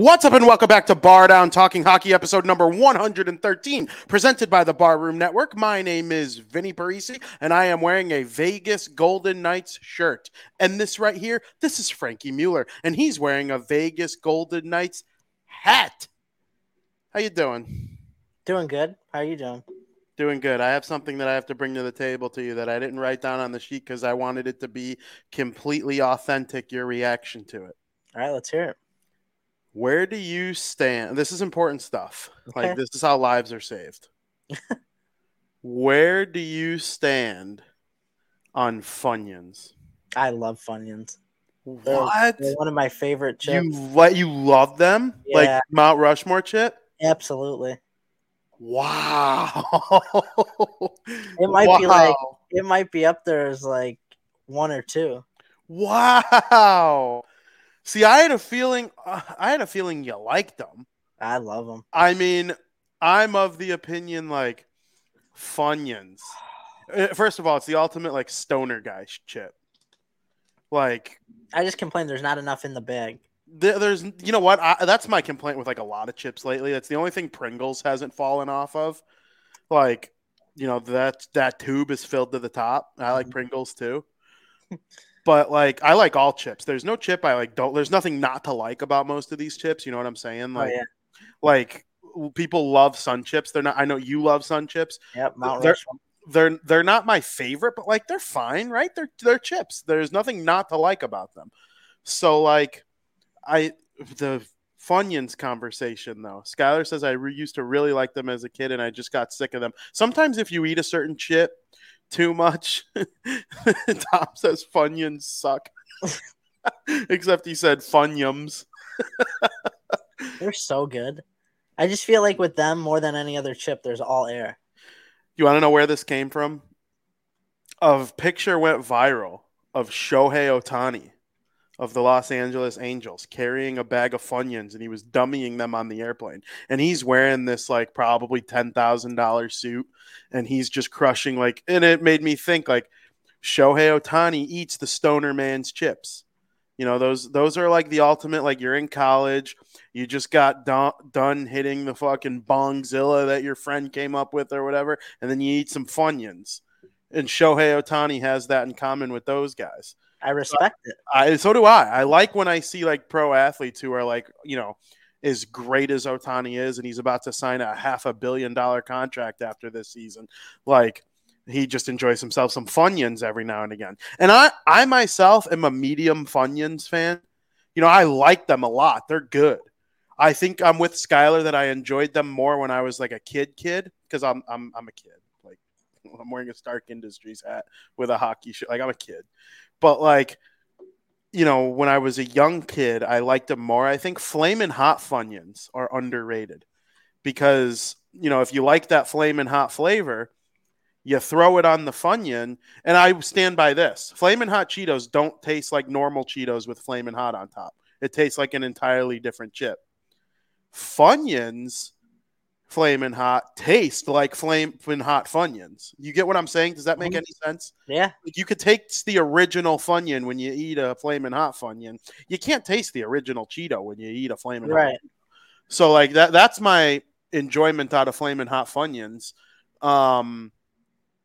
What's up, and welcome back to Bar Down Talking Hockey, episode number 113, presented by the Barroom Network. My name is Vinnie Parise, and I am wearing a Vegas Golden Knights shirt. And this right here, this is Frankie Mueller, and he's wearing a Vegas Golden Knights hat. How you doing? Doing good. How are you doing? Doing good. I have something that I have to bring to the table to you that I didn't write down on the sheet because I wanted it to be completely authentic, your reaction to it. All right, let's hear it. Where do you stand? This is important stuff. Okay. Like this is how lives are saved. Where do you stand on Funyuns? I love Funyuns. They're, What? they're one of my favorite chips. You let you love them? Like Mount Rushmore chip? Absolutely. Wow. It might be like- It might be up there as like one or two. Wow. See, I had a feeling uh, I had a feeling you liked them. I love them. I mean, I'm of the opinion like Funyuns. Uh, First of all, it's the ultimate like stoner guy chip. Like I just complain there's not enough in the bag. there, there's, you know what? I, that's my complaint with like a lot of chips lately. That's the only thing Pringles hasn't fallen off of. Like, you know that that tube is filled to the top. I like Mhm. Pringles too. But like I like all chips. There's no chip I like don't there's nothing not to like about most of these chips, you know what I'm saying? Oh, like oh yeah. like people love sun chips. They're not I know you love sun chips. Yep. Mount They're- Rushmore. They're they're not my favorite, but like they're fine, right? They're they're chips. There's nothing not to like about them. So like I the Funyuns conversation though. Skylar says I re- used to really like them as a kid and I just got sick of them. Sometimes if you eat a certain chip too much, Tom says Funyuns suck. Except he said Funyums. They're so good. I just feel like with them more than any other chip, there's all air. You want to know where this came from? Of picture went viral of Shohei Ohtani of the Los Angeles Angels carrying a bag of Funyuns and he was dummying them on the airplane. And he's wearing this like probably $10,000 suit and he's just crushing like, and it made me think like Shohei Ohtani eats the stoner man's chips. You know, those those are like the ultimate like you're in college, you just got done, done hitting the fucking bongzilla that your friend came up with or whatever, and then you eat some Funyuns. And Shohei Ohtani has that in common with those guys. I respect it. I, so do I. I like when I see like pro athletes who are like, you know, as great as Ohtani is, and he's about to sign a half a billion dollar contract after this season. Like he just enjoys himself some Funyuns every now and again. And I, I myself am a medium Funyuns fan. You know, I like them a lot. They're good. I think I'm with Skylar that I enjoyed them more when I was like a kid, kid, because I'm, I'm, I'm a kid. Like I'm wearing a Stark Industries hat with a hockey shirt. Like I'm a kid, but like you know, when I was a young kid, I liked them more. I think Flamin' Hot Funyuns are underrated because, you know, if you like that Flamin' Hot flavor, you throw it on the Funyun. And I stand by this Flamin' Hot Cheetos don't taste like normal Cheetos with Flamin' Hot on top. It tastes like an entirely different chip. Funyuns, Flamin' Hot, taste like Flamin' Hot Funyuns. You get what I'm saying? Does that make Mhm. any sense? Yeah. Like you could taste the original Funyun when you eat a flaming hot Funyun. You can't taste the original Cheeto when you eat a flaming Right. hot. So like that that's my enjoyment out of flaming hot Funyuns. Um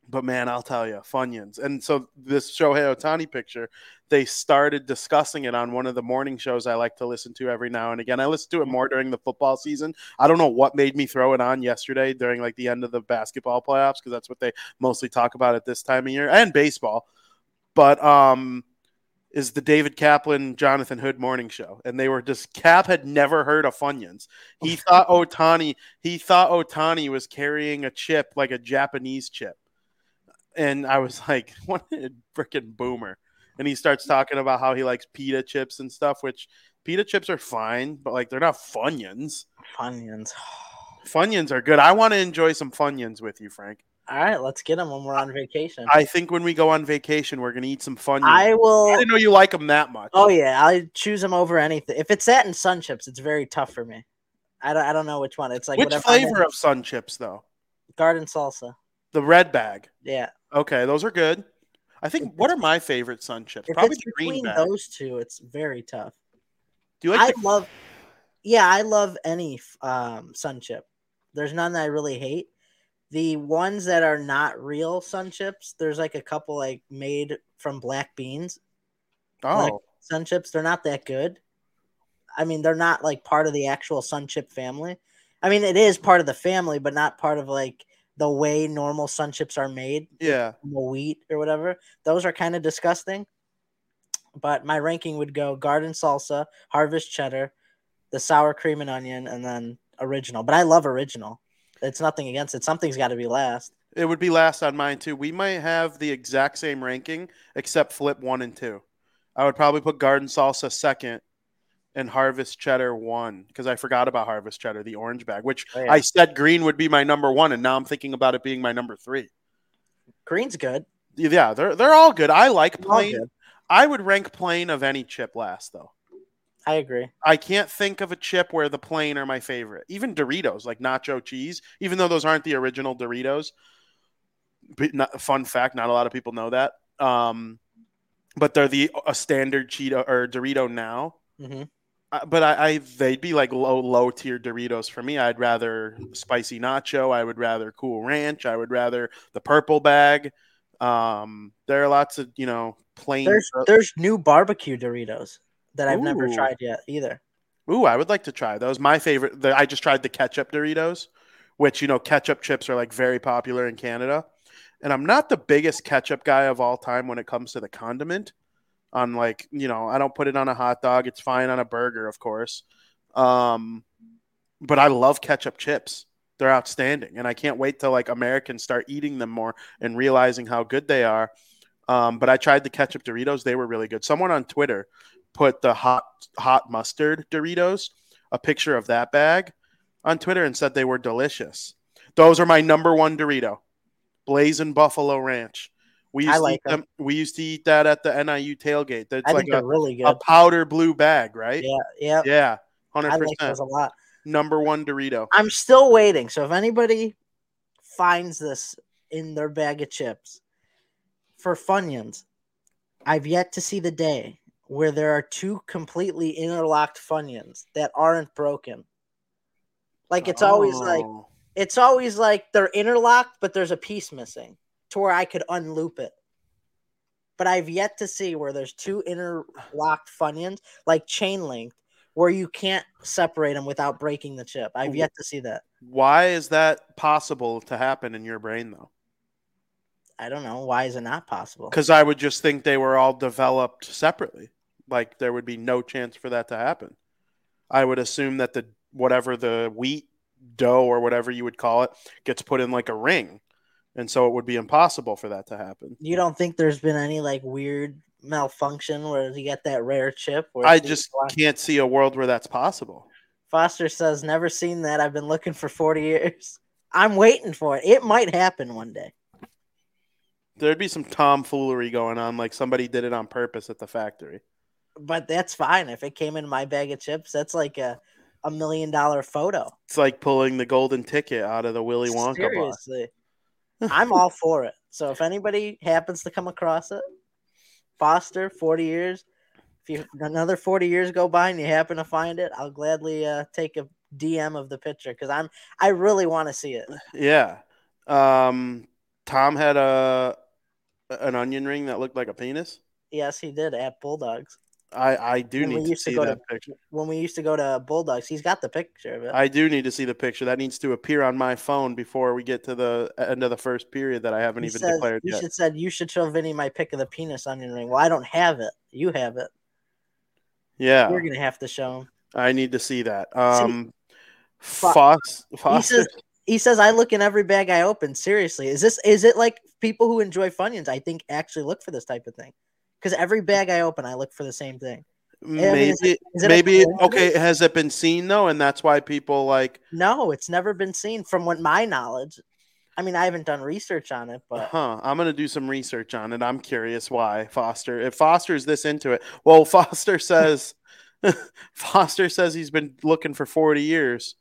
but man, I'll tell you, Funyuns. And so this Shohei Ohtani picture, they started discussing it on one of the morning shows I like to listen to every now and again. I listen to it more during the football season. I don't know what made me throw it on yesterday during like the end of the basketball playoffs because that's what they mostly talk about at this time of year and baseball. But um is the David Kaplan Jonathan Hood morning show. And they were just Cap had never heard of Funyuns. He thought Ohtani he thought Ohtani was carrying a chip like a Japanese chip. And I was like, what a freaking boomer. And he starts talking about how he likes pita chips and stuff, which pita chips are fine, but like they're not Funyuns. Funyuns. Funyuns are good. I want to enjoy some Funyuns with you, Frank. All right, let's get them when we're on vacation. I think when we go on vacation, we're gonna eat some Funyuns. I will. I didn't know you like them that much. Oh yeah, I choose them over anything. If it's that and sun chips, it's very tough for me. I don't, I don't know which one. It's like Which flavor of Sun Chips though? garden salsa. The red bag. Yeah. Okay, those are good. I think. What are my favorite Sun Chips? If Probably it's the green between those two, it's very tough. Do you like? I the- love Yeah, I love any um, sun chip. There's none that I really hate. The ones that are not real sun chips, there's like a couple like made from black beans. Oh, sun chips, they're not that good. I mean, they're not like part of the actual sun chip family. I mean, it is part of the family, but not part of like the way normal sun chips are made, yeah. the wheat or whatever. Those are kind of disgusting. But my ranking would go garden salsa, harvest cheddar, the sour cream and onion, and then original. But I love original. It's nothing against it. Something's got to be last. It would be last on mine too. We might have the exact same ranking except flip one and two. I would probably put garden salsa second and harvest cheddar one because I forgot about harvest cheddar, the orange bag, which Oh, yeah. I said green would be my number one, and now I'm thinking about it being my number three. Green's good. Yeah, they're they're all good. I like plain. I would rank plain of any chip last though. I agree. I can't think of a chip where the plain are my favorite. Even Doritos, like nacho cheese, even though those aren't the original Doritos. But not, fun fact, not a lot of people know that. Um, but they're the a standard Cheeto or Dorito now. hmm Uh, but I, I they'd be like low low tier Doritos for me. I'd rather spicy nacho. I would rather Cool Ranch. I would rather the purple bag. Um, there are lots of you know plain. There's there's new barbecue Doritos that I've never tried yet either. Ooh, I would like to try those. My favorite. The, I just tried the ketchup Doritos, which you know ketchup chips are like very popular in Canada, and I'm not the biggest ketchup guy of all time when it comes to the condiment. On like you know, I don't put it on a hot dog. It's fine on a burger, of course. Um, but I love ketchup chips. They're outstanding, and I can't wait till like Americans start eating them more and realizing how good they are. Um, but I tried the ketchup Doritos; they were really good. Someone on Twitter put the hot hot mustard Doritos, a picture of that bag on Twitter, and said they were delicious. Those are my number one Dorito, Blazing Buffalo Ranch. We used I to like eat them. We used to eat that at the NIU tailgate. That's I like a, really a powder blue bag, right? Yeah, yeah. Yeah, hundred like percent. a lot. Number one Dorito. I'm still waiting. So if anybody finds this in their bag of chips for Funyuns, I've yet to see the day where there are two completely interlocked Funyuns that aren't broken. Like it's always like Oh. it's always like they're interlocked, but there's a piece missing to where I could unloop it. But I've yet to see where there's two interlocked Funyuns, like chain linked, where you can't separate them without breaking the chip. I've yet to see that. Why is that possible to happen in your brain though? I don't know. Why is it not possible? Because I would just think they were all developed separately. Like there would be no chance for that to happen. I would assume that the whatever the wheat dough or whatever you would call it gets put in like a ring, and so it would be impossible for that to happen. You don't think there's been any like weird malfunction where you get that rare chip? Where I just can't see a world where that's possible. Foster says, never seen that. I've been looking for 40 years. I'm waiting for it. It might happen one day. There'd be some tomfoolery going on, like somebody did it on purpose at the factory. But that's fine. If it came in my bag of chips, that's like a, a million dollar photo. It's like pulling the golden ticket out of the Willy Wonka box. I'm all for it. So if anybody happens to come across it, Foster, 40 years. If you another 40 years go by and you happen to find it, I'll gladly uh, take a DM of the picture because I'm I really want to see it. Yeah. Um, Tom had a an onion ring that looked like a penis. Yes, he did at Bulldogs. I I do When need to to see go that to- picture. When we used to go to Bulldogs, he's got the picture of it. I do need to see the picture. That needs to appear on my phone before we get to the end of the first period that I haven't He even says- declared you yet. should said you should show Vinnie my pick of the penis onion ring. Well, I don't have it. You have it. Yeah, You're gonna have to show him. I need to see that. Um, Fo- Foss, He says he says I look in every bag I open. Seriously, is this is it like people who enjoy Funyuns? I think actually look for this type of thing because every bag I open, I look for the same thing. I mean, maybe is it- is it maybe okay. Has it been seen though, and that's why people like? No, it's never been seen from what my knowledge. I mean, I haven't done research on it, but Huh. I'm gonna do some research on it. I'm curious why Foster. If Foster's this into it, well, Foster says Foster says he's been looking for 40 years.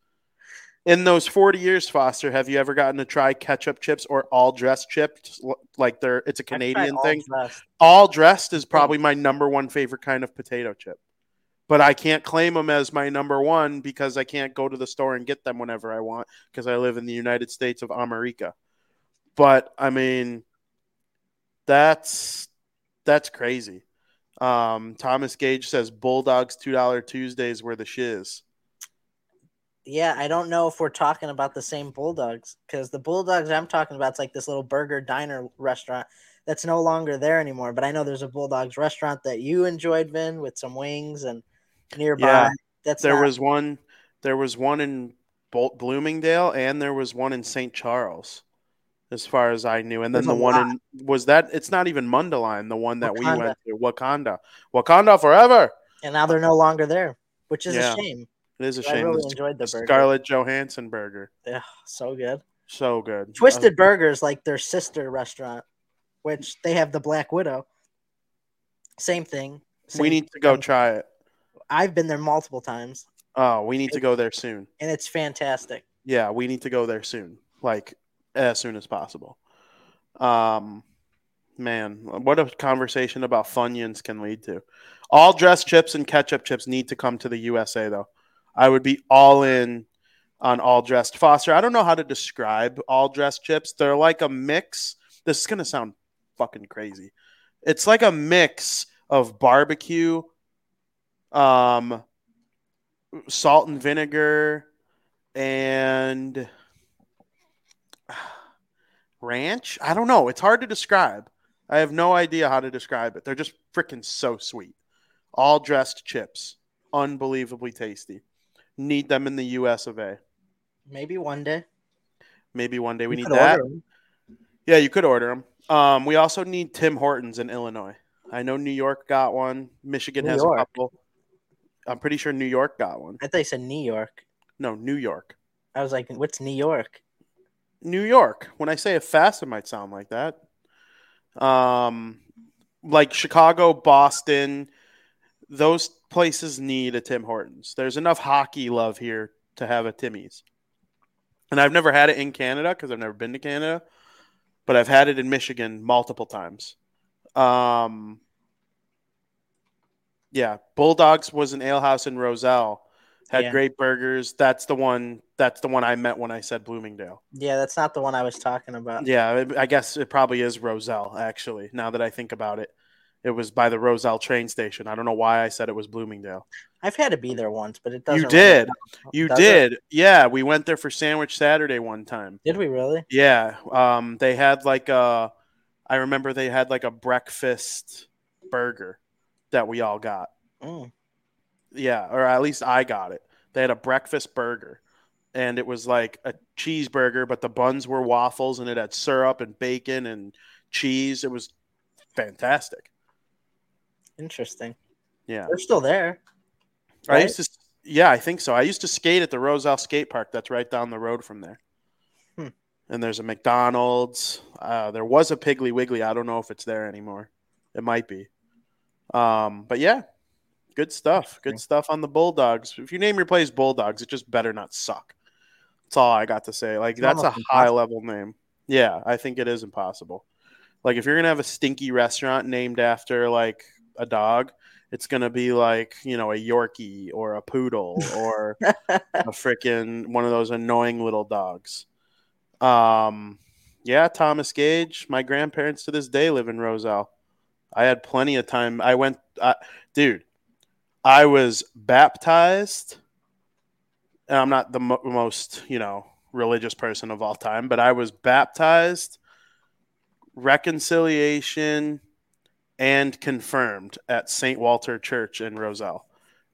In those 40 years, Foster, have you ever gotten to try ketchup chips or all dressed chips? Like they're it's a Canadian all thing. dressed. All dressed is probably my number one favorite kind of potato chip. but I can't claim them as my number one because I can't go to the store and get them whenever I want because I live in the United States of America. But I mean, that's that's crazy. Um, Thomas Gage says Bulldogs two dollar Tuesdays were the shiz. Yeah, I don't know if we're talking about the same Bulldogs because the Bulldogs I'm talking about is like this little burger diner restaurant that's no longer there anymore. But I know there's a Bulldogs restaurant that you enjoyed, Vin, with some wings and nearby. Yeah, that's There not- was one. There was one in Bloomingdale, and there was one in St. Charles, as far as I knew. And then There's the one in was that it's not even Mundelein, the one that we went to, Wauconda, Wakanda forever. and now they're no longer there, which is Yeah. a shame. It is a shame. I really enjoyed the burger. Scarlett Johansson burger, Yeah, so good. so good. Twisted Burgers, like their sister restaurant, which they have the Black Widow. Same thing. Uh, we need to go try it. I've been there multiple times, Oh, we need to go there soon. and it's fantastic. Yeah, we need to go there soon, like as soon as possible. Um, man, what a conversation about Funyuns can lead to. All dressed chips and ketchup chips need to come to the USA, though. I would be all in on all dressed. Foster, I don't know how to describe all dressed chips. They're like a mix. This is gonna sound fucking crazy. It's like a mix of barbecue, um, salt and vinegar, and ranch. I don't know. It's hard to describe. I have no idea how to describe it. They're just freaking so sweet. All dressed chips. Unbelievably tasty. Need them in the US of A. Maybe one day. Maybe one day we You need that. Yeah, you could order them. Um, we also need Tim Hortons in Illinois. I know New York got one. Michigan New has York. a couple. I'm pretty sure New York got one. I thought you said New York. No, New York. I was like, what's New York? New York. When I say it fast, it might sound like that. Um, like Chicago, Boston, those places need a Tim Hortons. There's enough hockey love here to have a Timmy's. And I've never had it in Canada because I've never been to Canada, but I've had it in Michigan multiple times. Um, yeah, Bulldogs was an alehouse in Roselle. Had Yeah. great burgers. That's the one. That's the one I met when I said Bloomingdale. Yeah, that's not the one I was talking about. Yeah, I- I guess it probably is Roselle, actually, now that I think about it. It was by the Roselle train station. I don't know why I said it was Bloomingdale. I've had to be there once, but it doesn't. You did. You Does it? did. Yeah, we went there for Sandwich Saturday one time. Did we really? Yeah, um, they had like a, I remember they had like a breakfast burger that we all got. Mm. Yeah, or at least I got it. They had a breakfast burger, and it was like a cheeseburger, but the buns were waffles, and it had syrup and bacon and cheese. It was fantastic. Interesting. Yeah, They're still there. I used to. Yeah, I think so. I used to skate at the Roselle Skate Park. That's right down the road from there. Hmm. And there's a McDonald's. Uh, there was a Piggly Wiggly. I don't know if it's there anymore. It might be. Um, but yeah, good stuff. Good stuff on the Bulldogs. If you name your place Bulldogs, it just better not suck. That's all I got to say. Like that's a high level name. Yeah, I think it is impossible. Like if you're gonna have a stinky restaurant named after like a dog, it's gonna be like you know a Yorkie or a poodle or a freaking one of those annoying little dogs. Um, yeah, Thomas Gage. My grandparents to this day live in Roselle. I had plenty of time. I went, dude. I was baptized. And I'm not the mo- most, you know, religious person of all time, but I was baptized, reconciliation, and confirmed at St. Walter Church in Roselle.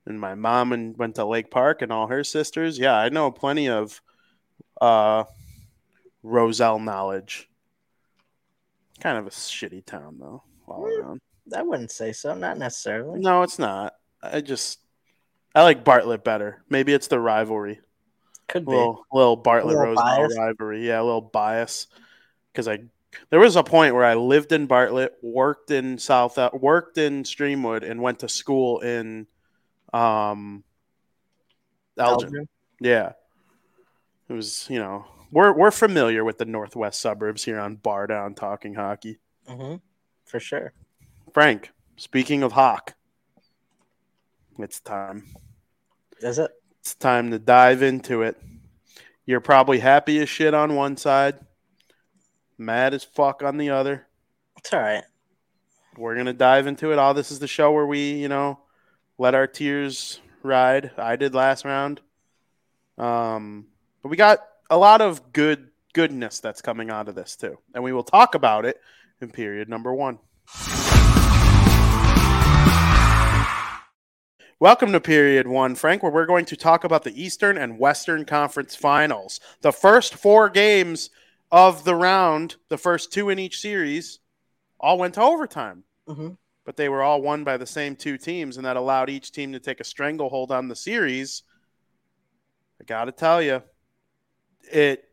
And my mom and went to Lake Park and all her sisters. Yeah, I know plenty of uh, Roselle knowledge. Kind of a shitty town though. All around. I wouldn't say so. Not necessarily. No, it's not. I just I like Bartlett better. Maybe it's the rivalry. Could be. little little Bartlett Roselle rivalry. Yeah, a little bias because I there was a point where I lived in Bartlett, worked in South, uh, worked in Streamwood, and went to school in um Elgin. Elgin? Yeah, it was you know we're we're familiar with the northwest suburbs here on Bar Down Talking Hockey. hmm For sure. Frank, speaking of Hawk, It's time. Is it? It's time to dive into it. You're probably happy as shit on one side, mad as fuck on the other. It's all right. We're gonna dive into it. All this is the show where we, you know, let our tears ride. I did last round. Um, but we got a lot of good goodness that's coming out of this too, and we will talk about it in period number one. Welcome to period one, Frank, where we're going to talk about the Eastern and Western Conference finals. The first four games of the round, the first two in each series, all went to overtime. Mm-hmm. But they were all won by the same two teams, and that allowed each team to take a stranglehold on the series. I got to tell you, it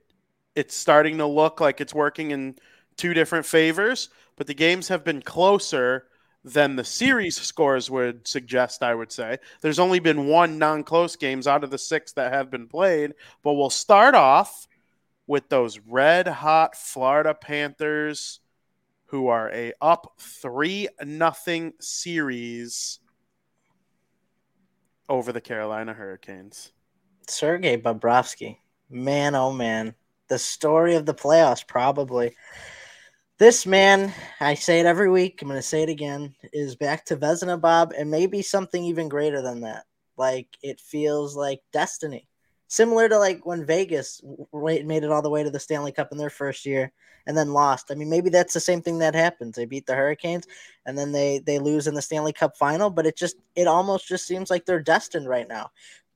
it's starting to look like it's working in two different favors, but the games have been closer than the series scores would suggest, I would say. There's only been one non close games out of the six that have been played, but we'll start off with those red hot Florida Panthers who are a up 3 nothing series over the Carolina Hurricanes. Sergei Bobrovsky. Man, oh man. The story of the playoffs, probably. This man, I say it every week. I'm going to say it again, is back to Vezina Bob and maybe something even greater than that. Like it feels like destiny, similar to like when Vegas made it all the way to the Stanley Cup in their first year and then lost. I mean, maybe that's the same thing that happens. They beat the Hurricanes and then they they lose in the Stanley Cup final, but it just it almost just seems like they're destined right now.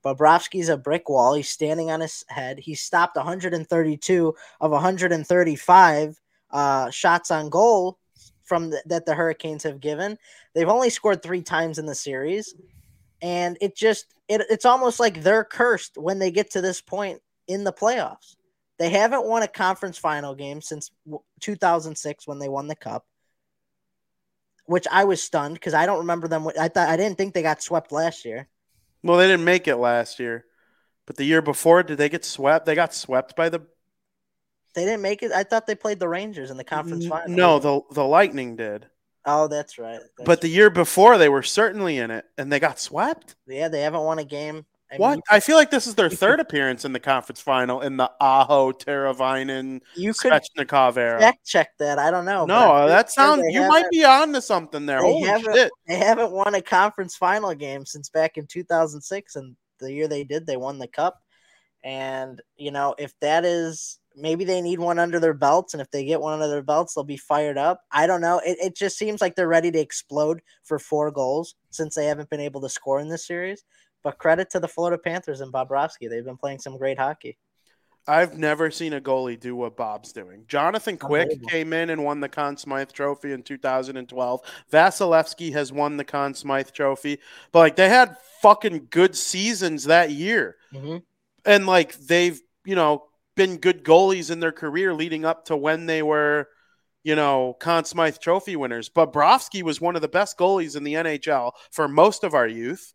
Bobrovsky's a brick wall. He's standing on his head. He stopped 132 of 135 uh, shots on goal from the, that the Hurricanes have given. They've only scored three times in the series, and it just it, it's almost like they're cursed when they get to this point in the playoffs. They haven't won a conference final game since 2006 when they won the cup, which I was stunned because I don't remember them. I thought I didn't think they got swept last year. Well, they didn't make it last year, but the year before, did they get swept? They got swept by the they didn't make it. I thought they played the Rangers in the conference final. No, the the Lightning did. Oh, that's right. That's but the year before, they were certainly in it, and they got swept. Yeah, they haven't won a game. I what? Mean, I feel like this is their third appearance in the conference final in the Aho Teravainen you Svechnikov era. Fact check that. I don't know. No, uh, that sounds. You might be on to something there. Holy shit! They haven't won a conference final game since back in 2006, and the year they did, they won the cup. And you know, if that is maybe they need one under their belts, and if they get one under their belts, they'll be fired up. I don't know. It, it just seems like they're ready to explode for four goals since they haven't been able to score in this series. But credit to the Florida Panthers and Bobrovsky. They've been playing some great hockey. I've never seen a goalie do what Bob's doing. Jonathan Quick came in and won the Conn Smythe Trophy in 2012. Vasilevskiy has won the Conn Smythe Trophy, but like they had fucking good seasons that year, mm-hmm. and like they've you know been good goalies in their career leading up to when they were, you know, Conn Smythe Trophy winners. But Bobrovsky was one of the best goalies in the NHL for most of our youth.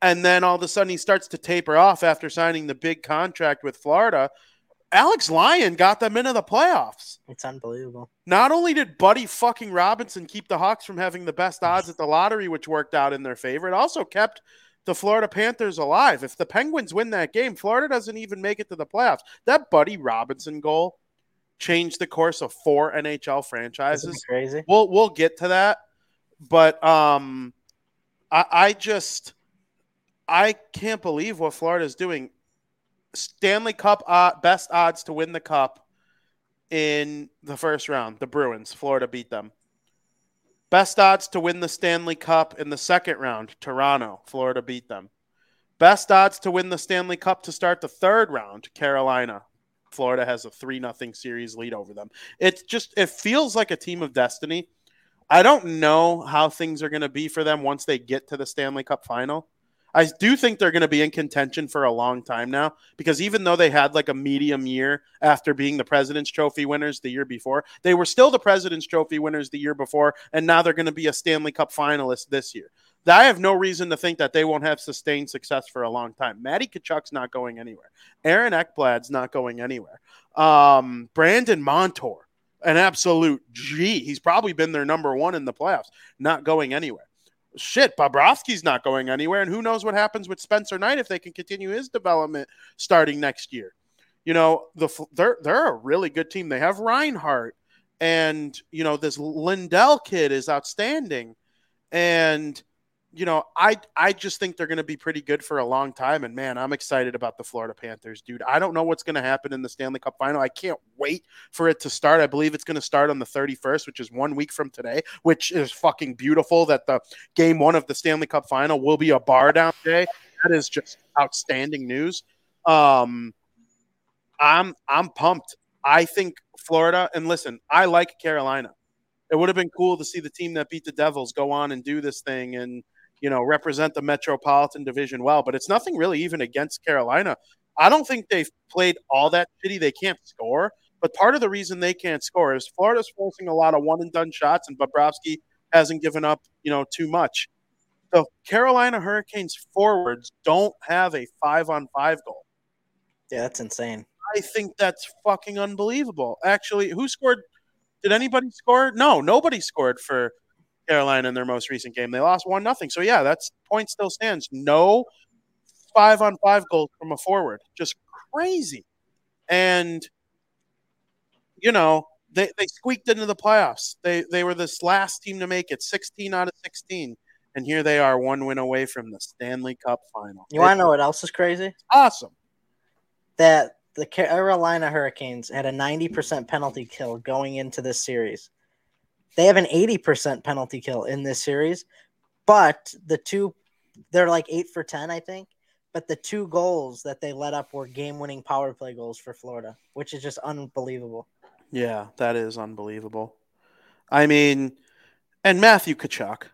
And then all of a sudden he starts to taper off after signing the big contract with Florida. Alex Lyon got them into the playoffs. It's unbelievable. Not only did Buddy fucking Robinson keep the Hawks from having the best odds at the lottery, which worked out in their favor, it also kept the Florida Panthers alive. If the Penguins win that game, Florida doesn't even make it to the playoffs. That Buddy Robinson goal changed the course of four NHL franchises. Crazy. We'll we'll get to that, but um, I, I just I can't believe what Florida is doing. Stanley Cup uh, best odds to win the cup in the first round. The Bruins, Florida beat them. Best odds to win the Stanley Cup in the second round, Toronto. Florida beat them. Best odds to win the Stanley Cup to start the third round, Carolina. Florida has a 3 0 series lead over them. It just it feels like a team of destiny. I don't know how things are going to be for them once they get to the Stanley Cup final. I do think they're going to be in contention for a long time now because even though they had like a medium year after being the President's Trophy winners the year before, they were still the President's Trophy winners the year before, and now they're going to be a Stanley Cup finalist this year. I have no reason to think that they won't have sustained success for a long time. Matty Tkachuk's not going anywhere. Aaron Ekblad's not going anywhere. Um, Brandon Montour, an absolute G. He's probably been their number one in the playoffs, not going anywhere. Shit, Bobrovsky's not going anywhere, and who knows what happens with Spencer Knight if they can continue his development starting next year. You know, the they're they're a really good team. They have Reinhart, and you know this Lundell kid is outstanding, and you know, I I just think they're going to be pretty good for a long time. And man, I'm excited about the Florida Panthers, dude. I don't know what's going to happen in the Stanley Cup final. I can't wait for it to start. I believe it's going to start on the 31st, which is one week from today, which is fucking beautiful. That the game one of the Stanley Cup final will be a bar down day. That is just outstanding news. Um, I'm I'm pumped. I think Florida, and listen, I like Carolina. It would have been cool to see the team that beat the Devils go on and do this thing and you know, represent the Metropolitan Division well. But it's nothing really even against Carolina. I don't think they've played all that shitty. They can't score. But part of the reason they can't score is Florida's forcing a lot of one and done shots, and Bobrovsky hasn't given up, you know, too much. The Carolina Hurricanes forwards don't have a five on five goal. Yeah, that's insane. I think that's fucking unbelievable. Actually, who scored? Did anybody score? No, nobody scored for Carolina in their most recent game. They lost one nothing. So yeah, that's point still stands. No five on five goals from a forward. Just crazy. And you know, they, they squeaked into the playoffs. They they were this last team to make it, 16 out of 16. And here they are, one win away from the Stanley Cup final. You want to know what else is crazy? Awesome. That the Carolina Hurricanes had a 90% penalty kill going into this series. They have an 80% penalty kill in this series, but the two, they're like eight for 10, I think. But the two goals that they let up were game winning power play goals for Florida, which is just unbelievable. Yeah, that is unbelievable. I mean, and Matthew Tkachuk,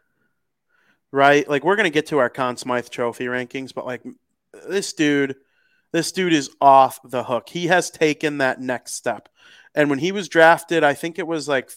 right? Like, we're going to get to our Conn Smythe trophy rankings, but like, this dude, this dude is off the hook. He has taken that next step. And when he was drafted, I think it was like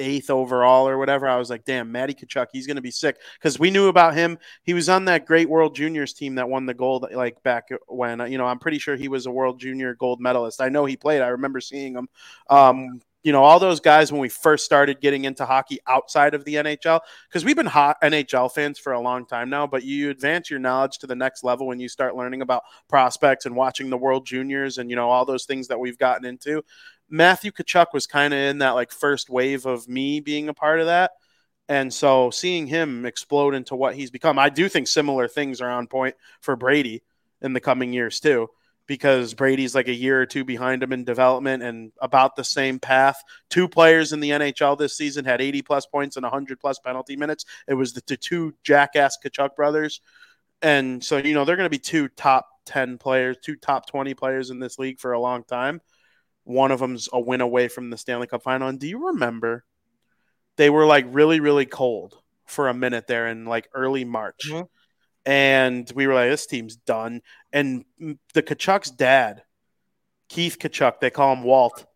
eighth overall or whatever. I was like, damn, Matty Tkachuk, he's going to be sick because we knew about him. He was on that great World Juniors team that won the gold, like back when you know. I'm pretty sure he was a World Junior gold medalist. I know he played. I remember seeing him. Um, you know, all those guys when we first started getting into hockey outside of the NHL, because we've been hot NHL fans for a long time now, but you advance your knowledge to the next level when you start learning about prospects and watching the World Juniors and, you know, all those things that we've gotten into. Matthew Tkachuk was kind of in that like first wave of me being a part of that. And so seeing him explode into what he's become, I do think similar things are on point for Brady in the coming years too, because Brady's like a year or two behind him in development and about the same path. Two players in the NHL this season had 80 plus points and 100 plus penalty minutes. It was the, two jackass Tkachuk brothers. And so, you know, they're going to be two top 10 players, two top 20 players in this league for a long time. One of them's a win away from the Stanley Cup final. And do you remember they were like really, really cold for a minute there in like early March? Mm-hmm. And we were like, this team's done. And the Tkachuk's dad, Keith Tkachuk, they call him Walt.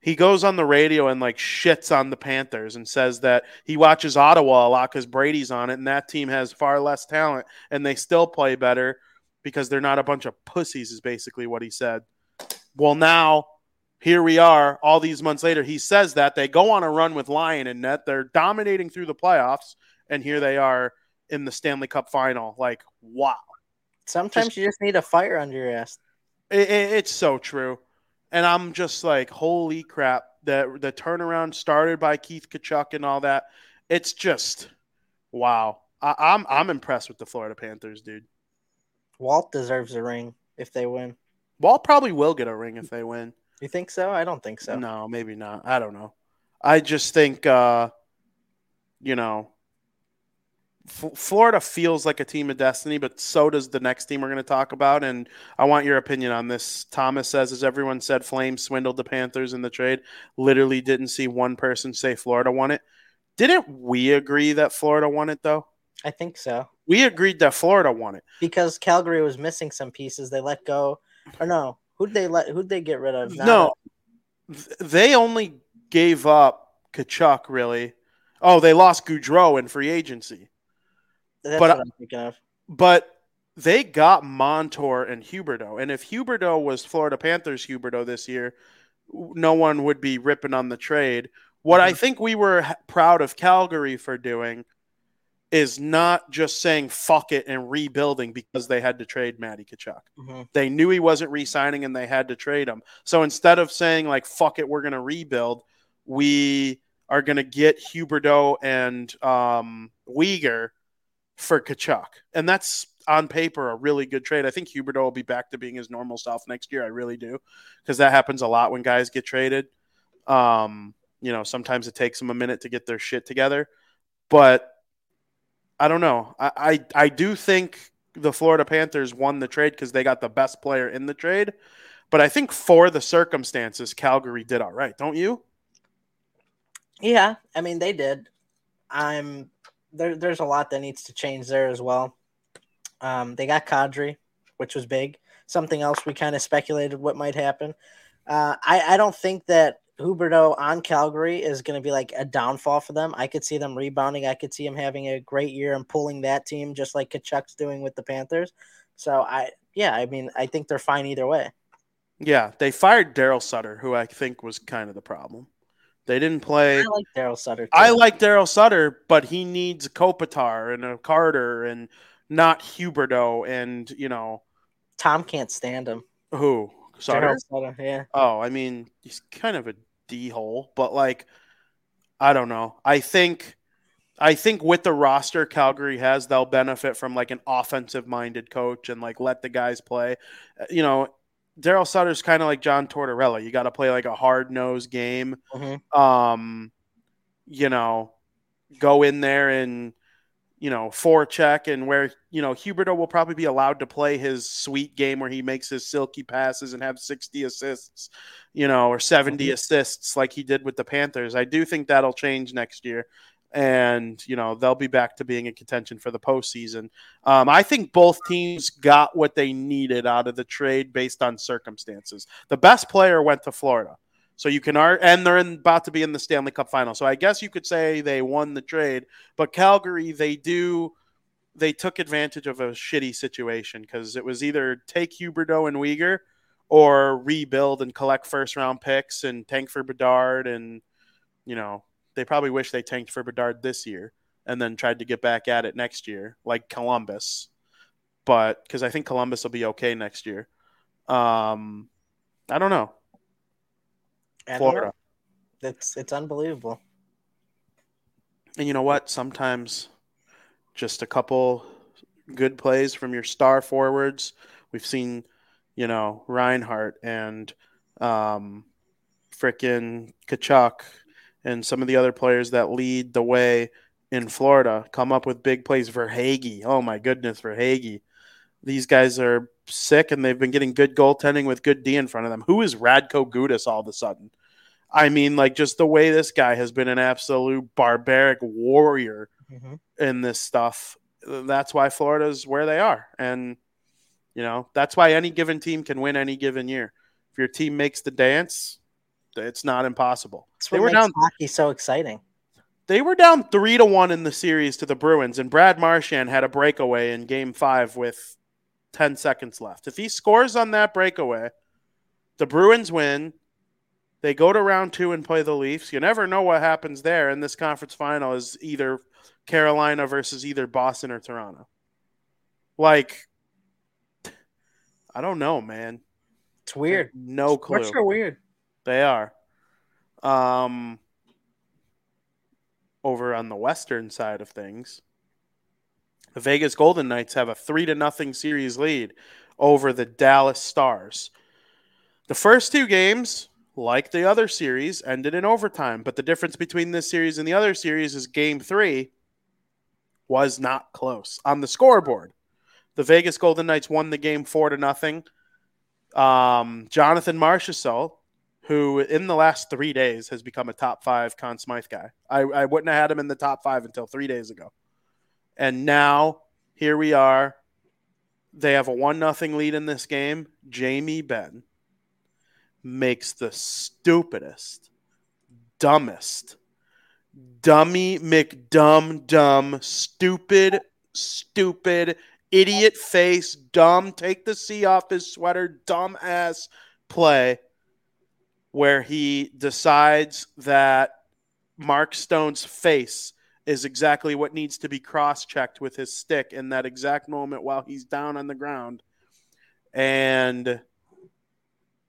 He goes on the radio and like shits on the Panthers and says that he watches Ottawa a lot because Brady's on it and that team has far less talent and they still play better because they're not a bunch of pussies, is basically what he said. Well, now here we are all these months later. He says that they go on a run with Lyon and net. They're dominating through the playoffs, and here they are in the Stanley Cup final. Like, wow. Sometimes just, you just need a fire under your ass. It, it, it's so true. And I'm just like, holy crap. The, the turnaround started by Keith Tkachuk and all that. It's just, wow. I, I'm, I'm impressed with the Florida Panthers, dude. Walt deserves a ring if they win. Walt probably will get a ring if they win. You think so? I don't think so. No, maybe not. I don't know. I just think, uh, you know, F- Florida feels like a team of destiny, but so does the next team we're going to talk about. And I want your opinion on this. Thomas says, as everyone said, Flames swindled the Panthers in the trade. Literally didn't see one person say Florida won it. Didn't we agree that Florida won it, though? I think so. We agreed that Florida won it. Because Calgary was missing some pieces. They let go. Or no, Who'd they let? Who'd they get rid of? Not no, a- they only gave up Tkachuk. Really? Oh, they lost Gaudreau in free agency. That's but, what I'm thinking of. But they got Montour and Huberdeau, and if Huberdeau was Florida Panthers Huberdeau this year, no one would be ripping on the trade. What mm-hmm. I think we were proud of Calgary for doing is not just saying fuck it and rebuilding because they had to trade Matty Tkachuk. hmm They knew he wasn't re-signing and they had to trade him. So instead of saying like fuck it, we're gonna rebuild, we are gonna get Huberdeau and um Weegar for Tkachuk. And that's on paper a really good trade. I think Huberdeau will be back to being his normal self next year. I really do. Because that happens a lot when guys get traded. Um, you know, sometimes it takes them a minute to get their shit together. But I don't know. I, I, I do think the Florida Panthers won the trade because they got the best player in the trade. But I think for the circumstances, Calgary did all right, don't you? Yeah, I mean they did. I'm there. There's a lot that needs to change there as well. Um, they got Kadri, which was big. Something else we kind of speculated what might happen. Uh, I I don't think that Huberdeau on Calgary is going to be like a downfall for them. I could see them rebounding. I could see him having a great year and pulling that team just like Tkachuk's doing with the Panthers. So I yeah, I mean I think they're fine either way. Yeah, they fired Daryl Sutter, who I think was kind of the problem. They didn't play. I like Daryl Sutter. Too. I like Daryl Sutter, but he needs a Kopitar and a Carter and not Huberdeau and you know Tom can't stand him. who Sutter. Sutter, yeah. Oh, I mean he's kind of a d hole, but like I don't know. I think I think with the roster Calgary has, they'll benefit from like an offensive minded coach and like let the guys play. Uh, You know, Daryl Sutter's kind of like John Tortorella. You got to play like a hard nosed game. Mhm. Um, you know, go in there and you know forecheck and where you know Huberdeau will probably be allowed to play his sweet game where he makes his silky passes and have 60 assists, you know, or 70 Mhm. assists like he did with the Panthers. I do think that'll change next year. And you know they'll be back to being in contention for the postseason. Um, I think both teams got what they needed out of the trade based on circumstances. The best player went to Florida. So you can art, and they're in, about to be in the Stanley Cup final. So I guess you could say they won the trade, but Calgary they do they took advantage of a shitty situation because it was either take Huberdeau and Weegar or rebuild and collect first round picks and tank for Bedard and you know they probably wish they tanked for Bedard this year and then tried to get back at it next year like Columbus, but because I think Columbus will be okay next year. Um, I don't know. Florida. It's it's unbelievable. And you know what? Sometimes just a couple good plays from your star forwards. We've seen, you know, Reinhart and um, frickin' Tkachuk and some of the other players that lead the way in Florida come up with big plays for Hagee. Oh my goodness, for Hagee. These guys are sick and they've been getting good goaltending with good D in front of them. Who is Radko Gudas all of a sudden? I mean, like just the way this guy has been an absolute barbaric warrior Mhm. in this stuff. That's why Florida's where they are. And, you know, that's why any given team can win any given year. If your team makes the dance, it's not impossible. That's They were down hockey so exciting. they were down three to one in the series to the Bruins, and Brad Marchand had a breakaway in game five with 10 seconds left. If he scores on that breakaway, the Bruins win. They go to round two and play the Leafs. You never know what happens there. And this conference final is either Carolina versus either Boston or Toronto. Like, I don't know, man. It's weird. No clue. Sports are weird. They are. Um, over on the western side of things, the Vegas Golden Knights have a three to nothing series lead over the Dallas Stars. The first two games, like the other series, ended in overtime, but the difference between this series and the other series is game three was not close on the scoreboard. The Vegas Golden Knights won the game four to nothing. Um, Jonathan Marchessault, who in the last three days has become a top five Conn Smythe guy. I, I wouldn't have had him in the top five until three days ago. And now here we are. They have a one nothing lead in this game. Jamie Ben makes the stupidest, dumbest, dummy McDumb dumb, stupid, stupid, idiot face, dumb, take the C off his sweater, dumb ass play where he decides that Mark Stone's face is exactly what needs to be cross checked with his stick in that exact moment while he's down on the ground. And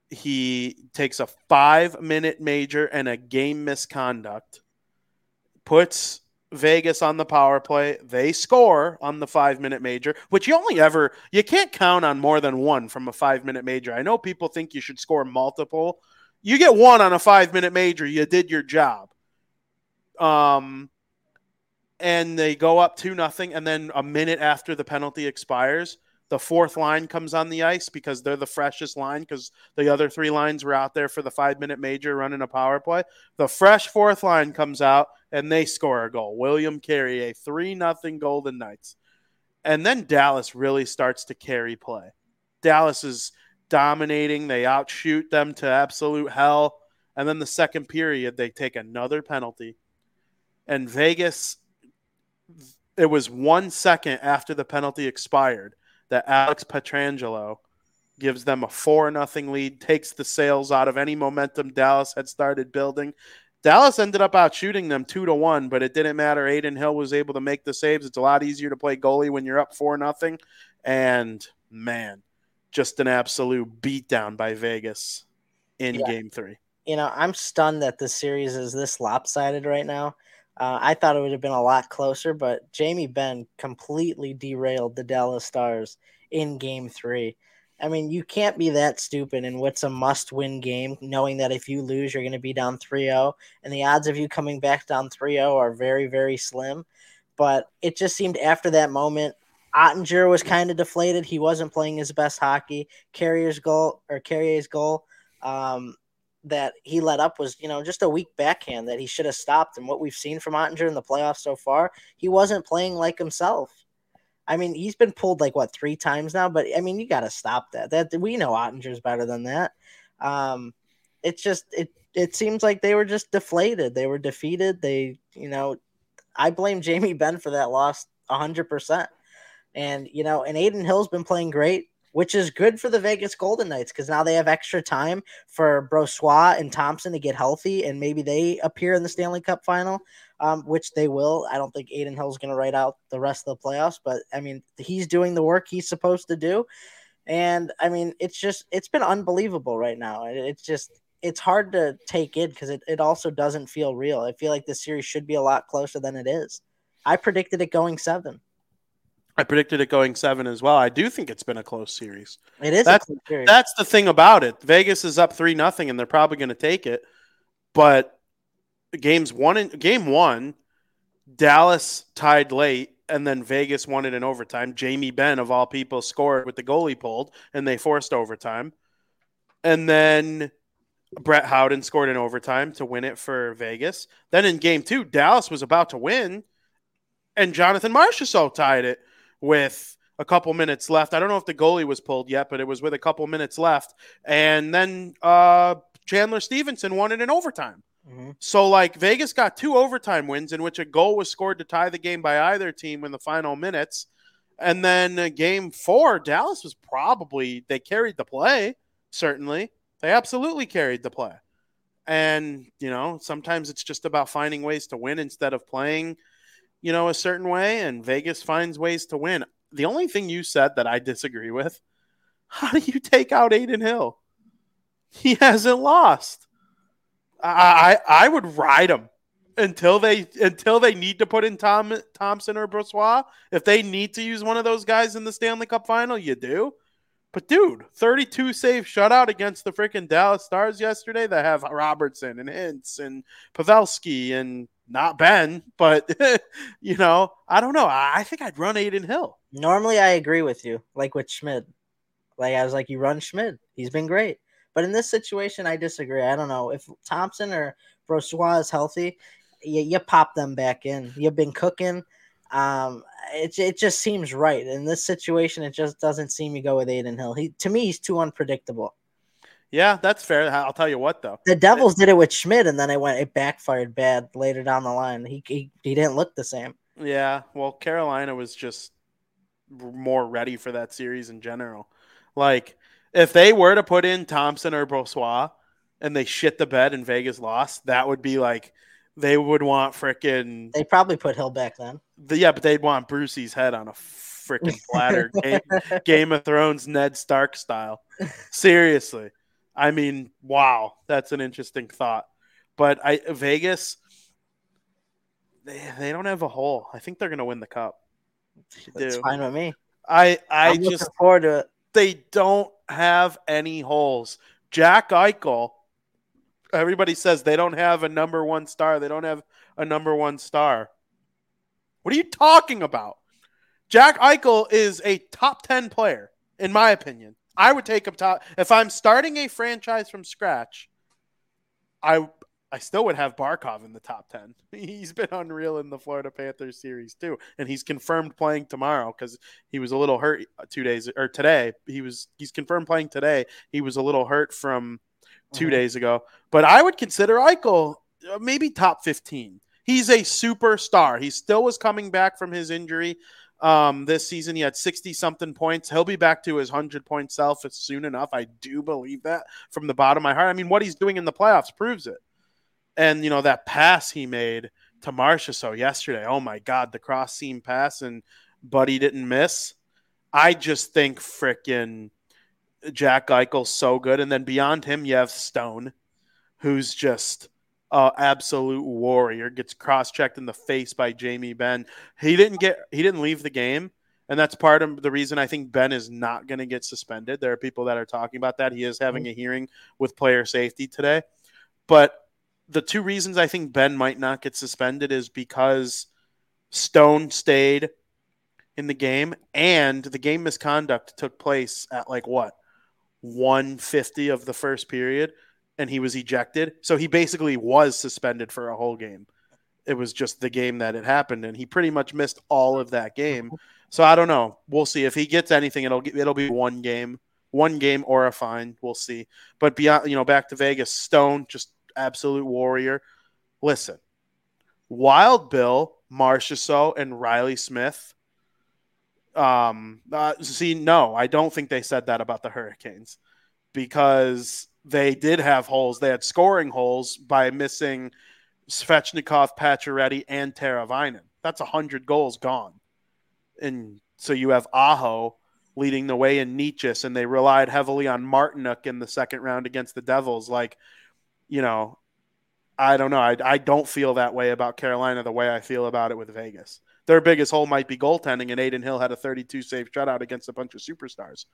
he takes a five minute major and a game misconduct, puts Vegas on the power play. They score on the five minute major, which you only ever, you can't count on more than one from a five minute major. I know people think you should score multiple. You get one on a five minute major, you did your job. Um, and they go up two nothing, and then a minute after the penalty expires, the fourth line comes on the ice because they're the freshest line because the other three lines were out there for the five minute major running a power play. The fresh fourth line comes out and they score a goal. William Carrier, 3 nothing Golden Knights. And then Dallas really starts to carry play. Dallas is dominating. They outshoot them to absolute hell. And then the second period, they take another penalty. And Vegas, it was one second after the penalty expired that Alex Pietrangelo gives them a 4 nothing lead, takes the sails out of any momentum Dallas had started building. Dallas ended up out shooting them two to one, but it didn't matter. Adin Hill was able to make the saves. It's a lot easier to play goalie when you're up four nothing. And man, just an absolute beatdown by Vegas in yeah. game three. You know, I'm stunned that the series is this lopsided right now. Uh, I thought it would have been a lot closer, but Jamie Benn completely derailed the Dallas Stars in game three. I mean, you can't be that stupid in what's a must win game, knowing that if you lose, you're going to be down 3 0. And the odds of you coming back down 3 0 are very, very slim. But it just seemed after that moment, Oettinger was kind of deflated. He wasn't playing his best hockey. Carrier's goal or Carrier's goal um, that he let up was, you know, just a weak backhand that he should have stopped. And what we've seen from Oettinger in the playoffs so far, he wasn't playing like himself. I mean, he's been pulled like what three times now, but I mean, you got to stop that. That we know Oettinger's better than that. Um, it's just it it seems like they were just deflated. They were defeated. They, you know, I blame Jamie Benn for that loss hundred percent. And you know, and Adin Hill's been playing great which is good for the Vegas Golden Knights because now they have extra time for Brossoit and Thompson to get healthy and maybe they appear in the Stanley Cup final, um, which they will. I don't think Adin Hill's going to write out the rest of the playoffs, but I mean, he's doing the work he's supposed to do. And I mean, it's just, it's been unbelievable right now. It's just, it's hard to take in because it, it also doesn't feel real. I feel like this series should be a lot closer than it is. I predicted it going seven. I predicted it going seven as well. I do think it's been a close series. It is. That's, that's the thing about it. Vegas is up three nothing, and they're probably going to take it. But games one and game one, Dallas tied late, and then Vegas won it in overtime. Jamie Benn of all people scored with the goalie pulled, and they forced overtime. And then Brett Howden scored in overtime to win it for Vegas. Then in game two, Dallas was about to win, and Jonathan Marchessault tied it with a couple minutes left. I don't know if the goalie was pulled yet, but it was with a couple minutes left. And then uh, Chandler Stephenson won it in overtime. Mm-hmm. So, like, Vegas got two overtime wins in which a goal was scored to tie the game by either team in the final minutes. And then uh, game four, Dallas was probably, they carried the play, certainly. They absolutely carried the play. And, you know, sometimes it's just about finding ways to win instead of playing you know, a certain way, and Vegas finds ways to win. The only thing you said that I disagree with, how do you take out Adin Hill? He hasn't lost. I I, I would ride him until they until they need to put in Tom Thompson or Brossoit. If they need to use one of those guys in the Stanley Cup final, you do. But dude, 32 save shutout against the freaking Dallas Stars yesterday that have Robertson and Hintz and Pavelski and not Benn, but you know, I don't know. I think I'd run Adin Hill. Normally, I agree with you, like with Schmid. Like I was like, you run Schmid. He's been great, but in this situation, I disagree. I don't know if Thompson or Brossoit is healthy. You, you pop them back in. You've been cooking. Um, it, it just seems right in this situation. It just doesn't seem to go with Adin Hill. He to me, he's too unpredictable. Yeah, that's fair. I'll tell you what, though. The Devils did it with Schmid, and then it went it backfired bad later down the line. He he, he didn't look the same. Yeah, well, Carolina was just more ready for that series in general. Like, if they were to put in Thompson or Brossoit and they shit the bed and Vegas lost, that would be like They would want frickin' They probably put Hill back then. the, yeah, but they'd want Brucey's head on a frickin' platter, Game, Game of Thrones Ned Stark style. Seriously, I mean, wow, that's an interesting thought. But I Vegas, they they don't have a hole. I think they're gonna win the cup. Do. fine with me. I I I'm just forward to it. they don't have any holes. Jack Eichel, everybody says they don't have a number one star. They don't have a number one star. What are you talking about? Jack Eichel is a top 10 player, in my opinion. I would take him top. If I'm starting a franchise from scratch, I I still would have Barkov in the top 10. He's been unreal in the Florida Panthers series too. And he's confirmed playing tomorrow because he was a little hurt two days or today. He was he's confirmed playing today. He was a little hurt from 2 Mhm. days ago. But I would consider Eichel uh, maybe top 15. He's a superstar. He still was coming back from his injury um, this season. He had 60 something points. He'll be back to his 100 point self soon enough. I do believe that from the bottom of my heart. I mean, what he's doing in the playoffs proves it. And, you know, that pass he made to Marchessault yesterday, oh my God, the cross seam pass and Buddy didn't miss. I just think frickin' Jack Eichel's so good. And then beyond him, you have Stone, who's just uh, absolute warrior. Gets cross checked in the face by Jamie Benn. He didn't get he didn't leave the game, and that's part of the reason I think Benn is not going to get suspended. There are people that are talking about that. He is having a hearing with player safety today, but the two reasons I think Benn might not get suspended is because Stone stayed in the game and the game misconduct took place at like what 150 of the first period and he was ejected. So he basically was suspended for a whole game. It was just the game that it happened, and he pretty much missed all of that game. So I don't know. We'll see if he gets anything. It'll it'll be one game, one game or a fine. We'll see. But beyond, you know, back to Vegas, Stone just absolute warrior. Listen, Wild Bill, Marchessault, and Reilly Smith. Um, uh, see, no, I don't think they said that about the Hurricanes because they did have holes. They had scoring holes by missing Svechnikov, Pacioretty, and Teravainen. That's 100 goals gone. And so you have Aho leading the way in Necas, and they relied heavily on Martinook in the second round against the Devils. Like, you know, I don't know. I, I don't feel that way about Carolina the way I feel about it with Vegas. Their biggest hole might be goaltending, and Adin Hill had a 32 save shutout against a bunch of superstars.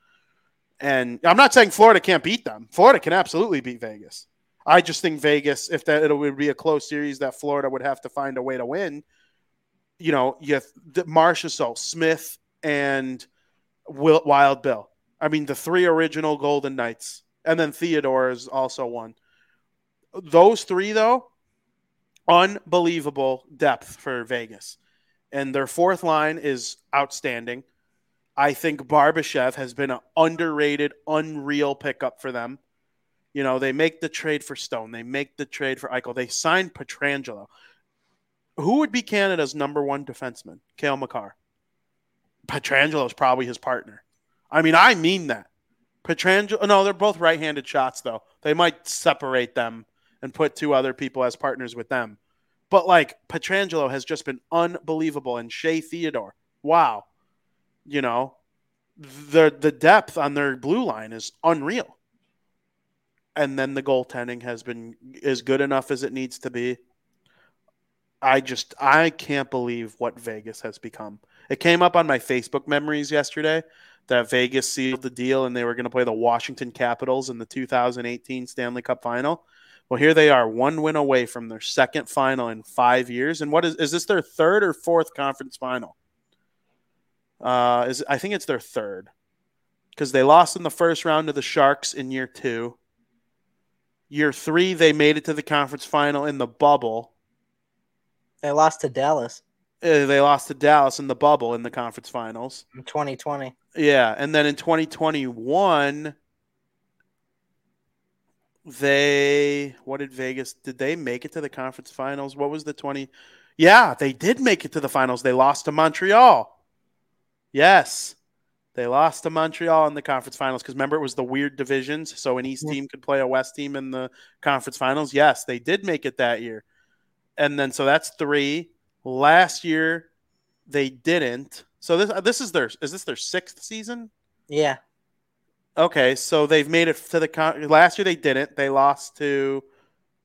And I'm not saying Florida can't beat them. Florida can absolutely beat Vegas. I just think Vegas, if that it would be a close series that Florida would have to find a way to win. You know, you Marchessault, Smith, and Will, Wild Bill. I mean, the three original Golden Knights, and then Theodore is also one. Those three, though, unbelievable depth for Vegas, and their fourth line is outstanding. I think Barbashev has been an underrated, unreal pickup for them. You know, they make the trade for Stone, they make the trade for Eichel, they signed Pietrangelo. Who would be Canada's number one defenseman? Cale Makar. Pietrangelo is probably his partner. I mean, I mean that. Pietrangelo, no, they're both right handed shots, though. They might separate them and put two other people as partners with them. But like Pietrangelo has just been unbelievable, and Shea Theodore, wow, you know, the the depth on their blue line is unreal. And then the goaltending has been is good enough as it needs to be. I just I can't believe what Vegas has become. It came up on my Facebook memories yesterday that Vegas sealed the deal and they were going to play the Washington Capitals in the 2018 Stanley Cup Final. Well, here they are, one win away from their second final in five years. And what is is this their third or fourth conference final? Uh, is I think it's their third because they lost in the first round to the Sharks in year two. Year three, they made it to the conference final in the bubble. They lost to Dallas Uh, they lost to Dallas in the bubble in the conference finals. in 2020. Yeah, and then in 2021 they what did Vegas did they make it to the conference finals? What was the 20 Yeah, they did make it to the finals. They lost to Montreal. Yes. They lost to Montreal in the conference finals because remember it was the weird divisions, so an East Yeah. team could play a West team in the conference finals. Yes, they did make it that year. and then so that's three. Last year they didn't. So this uh, this is their is this their sixth season? Yeah. Okay, so they've made it to the con- last year they didn't. They lost to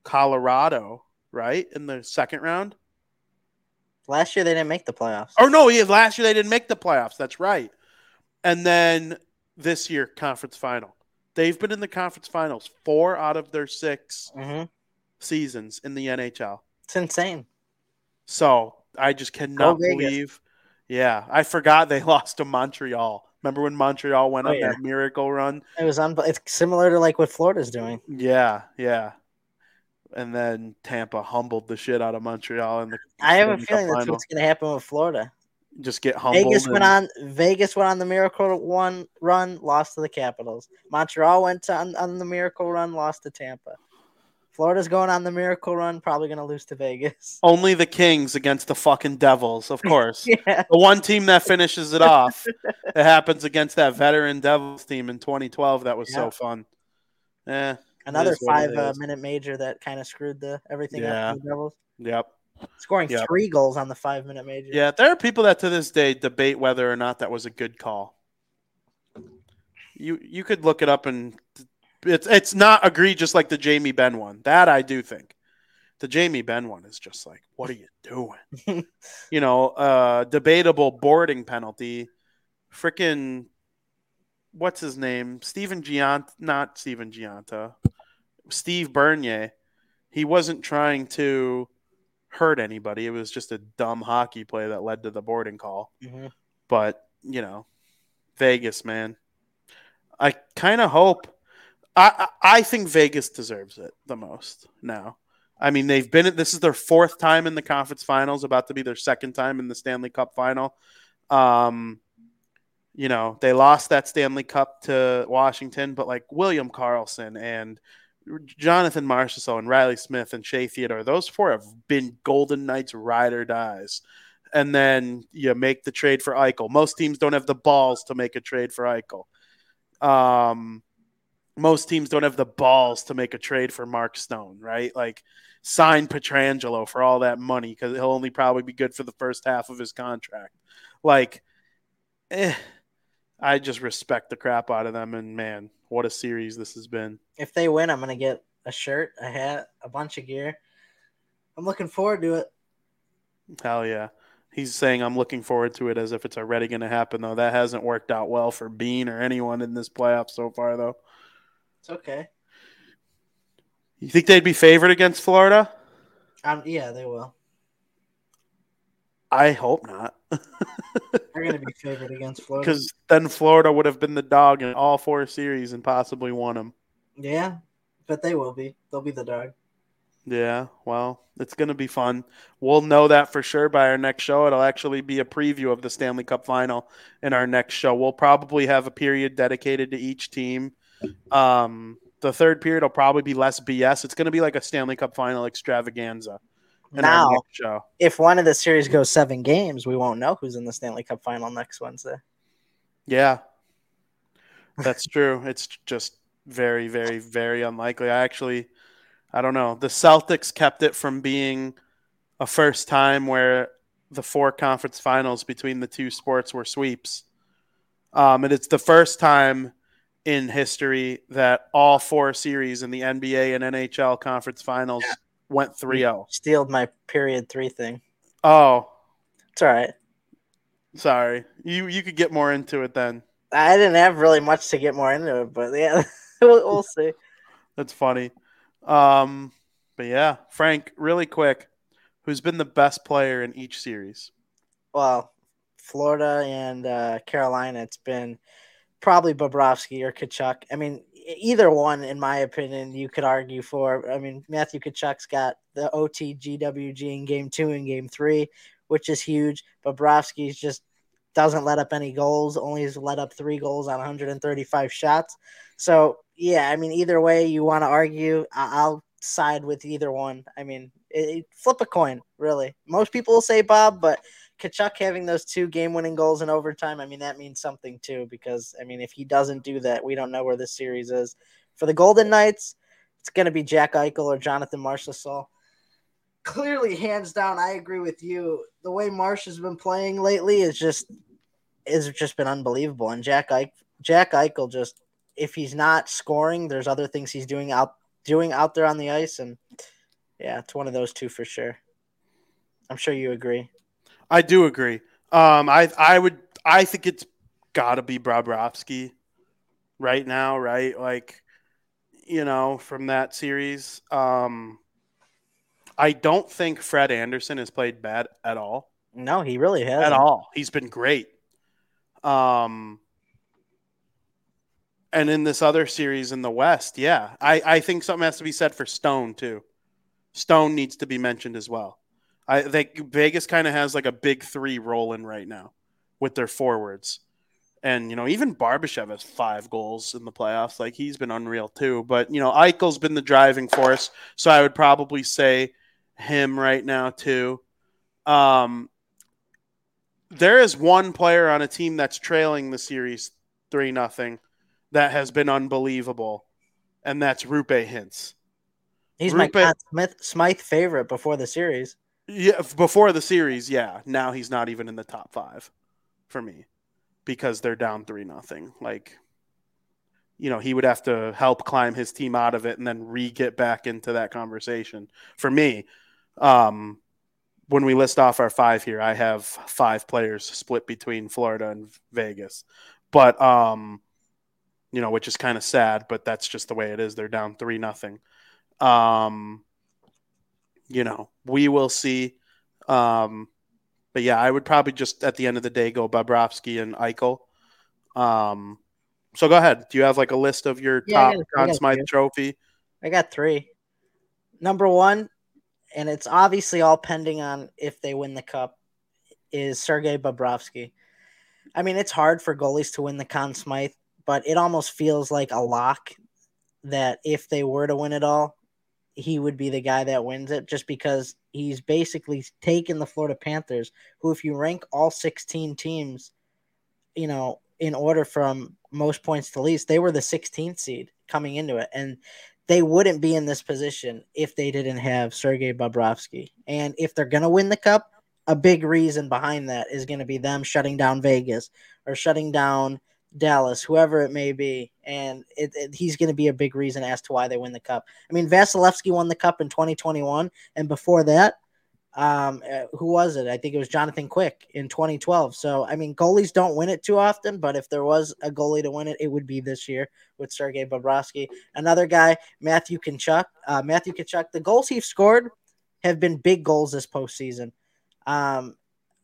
Colorado, right, in the second round. Last year they didn't make the playoffs. Or no, yeah, last year they didn't make the playoffs. That's right. And then this year, conference final. They've been in the conference finals four out of their 6 hmm seasons in the NHL. It's insane. So I just cannot believe. Yeah, I forgot they lost to Montreal. Remember when Montreal went Oh, on yeah. that miracle run? It was un- It's similar to like what Florida's doing. Yeah, yeah. And then Tampa humbled the shit out of Montreal the I have a feeling that's what's going to happen with Florida. just get humbled. Vegas went on. Vegas went on the miracle one run, lost to the Capitals. Montreal went on, on the miracle run, lost to Tampa. Florida's going on the miracle run, probably going to lose to Vegas. Only the Kings against the fucking Devils, of course. Yeah, the one team that finishes it off. it happens against that veteran Devils team in 2012. That was Yeah. so fun. Eh, another is what it five uh, minute major that kind of screwed the everything Yeah. up for the Devils. yep. Scoring Yep. three goals on the five minute major. Yeah, there are people that to this day debate whether or not that was a good call. You you could look it up and it's it's not egregious like the Jamie Benn one. That I do think. The Jamie Benn one is just like, what are you doing? you know, uh debatable boarding penalty. Freaking what's his name? Steven Giant not Steven Gianta. Steve Bernier. He wasn't trying to hurt anybody. It was just a dumb hockey play that led to the boarding call. Mhm. But, you know, Vegas, man. I kind of hope. I, I I think Vegas deserves it the most now. I mean, they've been. This is their fourth time in the conference finals, about to be their second time in the Stanley Cup final. Um, you know, they lost that Stanley Cup to Washington, but like William Karlsson and Jonathan Marchessault and Reilly Smith and Shea Theodore, those four have been Golden Knights ride or dies. And then you make the trade for Eichel. Most teams don't have the balls to make a trade for Eichel. Um, most teams don't have the balls to make a trade for Mark Stone, right? Like sign Pietrangelo for all that money because he'll only probably be good for the first half of his contract. Like, eh, I just respect the crap out of them, and man, what a series this has been. If they win, I'm going to get a shirt, a hat, a bunch of gear. I'm looking forward to it. Hell yeah. He's saying I'm looking forward to it as if it's already going to happen, though. That hasn't worked out well for Bean or anyone in this playoff so far, though. It's okay. You think they'd be favored against Florida? Um, yeah, they will. I hope not. They're going to be favored against Florida. Because then Florida would have been the dog in all four series and possibly won them. Yeah, but they will be. They'll be the dog. Yeah, well, it's going to be fun. We'll know that for sure by our next show. It'll actually be a preview of the Stanley Cup final in our next show. We'll probably have a period dedicated to each team. Um, the third period will probably be less BS. It's going to be like a Stanley Cup final extravaganza Now, show. if one of the series goes seven games, we won't know who's in the Stanley Cup final next Wednesday. Yeah, that's true. It's just very, very, very unlikely. I actually, I don't know. The Celtics kept it from being a first time where the four conference finals between the two sports were sweeps. Um, and it's the first time in history that all four series in the NBA and NHL conference finals went 3 0. Stealed my period three thing. Oh, It's all right. sorry. You you could get more into it then. I didn't have really much to get more into it, but yeah, we'll, we'll see. That's funny. Um, but yeah, Frank, really quick, who's been the best player in each series? Well, Florida and uh, Carolina, it's been probably Bobrovsky or Tkachuk. I mean, either one, in my opinion, you could argue for. I mean, Matthew Tkachuk's got the OTGWG in game two and game three, which is huge. Bobrovsky's just doesn't let up any goals, only has let up three goals on 135 shots. So, yeah, I mean, either way you want to argue, I- I'll side with either one. I mean, it, it- flip a coin, really. Most people will say Bob, but Tkachuk having those two game winning goals in overtime, I mean, that means something too, because, I mean, if he doesn't do that, we don't know where this series is. For the Golden Knights, it's going to be Jack Eichel or Jonathan Marchessault. clearly, hands down, I agree with you. The way Marsh has been playing lately is just is just been unbelievable. And Jack Eichel, Jack Eichel just if he's not scoring, there's other things he's doing out doing out there on the ice, and yeah, it's one of those two for sure. I'm sure you agree. I do agree. Um, I I would I think it's got to be Bobrovsky right now, right? Like, you know, from that series. Um, I don't think Fred Andersen has played bad at all. No, he really has at all. He's been great. Um, and in this other series in the West, yeah, I, I think something has to be said for Stone too. Stone needs to be mentioned as well. I think Vegas kind of has like a big three rolling right now with their forwards. And, you know, even Barbashev has five goals in the playoffs. Like he's been unreal too. But, you know, Eichel's been the driving force. So I would probably say him right now too. Um, there is one player on a team that's trailing the series three nothing that has been unbelievable, and that's Roope Hintz. He's Roope, my Smith Smythe favorite before the series. Yeah, before the series, yeah. Now he's not even in the top five for me because they're down three nothing. Like, you know, he would have to help climb his team out of it and then re get back into that conversation. For me, um, when we list off our five here, I have five players split between Florida and Vegas. But um, you know, which is kind of sad, but that's just the way it is. They're down three nothing. Um, you know, we will see. Um, but yeah, I would probably just at the end of the day go Bobrovsky and Eichel. Um, so go ahead. Do you have like a list of your yeah, top Conn Smythe trophy? I got three. Number one, and it's obviously all pending on if they win the cup, is Sergei Bobrovsky. I mean, it's hard for goalies to win the Conn Smythe, but it almost feels like a lock that if they were to win it all, he would be the guy that wins it just because he's basically taken the Florida Panthers, who, if you rank all 16 teams, you know, in order from most points to least, they were the 16th seed coming into it. And they wouldn't be in this position if they didn't have Sergei Bobrovsky. And if they're going to win the cup, a big reason behind that is going to be them shutting down Vegas or shutting down Dallas, whoever it may be, and it, it, he's going to be a big reason as to why they win the cup. I mean, Vasilevskiy won the cup in 2021, and before that, um, uh, who was it? I think it was Jonathan Quick in 2012. So, I mean, goalies don't win it too often, but if there was a goalie to win it, it would be this year with Sergei Bobrovsky. Another guy, Matthew Tkachuk. Uh, Matthew Tkachuk, the goals he's scored have been big goals this postseason. Um,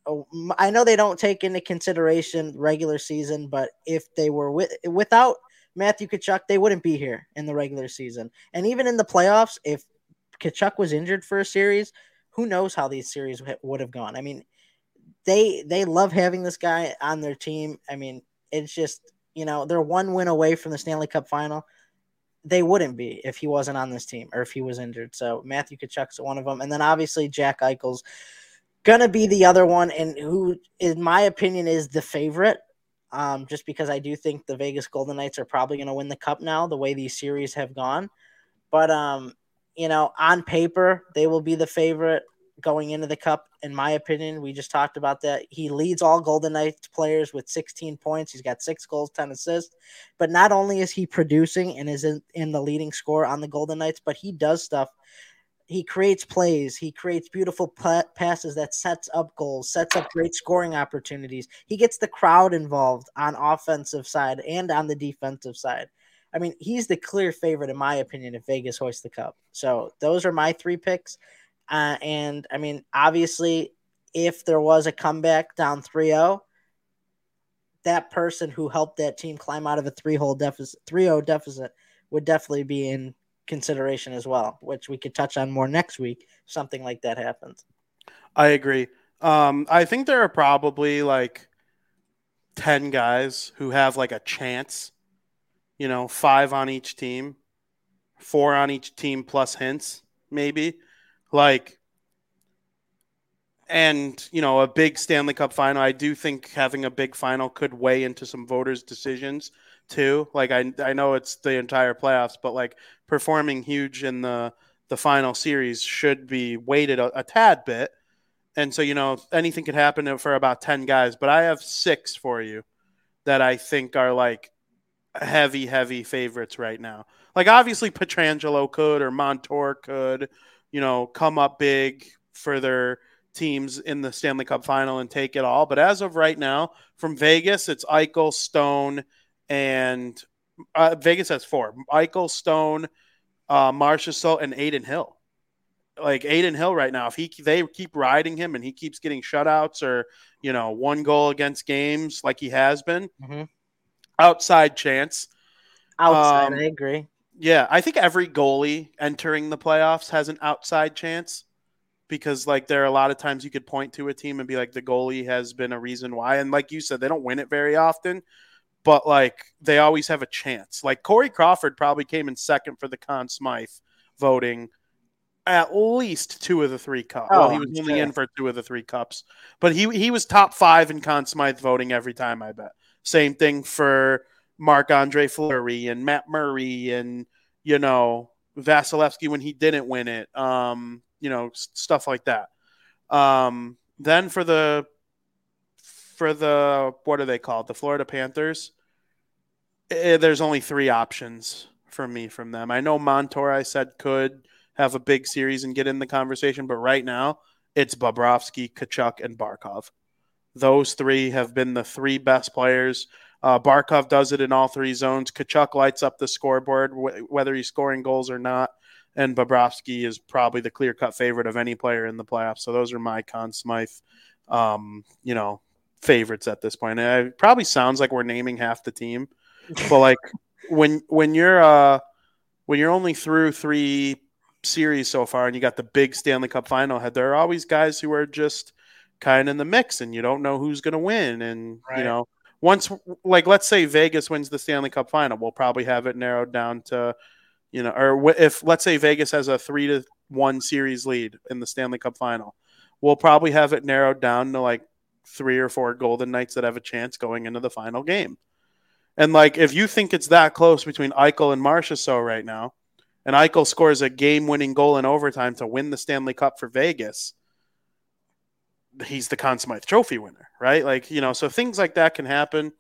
Oh, I know they don't take into consideration regular season, but if they were with without Matthew Tkachuk, they wouldn't be here in the regular season. And even in the playoffs, if Tkachuk was injured for a series, who knows how these series would have gone? I mean, they they love having this guy on their team. I mean, it's just you know they're one win away from the Stanley Cup final. They wouldn't be if he wasn't on this team or if he was injured. So Matthew Tkachuk's one of them, and then obviously Jack Eichel's gonna be the other one, and who, in my opinion, is the favorite. Um, just because I do think the Vegas Golden Knights are probably gonna win the cup now, the way these series have gone. But um, you know, on paper, they will be the favorite going into the cup. In my opinion, we just talked about that. He leads all Golden Knights players with 16 points. He's got six goals, 10 assists. But not only is he producing and is in, in the leading score on the Golden Knights, but he does stuff he creates plays. He creates beautiful pa- passes that sets up goals, sets up great scoring opportunities. He gets the crowd involved on offensive side and on the defensive side. I mean, he's the clear favorite in my opinion if Vegas hoists the cup. So those are my three picks. Uh, and I mean, obviously, if there was a comeback down 3-0, that person who helped that team climb out of a three-hole deficit, 3-0 deficit would definitely be in consideration as well, which we could touch on more next week. Something like that happens. I agree. Um, I think there are probably like 10 guys who have like a chance, you know, five on each team, four on each team plus Hintz, maybe. Like, and you know a big Stanley Cup final. I do think having a big final could weigh into some voters' decisions too. Like I I know it's the entire playoffs, but like performing huge in the the final series should be weighted a, a tad bit. And so, you know, anything could happen for about 10 guys, but I have six for you that I think are like heavy, heavy favorites right now. Like, obviously, Pietrangelo could or Montour could, you know, come up big for their teams in the Stanley Cup final and take it all. But as of right now, from Vegas, it's Eichel, Stone, and uh, Vegas has four Eichel, Stone, uh, Marchessault, and Adin Hill. Like Adin Hill right now, if he they keep riding him and he keeps getting shutouts or you know one goal against games like he has been, Mm-hmm. outside chance. Outside, Um, I agree. Yeah, I think every goalie entering the playoffs has an outside chance because like there are a lot of times you could point to a team and be like the goalie has been a reason why and like you said they don't win it very often but like they always have a chance. Like corey crawford probably came in second for the Conn smythe voting at least two of the three cups. Oh, well he was I'm only in for two of the three cups but he he was top five in Conn smythe voting every time i bet. Same thing for marc andre fleury and matt murray and you know Vasilevskiy when he didn't win it um you know stuff like that. Um then for the for the what are they called? The florida panthers? Eh, there's only three options for me from them. I know montour i said could have a big series and get in the conversation but right now it's bobrovsky Tkachuk and barkov. Those three have been the three best players. Uh, barkov does it in all three zones. Tkachuk lights up the scoreboard wh- whether he's scoring goals or not and Bobrovsky is probably the clear cut favorite of any player in the playoffs. So those are my Conn Smythe, um, you know, favorites at this point. And it probably sounds like we're naming half the team, but like when when you're uh when you're only through three series so far and you got the big Stanley Cup final ahead, there are always guys who are just kind of in the mix and you don't know who's going to win. And Right. you know, once like let's say Vegas wins the Stanley Cup final, we'll probably have it narrowed down to you know, or if let's say Vegas has a three to one series lead in the Stanley Cup final, we'll probably have it narrowed down to like three or four Golden Knights that have a chance going into the final game. And like, if you think it's that close between Eichel and Marchessault right now, and Eichel scores a game-winning goal in overtime to win the Stanley Cup for Vegas, he's the Conn Smythe Trophy winner, right? Like, you know, so things like that can happen.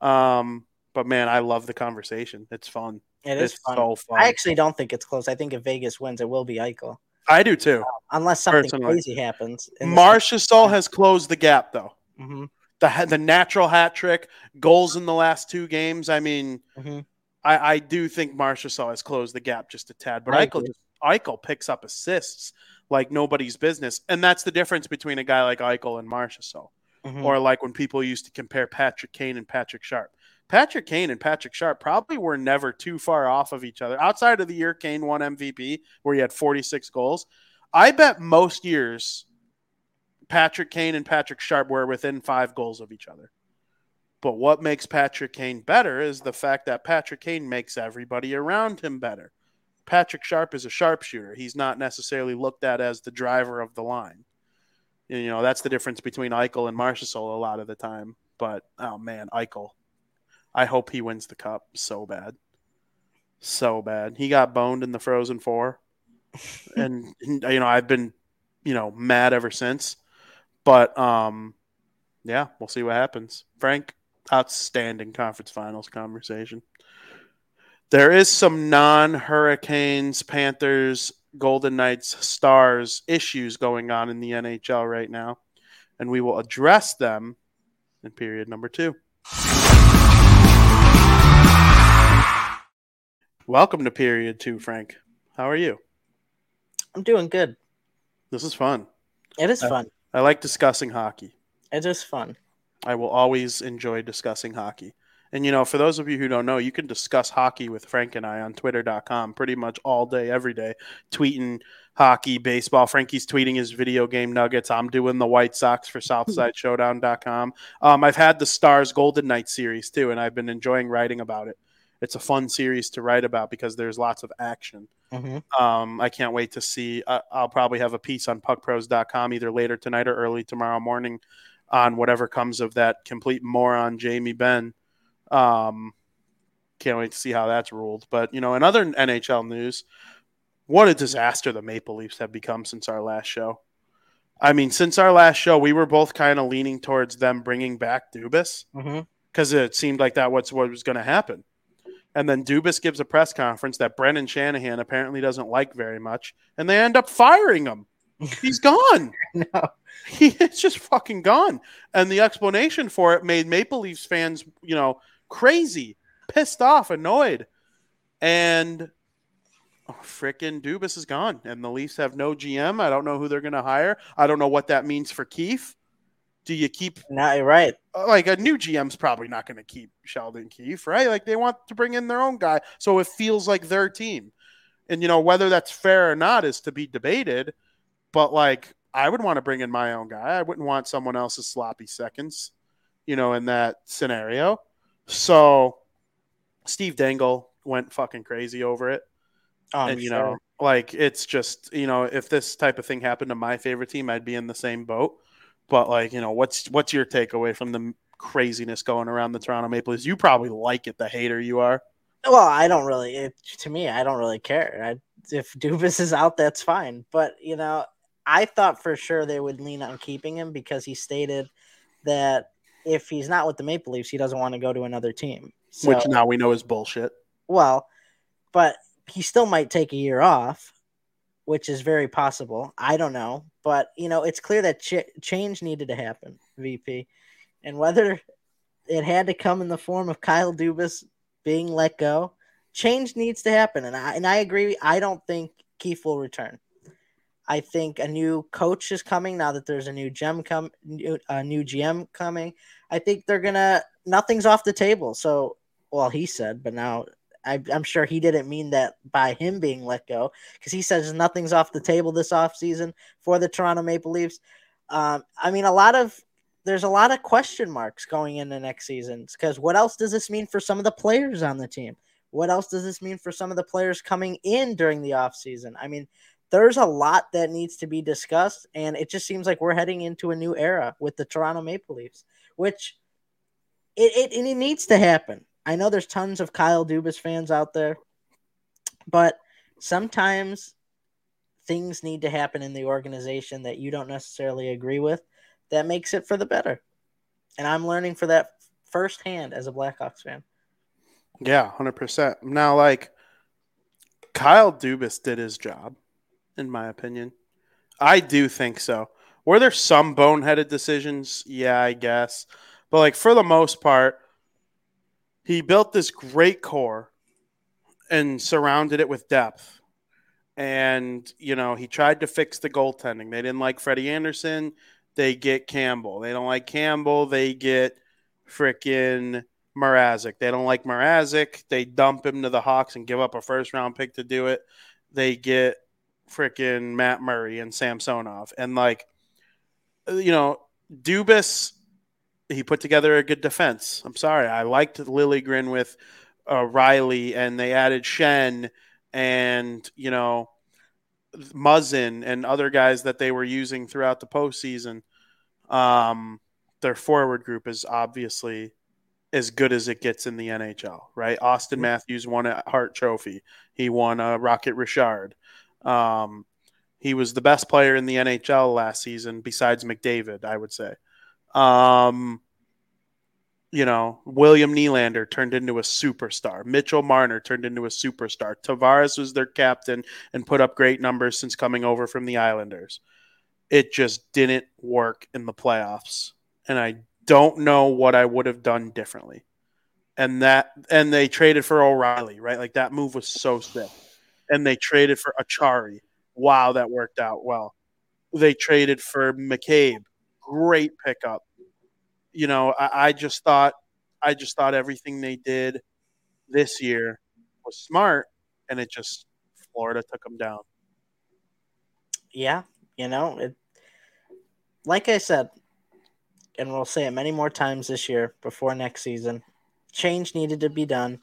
Um, but man, I love the conversation. It's fun. It is it's fun. so fun. I actually don't think it's close. I think if Vegas wins, it will be Eichel, I do too. unless something Personally. crazy happens. Marchessault has closed the gap though. hmm The the natural hat trick, goals in the last two games. I mean, hmm I, I do think Marchessault has closed the gap just a tad, but I Eichel just, Eichel picks up assists like nobody's business, and that's the difference between a guy like Eichel and Marchessault, hmm or like when people used to compare Patrick Kane and Patrick Sharp. Patrick Kane and Patrick Sharp probably were never too far off of each other. Outside of the year Kane won MVP, where he had 46 goals, I bet most years Patrick Kane and Patrick Sharp were within five goals of each other. But what makes Patrick Kane better is the fact that Patrick Kane makes everybody around him better. Patrick Sharp is a sharpshooter. He's not necessarily looked at as the driver of the line. You know, that's the difference between Eichel and Marchessault a lot of the time. But oh man, Eichel. I hope he wins the cup so bad. So bad. He got boned in the Frozen Four. and you know, I've been, you know, mad ever since. But um yeah, we'll see what happens. Frank, outstanding conference finals conversation. There is some non Hurricanes, Panthers, Golden Knights, Stars issues going on in the NHL right now, and we will address them in period number two. Welcome to period two, Frank. How are you? I'm doing good. This is fun. It is Uh, fun. I like discussing hockey. It is fun. I will always enjoy discussing hockey. And you know, for those of you who don't know, you can discuss hockey with Frank and I on twitter.com pretty much all day, every day, tweeting hockey, baseball. Frankie's tweeting his video game nuggets. I'm doing the White Sox for SouthsideShowdown.com. Um, I've had the Stars Golden Knight series too, and I've been enjoying writing about it. It's a fun series to write about because there's lots of action. hmm Um, I can't wait to see. I, I'll probably have a piece on puckpros.com either later tonight or early tomorrow morning on whatever comes of that complete moron Jamie Benn. Um, can't wait to see how that's ruled. But you know, in other NHL news, what a disaster the Maple Leafs have become since our last show. I mean, since our last show, we were both kind of leaning towards them bringing back Dubas because Mm-hmm. it seemed like that was what was going to happen. And then Dubas gives a press conference that Brendan Shanahan apparently doesn't like very much, and they end up firing him. He's gone. No. He is just fucking gone. And the explanation for it made Maple Leafs fans, you know, crazy, pissed off, annoyed. And oh, frickin' Dubas is gone. And the Leafs have no GM. I don't know who they're going to hire. I don't know what that means for Keefe. Do you keep No, you're right. Uh, like a new GM's probably not going to keep Sheldon Keefe, right? Like they want to bring in their own guy, so it feels like their team. And you know whether that's fair or not is to be debated. But like I would want to bring in my own guy. I wouldn't want someone else's sloppy seconds, you know, in that scenario. So Steve Dangle went fucking crazy over it Oh, and you sure. know like it's just you know if this type of thing happened to my favorite team i'd be in the same boat but like you know what's what's your takeaway from the craziness going around the toronto maple leafs you probably like it the hater you are Well, I don't really. It, to me, I don't really care. I, if Dubas is out, that's fine. But you know, I thought for sure they would lean on keeping him because he stated that if he's not with the Maple Leafs, he doesn't want to go to another team. So, which now we know is bullshit well, but he still might take a year off, which is very possible. I don't know, but you know, it's clear that ch- change needed to happen, VP, and whether it had to come in the form of Kyle Dubas being let go, change needs to happen. And I and I agree. I don't think Keefe will return. I think a new coach is coming now that there's a new gem come a new GM coming. I think they're gonna nothing's off the table. So well, he said, but now I, I'm sure he didn't mean that by him being let go because he says nothing's off the table this offseason for the Toronto Maple Leafs. Um, I mean, a lot of there's a lot of question marks going into next season because what else does this mean for some of the players on the team? What else does this mean for some of the players coming in during the offseason? I mean, there's a lot that needs to be discussed, and it just seems like we're heading into a new era with the Toronto Maple Leafs, which it, it, it needs to happen. I know there's tons of Kyle Dubas fans out there, but sometimes things need to happen in the organization that you don't necessarily agree with that makes it for the better. And I'm learning for that firsthand as a Blackhawks fan. yeah 100% now like kyle dubas did his job in my opinion. I do think so. Were there some boneheaded decisions? Yeah i guess. But like for the most part he built this great core and surrounded it with depth. And, you know, he tried to fix the goaltending. They didn't like Freddie Andersen. They get Campbell. They don't like Campbell. They get frickin' Mrazek. They don't like Mrazek. They dump him to the Hawks and give up a first round pick to do it. They get frickin' Matt Murray and Samsonov. And, like, you know, Dubas he put together a good defense. I'm sorry, I liked Liljegren with uh, Rielly, and they added Schenn and you know Muzzin and other guys that they were using throughout the postseason. Um, their forward group is obviously as good as it gets in the NHL, right? Auston Matthews won a Hart Trophy. He won a Rocket Richard. Um, he was the best player in the NHL last season, besides McDavid, I would say. Um, you know, William Nylander turned into a superstar. Mitchell Marner turned into a superstar. Tavares was their captain and put up great numbers since coming over from the Islanders. It just didn't work in the playoffs. And I don't know what I would have done differently. And that and they traded for O'Reilly, right? Like that move was so sick. And they traded for Acciari. Wow, that worked out well. They traded for McCabe great pickup. You know, I, I, just thought I just thought everything they did this year was smart, and it just Florida took them down. Yeah, you know, it. Like I said, and we'll say it many more times this year before next season. Change needed to be done.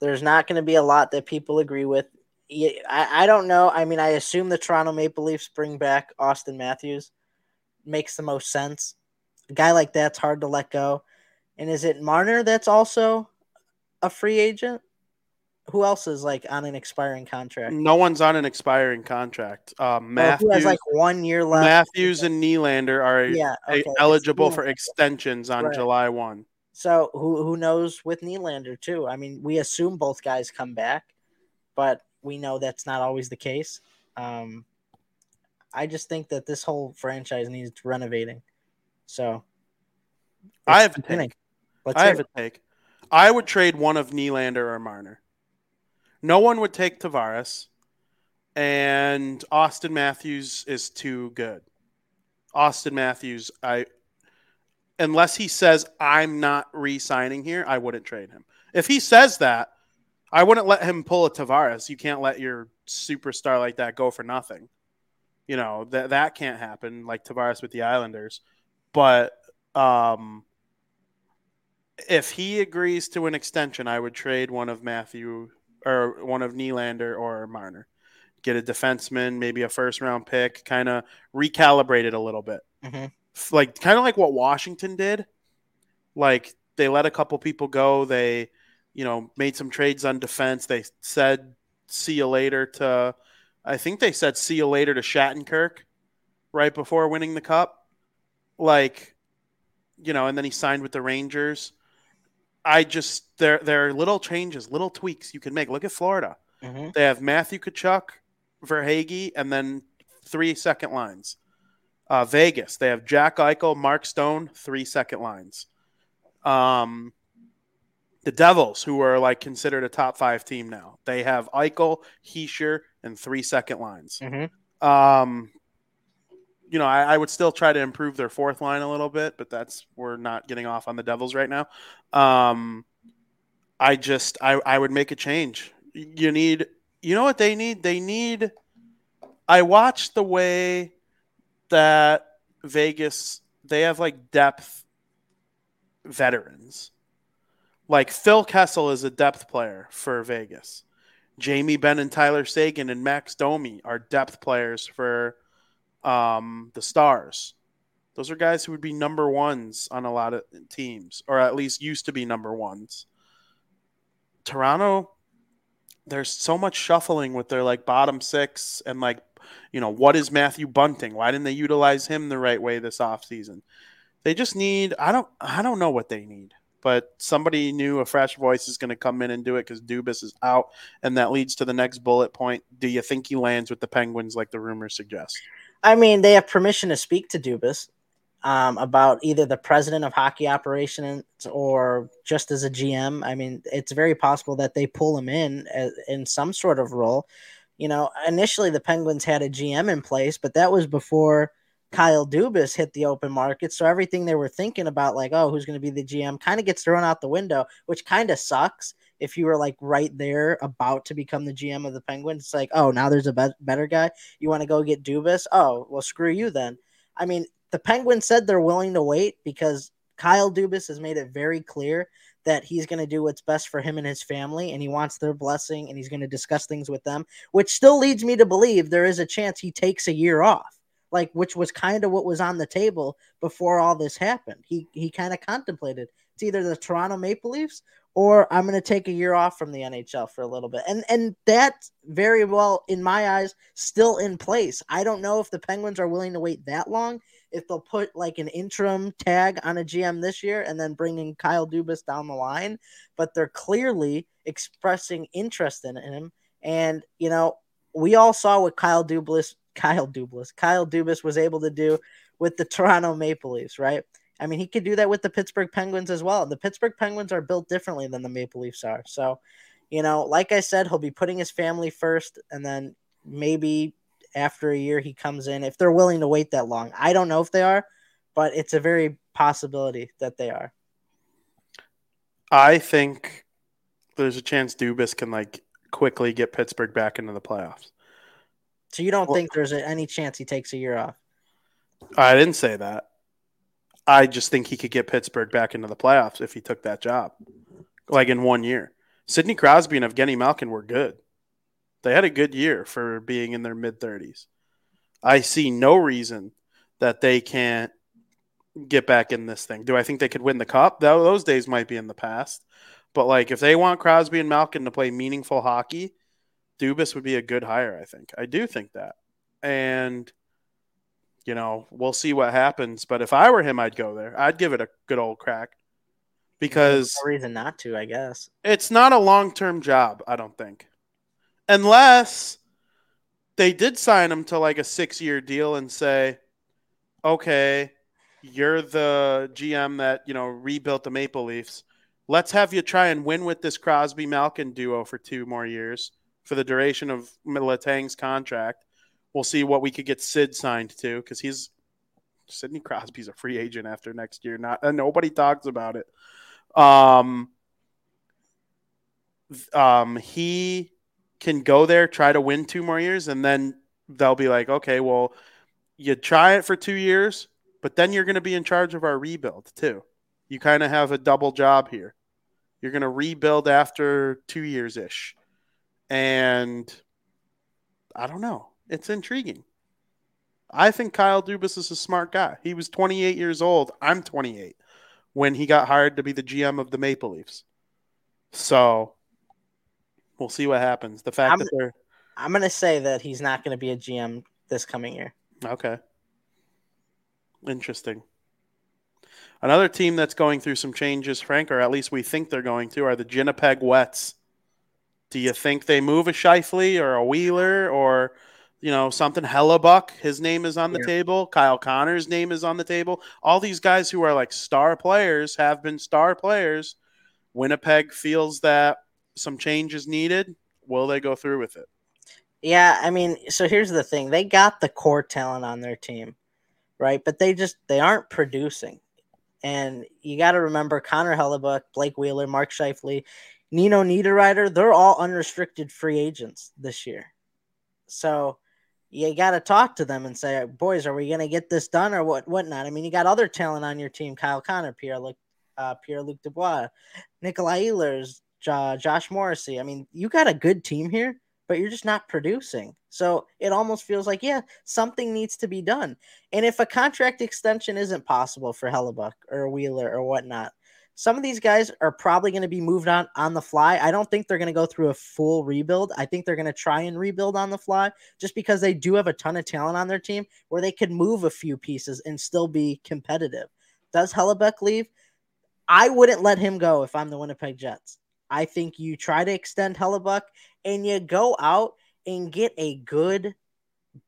There's not going to be a lot that people agree with. I, I don't know. I mean, I assume the Toronto Maple Leafs bring back Auston Matthews makes the most sense. A guy like that's hard to let go. And is it Marner that's also a free agent? who else is like on an expiring contract? No one's on an expiring contract. Um, Matthews, has like one year left? Matthews and Nylander are yeah, okay. eligible for extensions on Right. July one. So who who knows with Nylander too? I mean, we assume both guys come back, but we know that's not always the case. Um, I just think that this whole franchise needs renovating. So I have a beginning. take. Let's I have it. a take. I would trade one of Nylander or Marner. No one would take Tavares, and Auston Matthews is too good. Auston Matthews, I unless he says I'm not re-signing here, I wouldn't trade him. If he says that, I wouldn't let him pull a Tavares. You can't let your superstar like that go for nothing. You know that that can't happen, like Tavares with the Islanders. But um, if he agrees to an extension, I would trade one of Matthew or one of Nylander or Marner. Get a defenseman, maybe a first round pick, kind of recalibrate it a little bit. Mhm. Like kind of like what Washington did. Like they let a couple people go. They, you know, made some trades on defense. They said see you later to I think they said see you later to Shattenkirk right before winning the cup. Like you know, and then he signed with the Rangers. I just there there are little changes, little tweaks you can make. Look at Florida. Mhm. They have Matthew Tkachuk, Verhaeghe, and then three second lines. Uh, Vegas, they have Jack Eichel, Mark Stone, three second lines. Um, the Devils, who are like considered a top five team now, they have Eichel, Hischier, and three second lines. Mhm. Um, you know, I, I would still try to improve their fourth line a little bit, but that's we're not getting off on the Devils right now. Um, I just I, I would make a change. You need you know what they need? They need I watched the way that Vegas they have like depth veterans. Like Phil Kessel is a depth player for Vegas. Jamie Benn and Tyler Seguin and Max Domi are depth players for um, the Stars. Those are guys who would be number ones on a lot of teams, or at least used to be number ones. Toronto, there's so much shuffling with their like bottom six and like, you know, what is Matthew Bunting? Why didn't they utilize him the right way this offseason? They just need I don't I don't know what they need, but somebody new, a fresh voice is going to come in and do it because Dubas is out, and that leads to the next bullet point. Do you think he lands with the Penguins like the rumors suggest? I mean, they have permission to speak to Dubas um, about either the president of hockey operations or just as a GM. I mean, it's very possible that they pull him in as, in some sort of role. You know, initially the Penguins had a GM in place, but that was before Kyle Dubas hit the open market. So everything they were thinking about, like, oh, who's going to be the GM, kind of gets thrown out the window, which kind of sucks. If you were like right there about to become the GM of the Penguins, it's like, oh, now there's a be- better guy. You want to go get Dubas? Oh, well, screw you then. I mean, the Penguins said they're willing to wait because Kyle Dubas has made it very clear that he's going to do what's best for him and his family, and he wants their blessing, and he's going to discuss things with them, which still leads me to believe there is a chance he takes a year off, like which was kind of what was on the table before all this happened. He he kind of contemplated it's either the Toronto Maple Leafs or I'm going to take a year off from the NHL for a little bit. And and that's very well in my eyes still in place. I don't know if the Penguins are willing to wait that long, if they'll put like an interim tag on a GM this year and then bring in Kyle Dubas down the line, but they're clearly expressing interest in him and you know, we all saw what Kyle Dubas Kyle Dubas Kyle Dubas was able to do with the Toronto Maple Leafs, right? I mean, he could do that with the Pittsburgh Penguins as well. The Pittsburgh Penguins are built differently than the Maple Leafs are. So, you know, like I said, he'll be putting his family first, and then maybe after a year he comes in if they're willing to wait that long. I don't know if they are, but it's a very possibility that they are. I think there's a chance Dubas can like quickly get Pittsburgh back into the playoffs. So you don't Well- think there's any chance he takes a year off? I didn't say that. I just think he could get Pittsburgh back into the playoffs if he took that job, like in one year. Sidney Crosby and Evgeny Malkin were good. They had a good year for being in their mid 30s. I see no reason that they can't get back in this thing. Do I think they could win the cup? Those days might be in the past, But like if they want Crosby and Malkin to play meaningful hockey, Dubas would be a good hire, I think. I do think that. And you know, we'll see what happens. But if I were him, I'd go there. I'd give it a good old crack because no reason not to, I guess. It's not a long term job, I don't think, unless they did sign him to like a six year deal and say, okay, you're the GM that you know rebuilt the Maple Leafs. Let's have you try and win with this Crosby Malkin duo for two more years for the duration of Letang's contract We'll see what we could get Sid signed to because he's Sidney Crosby's a free agent after next year. Not uh, nobody talks about it. Um, um, he can go there, try to win two more years, and then they'll be like, okay, well, you try it for two years, but then you're going to be in charge of our rebuild too. You kind of have a double job here. You're going to rebuild after two years ish, and I don't know it's intriguing. I think Kyle Dubas is a smart guy. He was 28 years old. I'm 28 when he got hired to be the GM of the Maple Leafs. So we'll see what happens. The fact I'm, that they're I'm going to say that he's not going to be a GM this coming year. Okay. Interesting. Another team that's going through some changes, Frank, or at least we think they're going to, are the Winnipeg Wets. Do you think they move a Scheifele or a Wheeler or you know, something Hellebuyck, his name is on the yeah. table. Kyle Connor's name is on the table. All these guys who are like star players have been star players. Winnipeg feels that some change is needed. Will they go through with it? Yeah, I mean, so here's the thing. They got the core talent on their team, right? But they just they aren't producing. And you got to remember Connor Hellebuyck, Blake Wheeler, Mark Scheifele, Nino Niederreiter, they're all unrestricted free agents this year. So you got to talk to them and say, boys, are we going to get this done or what? Whatnot. I mean, you got other talent on your team: Kyle Connor, Pierre Luc, uh, Pierre Luc Dubois, Nikolai Ehlers, uh, Josh Morrissey. I mean, you got a good team here, but you're just not producing. So it almost feels like, yeah, something needs to be done. And if a contract extension isn't possible for Hellebuyck or Wheeler or whatnot, some of these guys are probably going to be moved on on the fly. I don't think they're going to go through a full rebuild. I think they're going to try and rebuild on the fly just because they do have a ton of talent on their team where they could move a few pieces and still be competitive. Does Hellebuyck leave? I wouldn't let him go if I'm the Winnipeg Jets. I think you try to extend Hellebuyck and you go out and get a good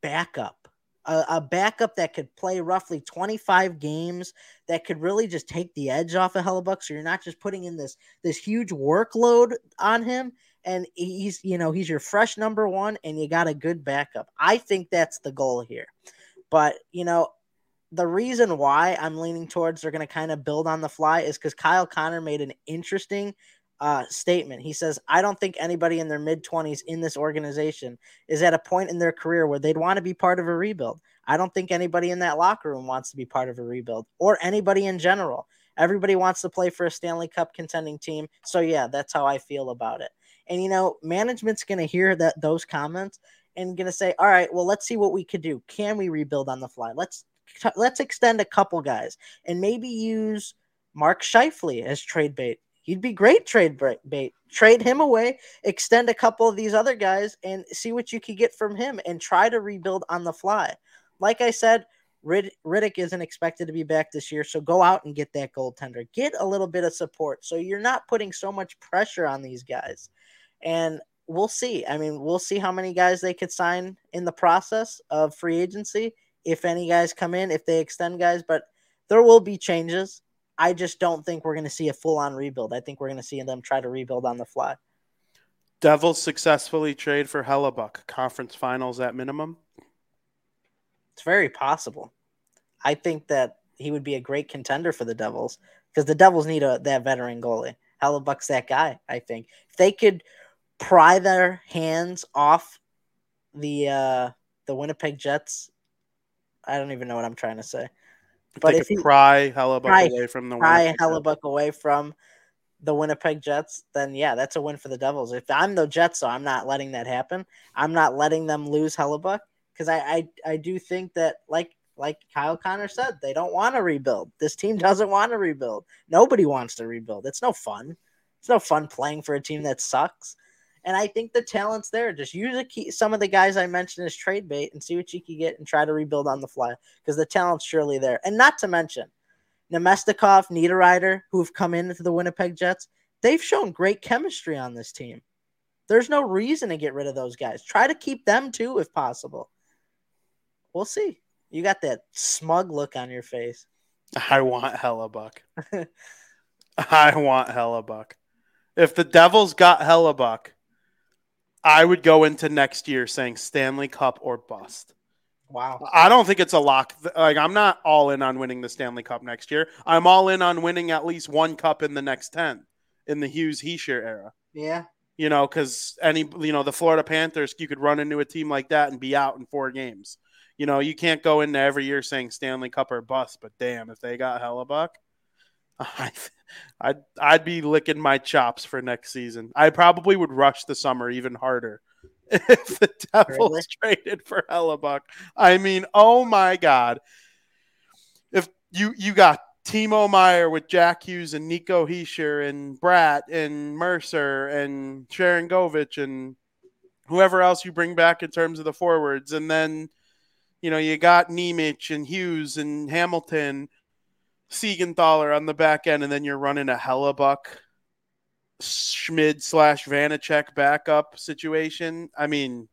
backup a, a, backup that could play roughly 25 games that could really just take the edge off of Hellebuyck. So you're not just putting in this this huge workload on him. And he's, you know, he's your fresh number one, and you got a good backup. I think that's the goal here. But you know, the reason why I'm leaning towards they're going to kind of build on the fly is because Kyle Connor made an interesting uh, statement. He says, I don't think anybody in their mid 20s in this organization is at a point in their career where they'd want to be part of a rebuild. I don't think anybody in that locker room wants to be part of a rebuild or anybody in general. Everybody wants to play for a Stanley Cup contending team. So, yeah, that's how I feel about it. And, you know, management's going to hear that those comments and going to say, all right, well, let's see what we could do. Can we rebuild on the fly? Let's let's extend a couple guys and maybe use Mark Scheifele as trade bait He'd be great trade bait. Trade him away, extend a couple of these other guys, and see what you could get from him, and try to rebuild on the fly. Like I said, Rittich isn't expected to be back this year, so go out and get that goaltender. Get a little bit of support, so you're not putting so much pressure on these guys. And we'll see. I mean, we'll see how many guys they could sign in the process of free agency. If any guys come in, if they extend guys, but there will be changes. I just don't think we're going to see a full on rebuild. I think we're going to see them try to rebuild on the fly. Devils successfully trade for Hellebuyck, Conference finals at minimum. It's very possible. I think that he would be a great contender for the Devils because the Devils need a that veteran goalie. Hellebuyck's that guy. I think if they could pry their hands off the uh, the Winnipeg Jets, I don't even know what I'm trying to say. But if he pry Hellebuyck pry, away from the pry Hellebuyck away from the Winnipeg Jets, then yeah, that's a win for the Devils. If I'm the Jets, so I'm not letting that happen. I'm not letting them lose Hellebuyck because I, I I do think that like like Kyle Connor said, they don't want to rebuild. This team doesn't want to rebuild. Nobody wants to rebuild. It's no fun. It's no fun playing for a team that sucks. And I think the talent's there. Just use key, some of the guys I mentioned as trade bait and see what you can get and try to rebuild on the fly because the talent's surely there. And not to mention, Namestnikov, Niederreiter, who've come into the Winnipeg Jets, they've shown great chemistry on this team. There's no reason to get rid of those guys. Try to keep them too if possible. We'll see. You got that smug look on your face. I want Hellebuyck. I want Hellebuyck. If the Devils got Hellebuyck, I would go into next year saying Stanley Cup or bust. Wow. I don't think it's a lock. Like I'm not all in on winning the Stanley Cup next year. I'm all in on winning at least one cup in the next 10 in the Hughes Hischier era. Yeah. You know, cuz any you know, the Florida Panthers, you could run into a team like that and be out in 4 games. You know, you can't go into every year saying Stanley Cup or bust, but damn, if they got Hellebuyck, I I'd I'd be licking my chops for next season. I probably would rush the summer even harder if the Devils really? traded for Hellebuyck. I mean, oh my god. If you you got Timo Meier with Jack Hughes and Nico Hischier and Bratt and Mercer and Sharangovich and whoever else you bring back in terms of the forwards, and then you know you got Nemec and Hughes and Hamilton Siegenthaler on the back end, and then you're running a Hellebuyck Schmid slash Vanecek backup situation. I mean,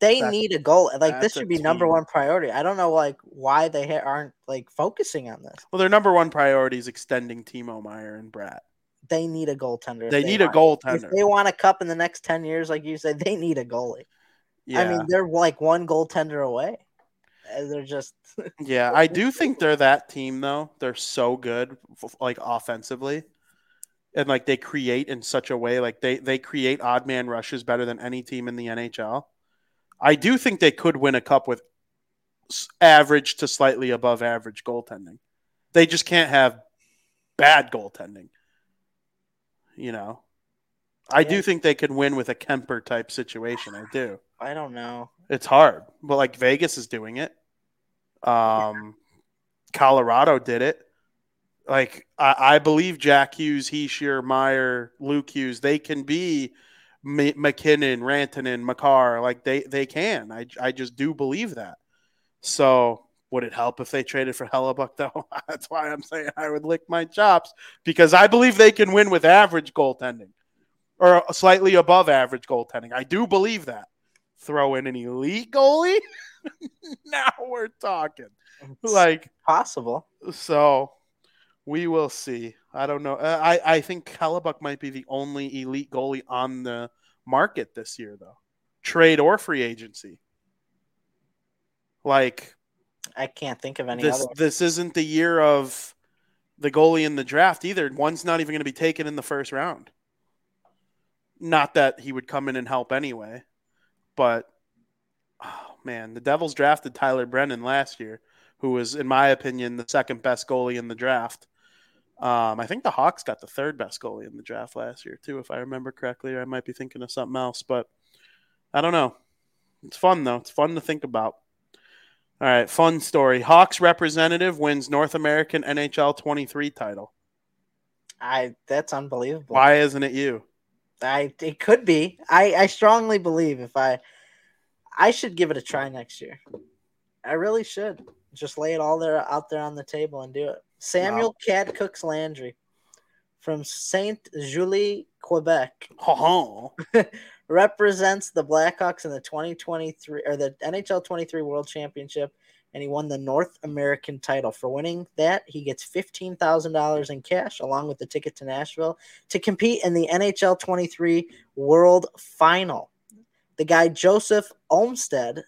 they need a goal. Like this should be team. number one priority. I don't know, like why they ha- aren't like focusing on this. Well, their number one priority is extending Timo Meier and Bratt. They need a goaltender. They, they need want, a goaltender. If they want a cup in the next ten years, like you said, they need a goalie. Yeah. I mean, they're like one goaltender away. Uh, they're just yeah. I do think they're that team though. They're so good, like offensively, and like they create in such a way. Like they they create odd man rushes better than any team in the NHL. I do think they could win a cup with average to slightly above average goaltending. They just can't have bad goaltending. You know, I yeah. do think they could win with a Kuemper type situation. I do. I don't know. It's hard, but like Vegas is doing it. Um, Colorado did it. Like I, I believe Jack Hughes, Hischier, Meier, Luke Hughes, they can be M- MacKinnon, Rantanen, Makar. Like they they can. I I just do believe that. So would it help if they traded for Hellebuyck though? That's why I'm saying I would lick my chops because I believe they can win with average goaltending or slightly above average goaltending. I do believe that. Throw in an elite goalie. now we're talking. It's like possible. So we will see. I don't know. Uh, I I think Hellebuyck might be the only elite goalie on the market this year, though, trade or free agency. Like, I can't think of any. This other. this isn't the year of the goalie in the draft either. One's not even going to be taken in the first round. Not that he would come in and help anyway, but oh man, the Devils drafted Tyler Brennan last year, who was, in my opinion, the second best goalie in the draft. Um, I think the Hawks got the third best goalie in the draft last year too, if I remember correctly. Or I might be thinking of something else, but I don't know. It's fun though. It's fun to think about. All right, fun story. Hawks representative wins North American NHL 23 title. I that's unbelievable. Why isn't it you? I it could be. I I strongly believe if I I should give it a try next year. I really should. Just lay it all there out there on the table and do it. Samuel wow. Cad Cooks Landry from Saint Julie, Quebec. Oh. represents the Blackhawks in the 2023 or the NHL 23 World Championship and he won the North American title. For winning that, he gets $15,000 in cash along with the ticket to Nashville to compete in the NHL 23 World Final. The guy Joseph Olmstead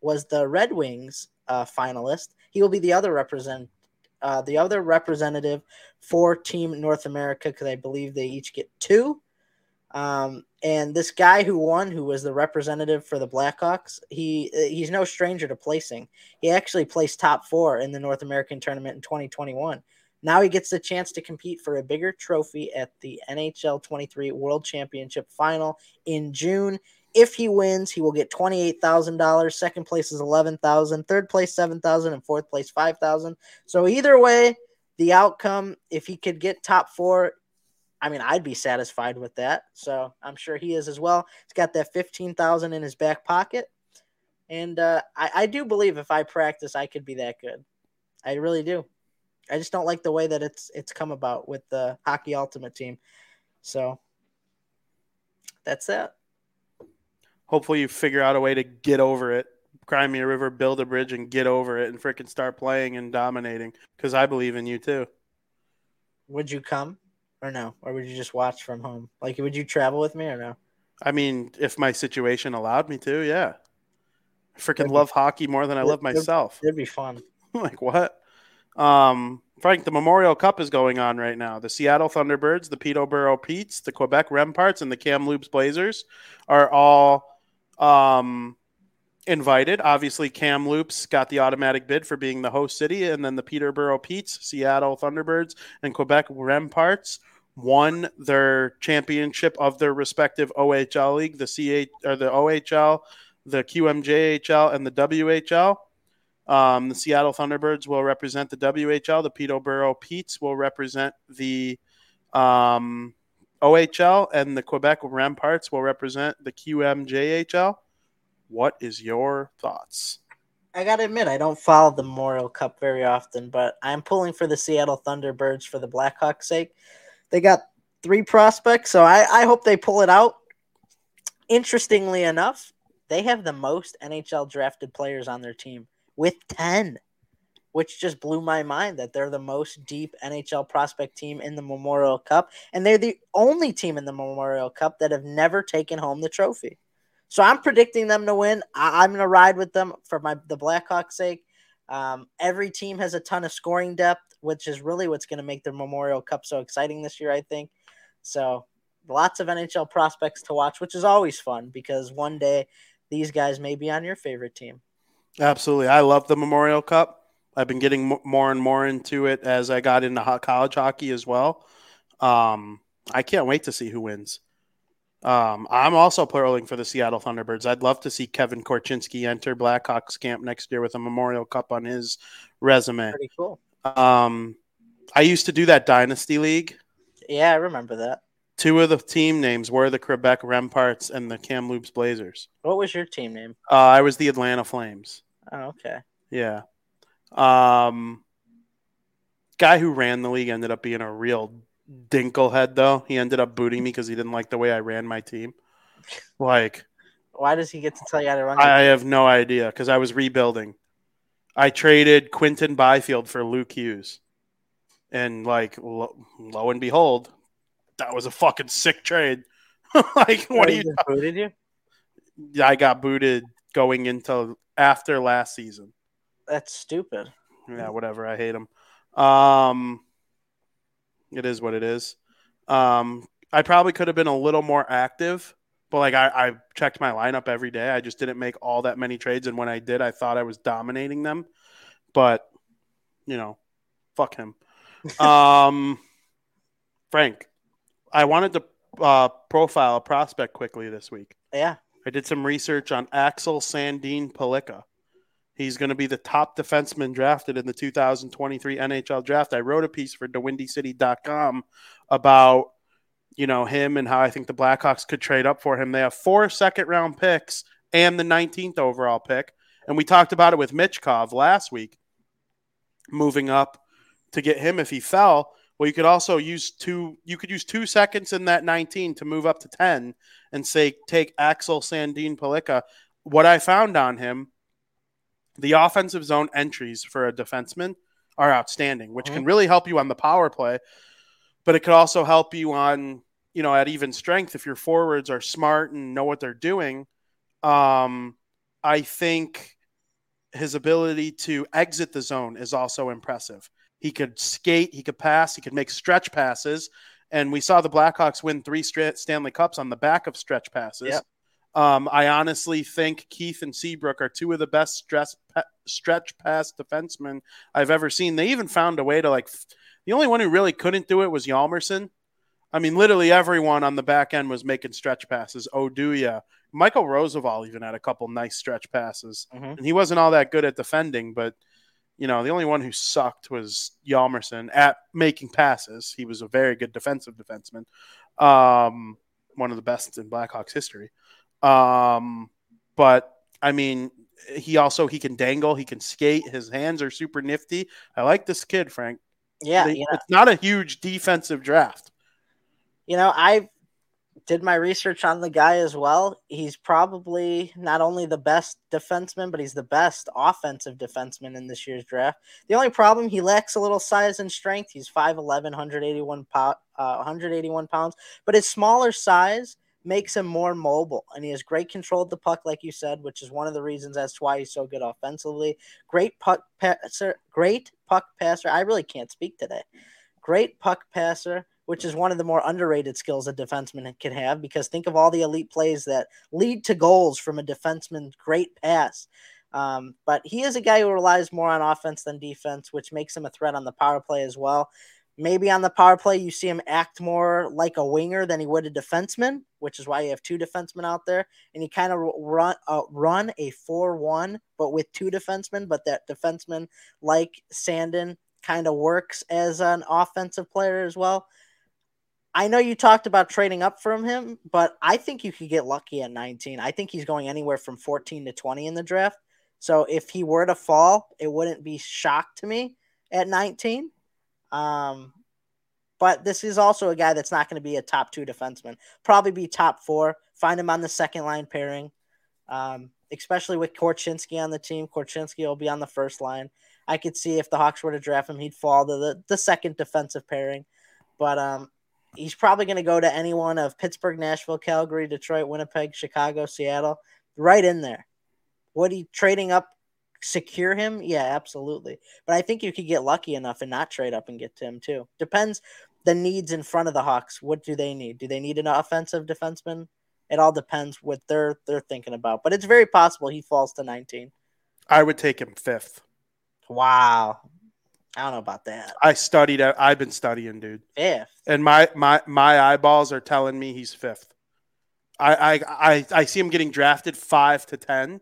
was the Red Wings uh, finalist. He will be the other represent uh, the other representative for Team North America because I believe they each get two. Um, and this guy who won, who was the representative for the Blackhawks, he he's no stranger to placing. He actually placed top four in the North American tournament in 2021. Now he gets the chance to compete for a bigger trophy at the NHL 23 World Championship final in June. If he wins, he will get $28,000. Second place is 11,000, third place 7,000 and fourth place 5,000. So either way, the outcome if he could get top 4, I mean, I'd be satisfied with that. So I'm sure he is as well. He's got that fifteen thousand in his back pocket, and uh, I, I do believe if I practice, I could be that good. I really do. I just don't like the way that it's it's come about with the hockey ultimate team. So that's that. Hopefully, you figure out a way to get over it. Cry me a river, build a bridge, and get over it, and freaking start playing and dominating. Because I believe in you too. Would you come or no, or would you just watch from home? Like, would you travel with me or no? I mean, if my situation allowed me to, yeah. I freaking be- love hockey more than I love myself. It'd be fun. like what? Um, Frank, the Memorial Cup is going on right now. The Seattle Thunderbirds, the Peterborough Petes, the Quebec Remparts, and the Kamloops Blazers are all um, invited. Obviously, Kamloops got the automatic bid for being the host city, and then the Peterborough Petes, Seattle Thunderbirds, and Quebec Remparts won their championship of their respective OHL league, the CH or the OHL, the QMJHL, and the WHL. Um, the Seattle Thunderbirds will represent the WHL. The Peterborough Petes will represent the um, OHL, and the Quebec Remparts will represent the QMJHL. What is your thoughts? I gotta admit, I don't follow the Memorial Cup very often, but I'm pulling for the Seattle Thunderbirds for the Blackhawks' sake. They got three prospects, so I, I hope they pull it out. Interestingly enough, they have the most NHL drafted players on their team with 10, which just blew my mind that they're the most deep NHL prospect team in the Memorial Cup. And they're the only team in the Memorial Cup that have never taken home the trophy. So I'm predicting them to win. I- I'm going to ride with them for my the Blackhawks' sake. Um, every team has a ton of scoring depth, which is really what's going to make the Memorial Cup so exciting this year, I think. So lots of NHL prospects to watch, which is always fun because one day these guys may be on your favorite team. Absolutely. I love the Memorial Cup. I've been getting more and more into it as I got into college hockey as well. Um, I can't wait to see who wins. Um, I'm also pulling for the Seattle Thunderbirds. I'd love to see Kevin Korchinski enter Blackhawks camp next year with a Memorial Cup on his resume. Pretty cool. Um, I used to do that Dynasty League. Yeah, I remember that. Two of the team names were the Quebec Remparts and the Kamloops Blazers. What was your team name? Uh, I was the Atlanta Flames. Oh, okay. Yeah. Um, guy who ran the league ended up being a real dinklehead, though. He ended up booting me because he didn't like the way I ran my team. Like, Why does he get to tell you how to run? I your- have no idea because I was rebuilding. I traded Quinton Byfield for Luke Hughes. And, like, lo, lo and behold, that was a fucking sick trade. like, what He you just booted you? I got booted going into after last season. That's stupid. Yeah, whatever. I hate him. Um, it is what it is. Um, I probably could have been a little more active, but like I, I checked my lineup every day. I just didn't make all that many trades, and when I did, I thought I was dominating them. But you know, fuck him. um, Frank, I wanted to uh, profile a prospect quickly this week. Yeah. I did some research on Axel Sandin Pellikka. He's going to be the top defenseman drafted in the 2023 NHL draft. I wrote a piece for thewindycity.com about you know him and how I think the Blackhawks could trade up for him. They have four second round picks and the 19th overall pick, and we talked about it with Michkov last week, moving up to get him if he fell. Well, you could also use two. You could use two seconds in that 19 to move up to 10 and say take Axel Sandin Pellikka. What I found on him, the offensive zone entries for a defenseman are outstanding, which can mm-hmm. really help you on the power play, but it could also help you on you know at even strength if your forwards are smart and know what they're doing. Um, I think his ability to exit the zone is also impressive. He could skate, he could pass, he could make stretch passes, and we saw the Blackhawks win three straight Stanley Cups on the back of stretch passes. Yep. Um, I honestly think Keith and Seabrook are two of the best stress, stretch pass defensemen I've ever seen. They even found a way to like. f- The only one who really couldn't do it was Hjalmarsson. I mean, literally everyone on the back end was making stretch passes. Oduya, Michal Rozsival even had a couple nice stretch passes, Mhm. and he wasn't all that good at defending, but You know, the only one who sucked was Hjalmarsson at making passes. He was a very good defensive defenseman, um, one of the best in Blackhawks history. Um, but I mean, he also he can dangle, he can skate. His hands are super nifty. I like this kid, Frank. Yeah, They- you know, it's not a huge defensive draft. you know, I did my research on the guy as well. He's probably not only the best defenseman, but he's the best offensive defenseman in this year's draft. The only problem, he lacks a little size and strength. He's 5'11, 181, pou- uh, 181 pounds, but his smaller size makes him more mobile and he has great control of the puck like you said which is one of the reasons as to why he's so good offensively great puck passer great puck passer i really can't speak today great puck passer which is one of the more underrated skills a defenseman can have because think of all the elite plays that lead to goals from a defenseman's great pass. Um, but he is a guy who relies more on offense than defense, which makes him a threat on the power play as well. Maybe on the power play, you see him act more like a winger than he would a defenseman, which is why you have two defensemen out there. And he kind of run uh, run a four-one, but with two defensemen. But that defenseman, like Sandin, kind of works as an offensive player as well. I know you talked about trading up from him, but I think you could get lucky at 19. I think he's going anywhere from 14 to 20 in the draft. So if he were to fall, it wouldn't be shock to me at 19. Um, but this is also a guy that's not going to be a top two defenseman. Probably be top four. Find him on the second line pairing, um, especially with Korchinski on the team. Korchinski will be on the first line. I could see if the Hawks were to draft him, he'd fall to the, the second defensive pairing. But um, he's probably going to go to anyone of Pittsburgh, Nashville, Calgary, Detroit, Winnipeg, Chicago, Seattle, right in there. Would he trading up secure him? Yeah, absolutely. But I think you could get lucky enough and not trade up and get to him too. Depends the needs in front of the Hawks. What do they need? Do they need an offensive defenseman? It all depends what they're they're thinking about. But it's very possible he falls to 19. I would take him fifth. Wow. I don't know about that. I studied. I've been studying, dude, Fifth. and my my my eyeballs are telling me he's fifth. I I I, I see him getting drafted five to ten.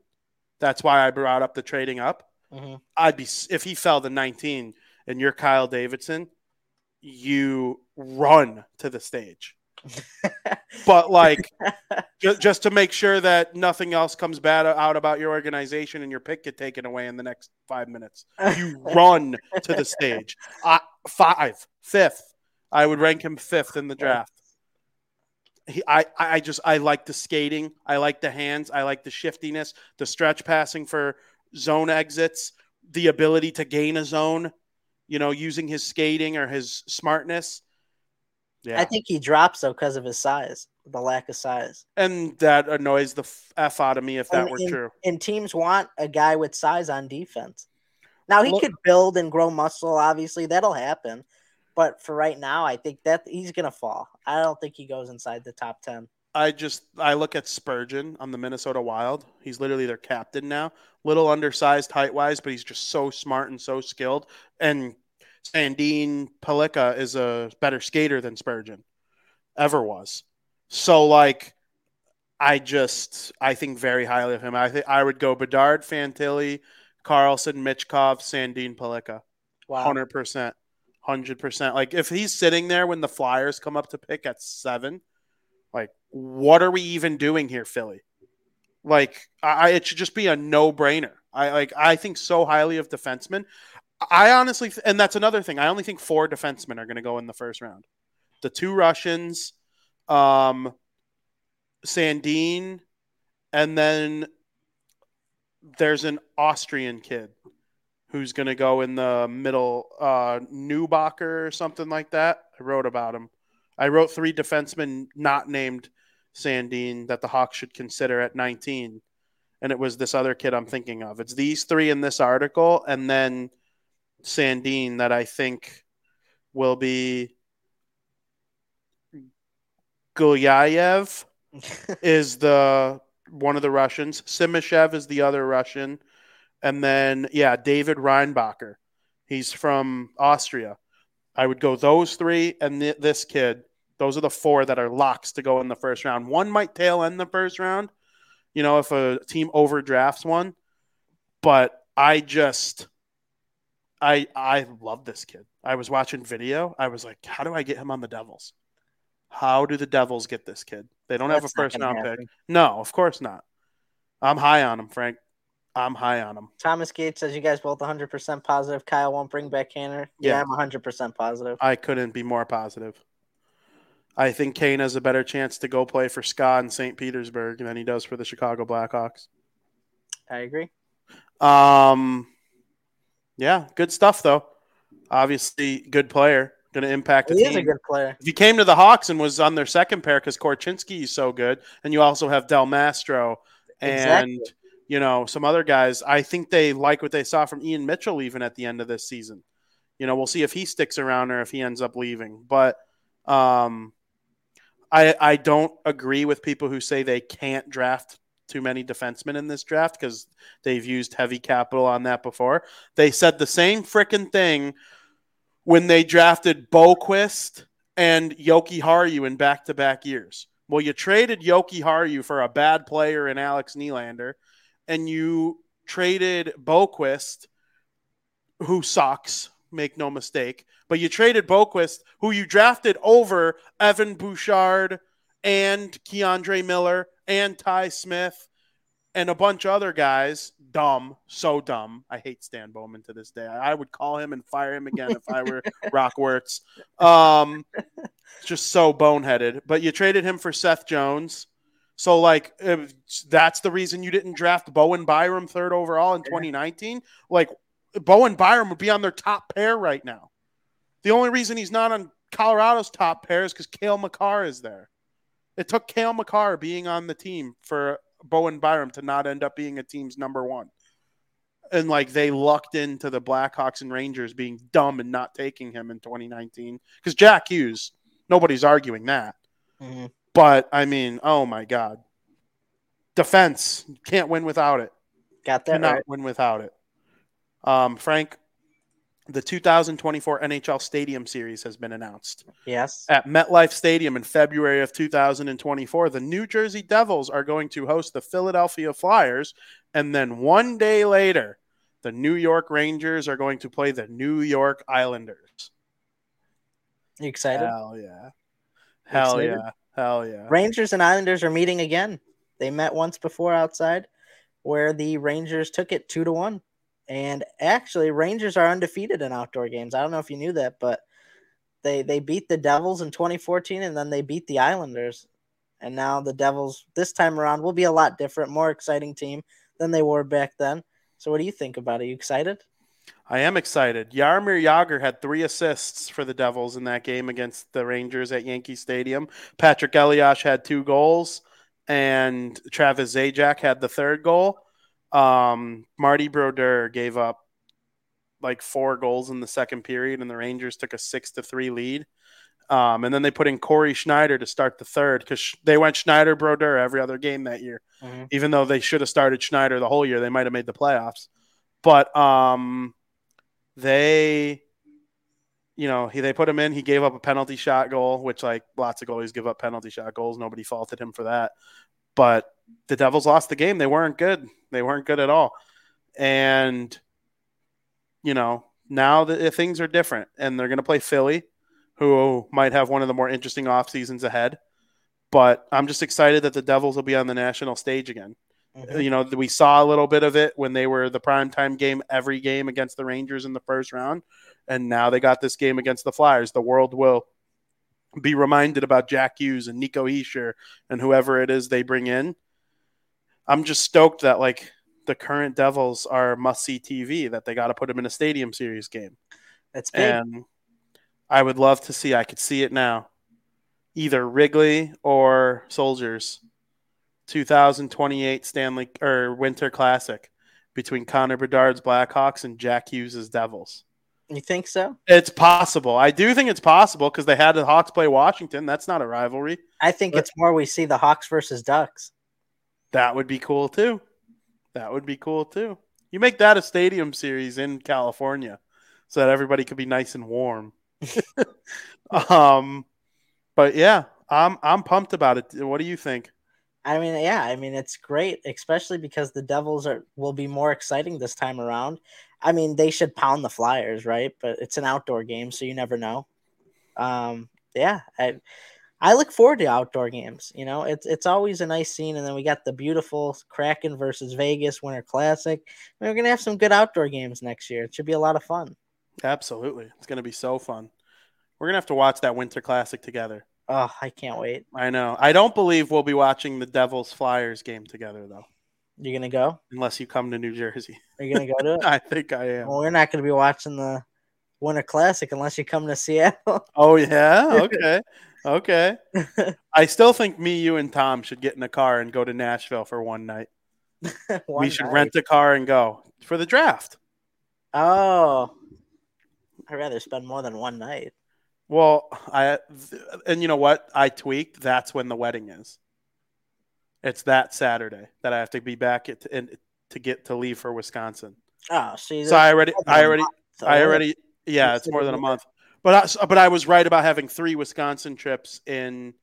That's why I brought up the trading up. hmm I'd be if he fell to 19 and you're Kyle Davidson, you run to the stage. But like ju- just to make sure that nothing else comes bad out about your organization and your pick get taken away in the next 5 minutes. You run to the stage. I, five, fifth. I would rank him fifth in the draft. He, I, I just I like the skating. I like the hands. I like the shiftiness, the stretch passing for zone exits, the ability to gain a zone. You know, using his skating or his smartness. Yeah, I think he drops though because of his size, the lack of size. and that annoys the f- f out of me if that And- were and- true. And teams want a guy with size on defense. Now he Well- could build and grow muscle. Obviously, that'll happen. But for right now, I think that he's gonna fall. I don't think he goes inside the top ten. I just I look at Spurgeon on the Minnesota Wild. He's literally their captain now. Little undersized height wise, but he's just so smart and so skilled. And Sandin Pellikka is a better skater than Spurgeon ever was. So like I just I think very highly of him. I think I would go Bedard, Fantilli, Carlsson, Michkov, Sandin Pellikka. Wow. Hundred percent. Hundred percent. Like if he's sitting there when the Flyers come up to pick at seven, like what are we even doing here, Philly? Like I, it should just be a no brainer. I like I think so highly of defensemen. I honestly, and that's another thing. I only think four defensemen are going to go in the first round. The two Russians, um, Sandin, and then there's an Austrian kid who's going to go in the middle, uh, Newbacher or something like that. I wrote about him. I wrote three defensemen not named Sandin that the Hawks should consider at 19. And it was this other kid I'm thinking of. It's these three in this article, and then Sandin that I think will be Gulyayev is the one of the Russians. Simashev is the other Russian. And then, yeah, David Reinbacher. He's from Austria. I would go those three and th- this kid. Those are the four that are locks to go in the first round. One might tail end the first round, you know, if a team overdrafts one. But I just, I I love this kid. I was watching video. I was like, how do I get him on the Devils? How do the Devils get this kid? They don't have a first round pick. No, of course not. I'm high on him, Frank. I'm high on him. Thomas Gates says you guys both 100% positive. Kyle won't bring back Canner. Yeah, Yeah. I'm 100% positive. I couldn't be more positive. I think Kane has a better chance to go play for Scott in St. Petersburg than he does for the Chicago Blackhawks. I agree. Um, yeah, good stuff though. Obviously, good player, going to impact the He is a good player. if he came to the Hawks and was on their second pair because Korchinski is so good, and you also have Del Mastro and Exactly. You know some other guys, I think they like what they saw from Ian Mitchell even at the end of this season. You know, we'll see if he sticks around or if he ends up leaving. But um, I I don't agree with people who say they can't draft too many defensemen in this draft because they've used heavy capital on that before. They said the same freaking thing when they drafted Boqvist and Jokiharju in back to back years. Well, you traded Jokiharju for a bad player in Alex Nylander, and you traded Boqvist, who sucks, make no mistake. But you traded Boqvist, who you drafted over Evan Bouchard and K'Andre Miller and Ty Smith and a bunch of other guys. Dumb, so dumb. I hate Stan Bowman to this day. I would call him and fire him again if I were Rock Wirtz. Um, just so boneheaded. But you traded him for Seth Jones. So, like, if that's the reason you didn't draft Bowen Byram third overall in 2019. Like, Bowen Byram would be on their top pair right now. The only reason he's not on Colorado's top pair is because Cale Makar is there. It took Cale Makar being on the team for Bowen Byram to not end up being a team's number one. And like they lucked into the Blackhawks and Rangers being dumb and not taking him in 2019 because Jack Hughes, nobody's arguing that. Mhm. But I mean, oh my God, defense can't win without it. Got that Cannot right. win without it. Um, Frank, the 2024 NHL Stadium Series has been announced. Yes. At MetLife Stadium in February of 2024, the New Jersey Devils are going to host the Philadelphia Flyers. And then one day later, the New York Rangers are going to play the New York Islanders. You excited? Hell yeah. Hell Excited? yeah. Hell yeah. Rangers and Islanders are meeting again. They met once before outside, where the Rangers took it two to one. And actually, Rangers are undefeated in outdoor games. I don't know if you knew that, but they they beat the Devils in 2014, and then they beat the Islanders. And now the Devils this time around will be a lot different, more exciting team than they were back then. So, what do you think about it? Are you excited? I am excited. Jaromir Jagr had three assists for the Devils in that game against the Rangers at Yankee Stadium. Patrick Elias had two goals, and Travis Zajac had the third goal. Um, Marty Brodeur gave up like four goals in the second period, and the Rangers took a six to three lead. Um, and then they put in Cory Schneider to start the third because they went Schneider Brodeur every other game that year Mhm. even though they should have started Schneider the whole year, they might have made the playoffs. But um, they, you know, he they put him in. He gave up a penalty shot goal, which like lots of goalies give up penalty shot goals. Nobody faulted him for that. But the Devils lost the game. They weren't good. They weren't good at all. And you know, now that things are different, and they're going to play Philly, who might have one of the more interesting off seasons ahead. But I'm just excited that the Devils will be on the national stage again. Mhm. You know, we saw a little bit of it when they were the primetime game every game against the Rangers in the first round. And now they got this game against the Flyers. The world will be reminded about Jack Hughes and Nico Hischier and whoever it is they bring in. I'm just stoked that like the current Devils are must see TV, that they got to put them in a stadium series game. That's big. And I would love to see, I could see it now. Either Wrigley or Soldiers 2028 Stanley or Winter Classic between Connor Bedard's Blackhawks and Jack Hughes' Devils. you think so? It's possible. I do think it's possible because they had the Hawks play Washington. That's not a rivalry. I think But- it's more we see the Hawks versus Ducks. That would be cool too. That would be cool too. You make that a stadium series in California so that everybody could be nice and warm. um but yeah, I'm I'm pumped about it. What do you think? I mean, yeah, I mean it's great, especially because the Devils are will be more exciting this time around. I mean, they should pound the Flyers, right? But it's an outdoor game, so you never know. Um, yeah, I I look forward to outdoor games. You know, it's it's always a nice scene, and then we got the beautiful Kraken versus Vegas Winter Classic. We're gonna have some good outdoor games next year. It should be a lot of fun. Absolutely, it's gonna be so fun. We're gonna have to watch that Winter Classic together. Oh, I can't wait. I know. I don't believe we'll be watching the Devils Flyers game together though. You're gonna go? Unless you come to New Jersey. Are you gonna go to it? I think I am. Well, we're not gonna be watching the Winter Classic unless you come to Seattle. Oh yeah. Okay. okay. I still think me, you, and Tom should get in a car and go to Nashville for one night. One we should night. rent a car and go for the draft. Oh, I'd rather spend more than one night. Well, I and you know what? I tweaked. That's when the wedding is. It's that Saturday that I have to be back at in, to get to leave for Wisconsin. Oh, see, So I already, I already, so I already, yeah, it's more than a month. But I, but I was right about having three Wisconsin trips in.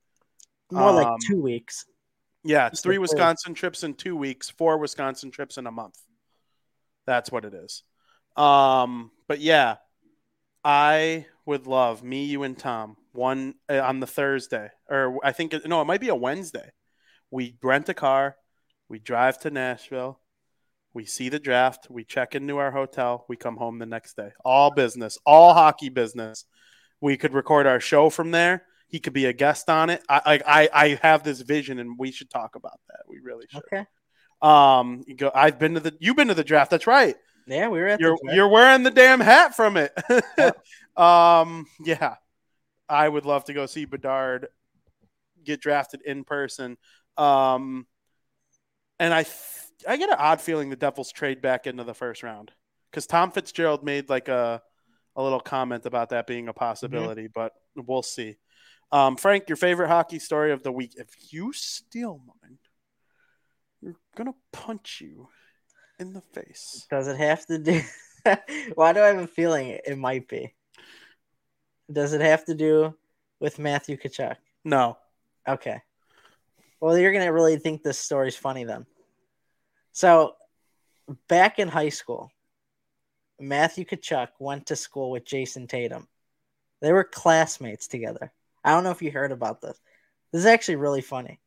more like um, two weeks. Yeah, it's three. Wisconsin trips in two weeks, four Wisconsin trips in a month. That's what it is. Um, but yeah, I would love me, you, and Tom one uh, on the Thursday, or I think no, it might be a Wednesday. We rent a car, we drive to Nashville, we see the draft, we check into our hotel, we come home the next day. All business, all hockey business. We could record our show from there. He could be a guest on it. I I I I have this vision, and we should talk about that. We really should. Okay. Um, you go. I've been to the. You've been to the draft. That's right. Yeah, we were at You're the you're wearing the damn hat from it. um, yeah. I would love to go see Bedard get drafted in person. Um, and I th- I get an odd feeling the Devils trade back into the first round because Tom Fitzgerald made like a a little comment about that being a possibility, but we'll see. Um, Frank, your favorite hockey story of the week? If you steal mine, you're gonna punch you in the face. Does it have to do? Why do I have a feeling it, might be? Does it have to do with Matthew Tkachuk? No. Okay. Well, you're gonna really think this story's funny then. So, back in high school, Matthew Tkachuk went to school with Jayson Tatum. They were classmates together. I don't know if you heard about this. This is actually really funny.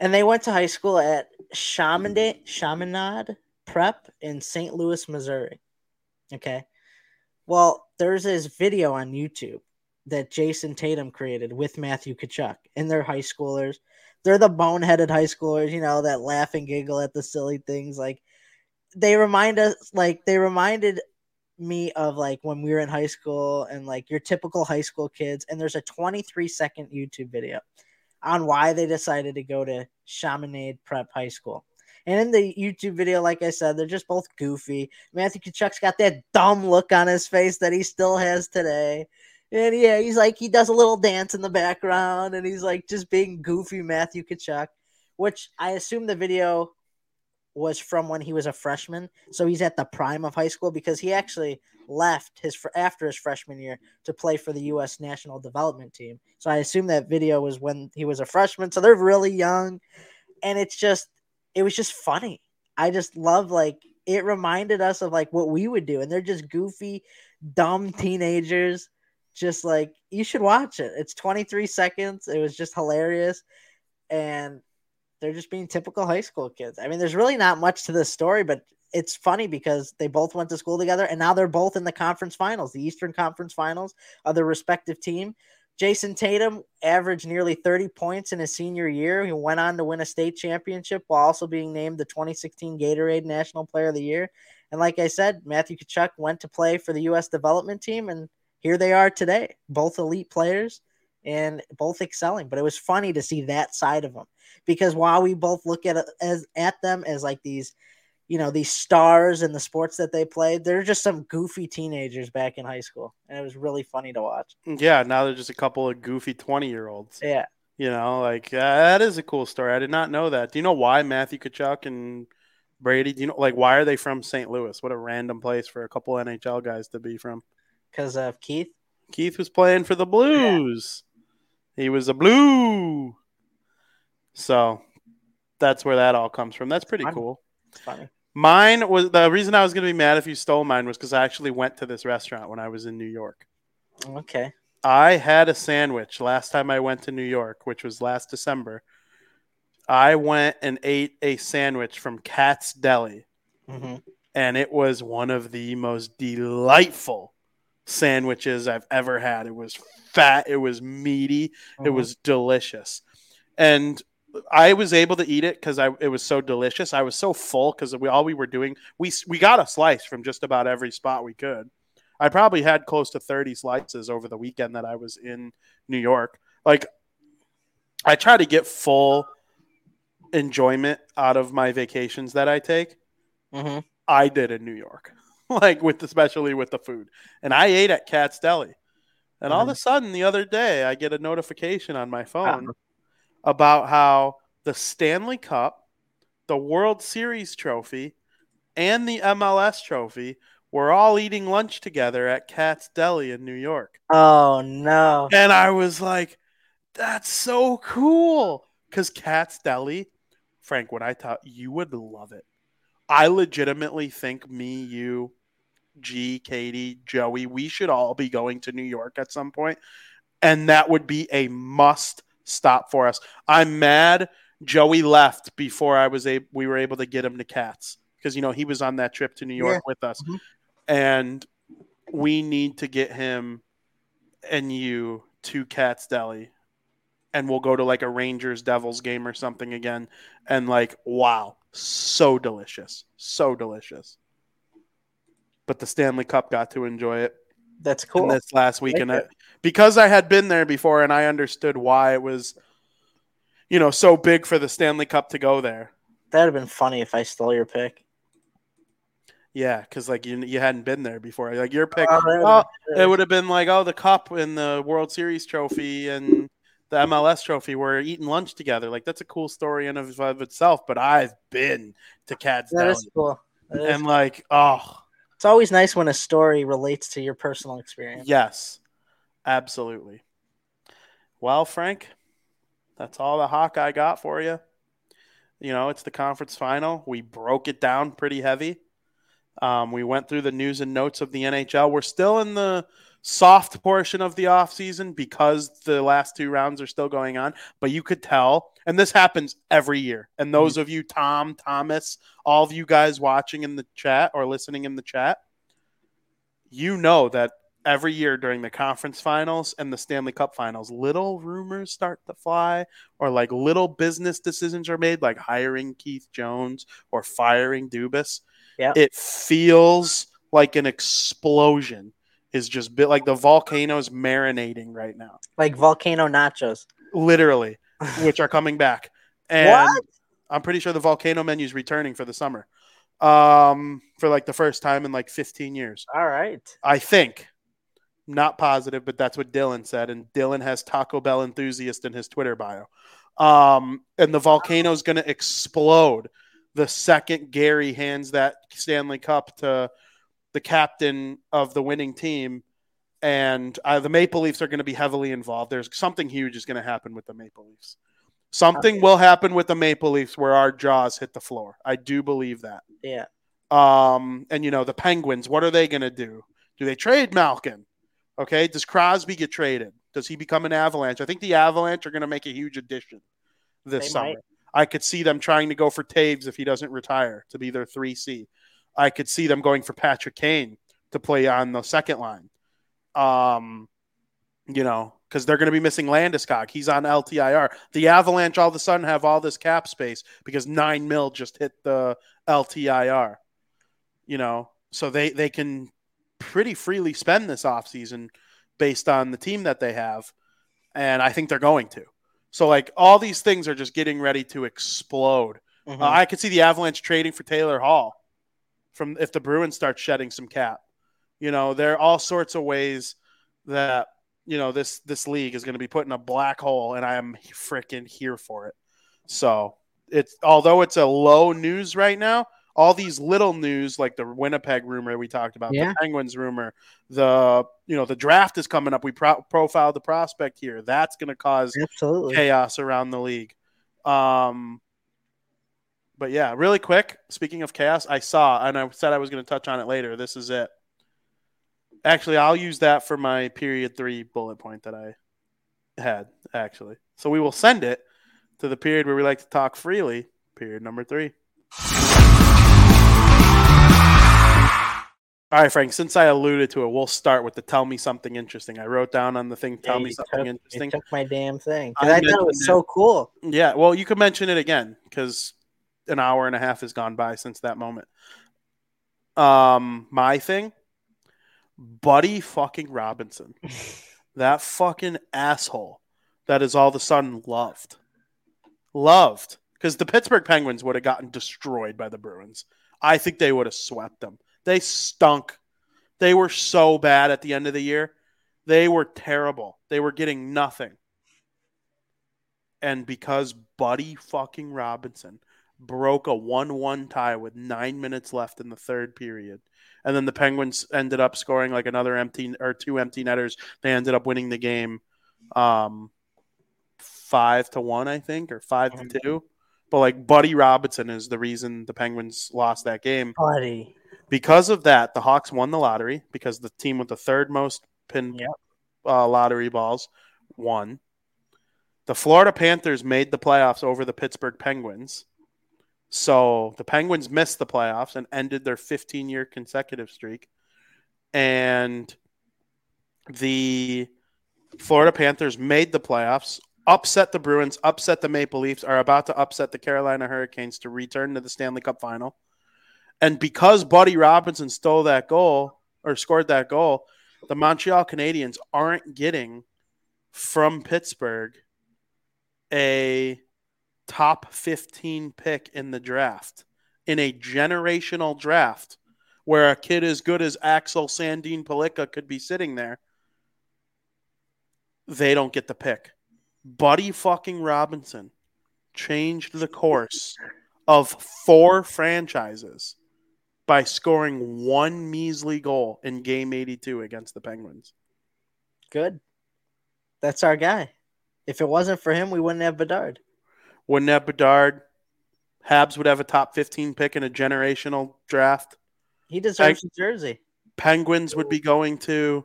And they went to high school at Chaminade, Chaminade Prep in St. Louis, Missouri. Okay. Well, there's this video on YouTube that Jayson Tatum created with Matthew Tkachuk, and they're high schoolers. They're the boneheaded high schoolers, you know, that laugh and giggle at the silly things. Like they remind us, like they reminded me of like when we were in high school and like your typical high school kids. And there's a 23 second YouTube video on why they decided to go to Chaminade Prep High School. And in the YouTube video, like I said, they're just both goofy. Matthew Tkachuk's got that dumb look on his face that he still has today. And yeah, he's like he does a little dance in the background, and he's like just being goofy Matthew Tkachuk, which I assume the video was from when he was a freshman, so he's at the prime of high school because he actually left his after his freshman year to play for the U.S. national development team. So I assume that video was when he was a freshman. So they're really young, and it's just it was just funny. I just love like it reminded us of like what we would do, and they're just goofy, dumb teenagers just like you should watch it. It's 23 seconds. It was just hilarious. And they're just being typical high school kids. I mean, there's really not much to this story, but it's funny because they both went to school together and now they're both in the conference finals, the Eastern Conference finals of their respective team. Jayson Tatum averaged nearly 30 points in his senior year. He went on to win a state championship while also being named the 2016 Gatorade National Player of the Year. And like I said, Matthew Tkachuk went to play for the U.S. development team and here they are today, both elite players and both excelling. But it was funny to see that side of them because while we both look at as at them as like these, you know, these stars in the sports that they played, they're just some goofy teenagers back in high school, and it was really funny to watch. Yeah, now they're just a couple of goofy 20 year olds. Yeah, You know, like uh, that is a cool story. I did not know that. Do you know why Matthew Tkachuk and Brady, do you know, like, why are they from St. Louis? What a random place for a couple NHL guys to be from. because of Keith. Keith was playing for the Blues. He was a blue. So that's where that all comes from. That's pretty Fun. cool. Funny. Mine was the reason I was going to be mad if you stole mine was because I actually went to this restaurant when I was in New York. Okay. I had a sandwich last time I went to New York, which was last December. I went and ate a sandwich from Katz Deli, hmm and it was one of the most delightful sandwiches I've ever had. It was fat, it was meaty, it Mm-hmm. was delicious. And I was able to eat it because I it was so delicious. I was so full because we all we were doing we we got a slice from just about every spot we could. I probably had close to thirty slices over the weekend that I was in New York. Like I try to get full enjoyment out of my vacations that I take. hmm I did in New York, like with especially with the food. And I ate at Katz Deli. And all of a mm-hmm. sudden, the other day, I get a notification on my uh-huh. phone about how the Stanley Cup, the World Series trophy, and the MLS trophy were all eating lunch together at Katz Deli in New York. Oh no. And I was like, that's so cool. Because Katz Deli, Frank, when I thought you would love it. I legitimately think me, you, G, Katie, Joey, we should all be going to New York at some point, And that would be a must stop for us. I'm mad Joey left before I was able we were able to get him to Katz. Because you know he was on that trip to New York Yeah. with us. Mhm. And we need to get him and you to Katz Deli and we'll go to like a Rangers Devils game or something again. And like, wow, so delicious. So delicious. But the Stanley Cup got to enjoy it That's cool. this last week. Like I, because I had been there before and I understood why it was, you know, so big for the Stanley Cup to go there. That'd have been funny if I stole your pick. Yeah, because like you you hadn't been there before. Like your pick, Oh, oh, it would have been like, oh, the cup and the World Series trophy and the MLS trophy were eating lunch together. Like that's a cool story in of, of itself. But I've been to Katz been- that is cool. That is- and like, oh it's always nice when a story relates to your personal experience. yes, absolutely. Well, Frank, that's all the Hawkeye got for you. You know, it's the conference final. We broke it down pretty heavy. Um, we went through the news and notes of the NHL. We're still in the soft portion of the offseason because the last two rounds are still going on. But you could tell, and this happens every year. And those mm-hmm. of you, Tom, Thomas, all of you guys watching in the chat or listening in the chat, you know that every year during the conference finals and the Stanley Cup finals, little rumors start to fly, or like little business decisions are made, like hiring Keith Jones or firing Dubas. Yeah. It feels like an explosion is just bit like the volcanoes marinating right now, Like volcano nachos. literally, which are coming back. And What? I'm pretty sure the volcano menu is returning for the summer. Um, for like the first time in like 15 years. All right. I think. Not positive, but that's what Dylan said. And Dylan has Taco Bell enthusiast in his Twitter bio. Um, and the volcano is going to explode the second Gary hands that Stanley Cup to the captain of the winning team. And uh, the Maple Leafs are going to be heavily involved. There's something huge is going to happen with the Maple Leafs. Something will happen with the Maple Leafs where our jaws hit the floor. I do believe that. Yeah. Um, and you know, the Penguins, what are they going to do? Do they trade Malkin? Okay. Does Crosby get traded? Does he become an Avalanche? I think the Avalanche are going to make a huge addition this They summer. might. I could see them trying to go for Toews if he doesn't retire to be their 3C. I could see them going for Patrick Kane to play on the second line. Um, you know, because they're going to be missing Landeskog. He's on LTIR. The Avalanche all of a sudden have all this cap space because nine mil just hit the LTIR. You know, so they they can pretty freely spend this offseason based on the team that they have, and I think they're going to. So like all these things are just getting ready to explode. Mhm. Uh, I could see the Avalanche trading for Taylor Hall from if the Bruins start shedding some cap. You know, there are all sorts of ways that you know this this league is going to be put in a black hole, and I am freaking here for it. So it's although it's a low news right now, all these little news like the Winnipeg rumor we talked about, Yeah. the Penguins rumor, the you know the draft is coming up. We pro- profiled the prospect here. That's going to cause Absolutely. chaos around the league. Um, but yeah, really quick. Speaking of chaos, I saw, and I said I was going to touch on it later. This is it. Actually, I'll use that for my period three bullet point that I had. Actually, so we will send it to the period where we like to talk freely. Period number three. All right, Frank. Since I alluded to it, we'll start with the "Tell me something interesting." I wrote down on the thing "Tell Yeah, me something took- interesting." Took my damn thing. I I, thought it was it. so cool. Yeah, well, you could mention it again because an hour and a half has gone by since that moment. Um, my thing, Buddy fucking Robinson, that fucking asshole that is all of a sudden loved, loved because the Pittsburgh Penguins would have gotten destroyed by the Bruins. I think they would have swept them. They stunk. They were so bad at the end of the year. They were terrible. They were getting nothing and because Buddy fucking Robinson broke a 1 1 tie with nine minutes left in the third period. And then the Penguins ended up scoring like another empty or two empty netters. They ended up winning the game um, five to one, I think, or 5 to two. But like Buddy Robinson is the reason the Penguins lost that game. Buddy. Because of that, the Hawks won the lottery because the team with the third most pin Yep. uh, lottery balls won. The Florida Panthers made the playoffs over the Pittsburgh Penguins. So the Penguins missed the playoffs and ended their 15 year consecutive streak. And the Florida Panthers made the playoffs, upset the Bruins, upset the Maple Leafs, are about to upset the Carolina Hurricanes to return to the Stanley Cup final. And because Buddy Robinson stole that goal or scored that goal, the Montreal Canadiens aren't getting from Pittsburgh a top 15 pick in the draft in a generational draft where a kid as good as Axel Sandin Pellikka could be sitting there. They don't get the pick. Buddy fucking Robinson changed the course of four franchises by scoring one measly goal in game 82 against the Penguins. Good. That's our guy. If it wasn't for him, we wouldn't have Bedard. Wouldn't have Bedard. Habs would have a top 15 pick in a generational draft. He deserves a jersey. Penguins would be going to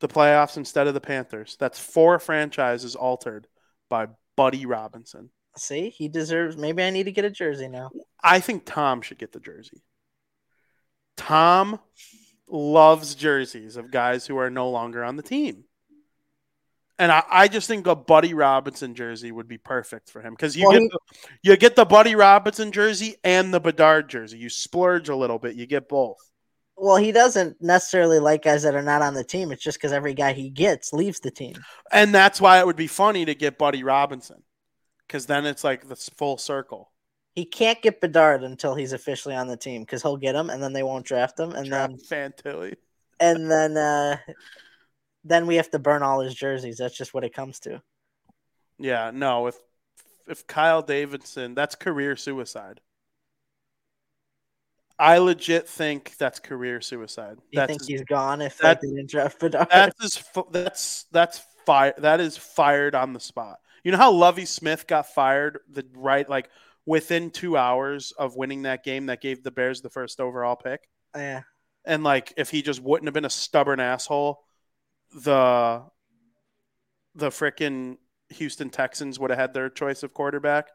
the playoffs instead of the Panthers. That's four franchises altered by Buddy Robinson. See, he deserves. Maybe I need to get a jersey now. I think Tom should get the jersey. Tom loves jerseys of guys who are no longer on the team. And I, I just think a Buddy Robinson jersey would be perfect for him because you Well, get the, you get the Buddy Robinson jersey and the Bedard jersey. You splurge a little bit, you get both. Well, he doesn't necessarily like guys that are not on the team. It's just because every guy he gets leaves the team. And that's why it would be funny to get Buddy Robinson because then it's like the full circle. He can't get Bedard until he's officially on the team because he'll get him and then they won't draft him and then Fantilli. and then uh then we have to burn all his jerseys. That's just what it comes to. Yeah, no, if if Kyle Davidson, that's career suicide. I legit think that's career suicide. You That's think his, he's gone if that- they didn't draft Bedard? that's his, that's that's fire that is fired on the spot. You know how Lovie Smith got fired the right like within 2 hours of winning that game that gave the Bears the first overall pick? Oh, yeah. And like if he just wouldn't have been a stubborn asshole, the the frickin' Houston Texans would have had their choice of quarterback.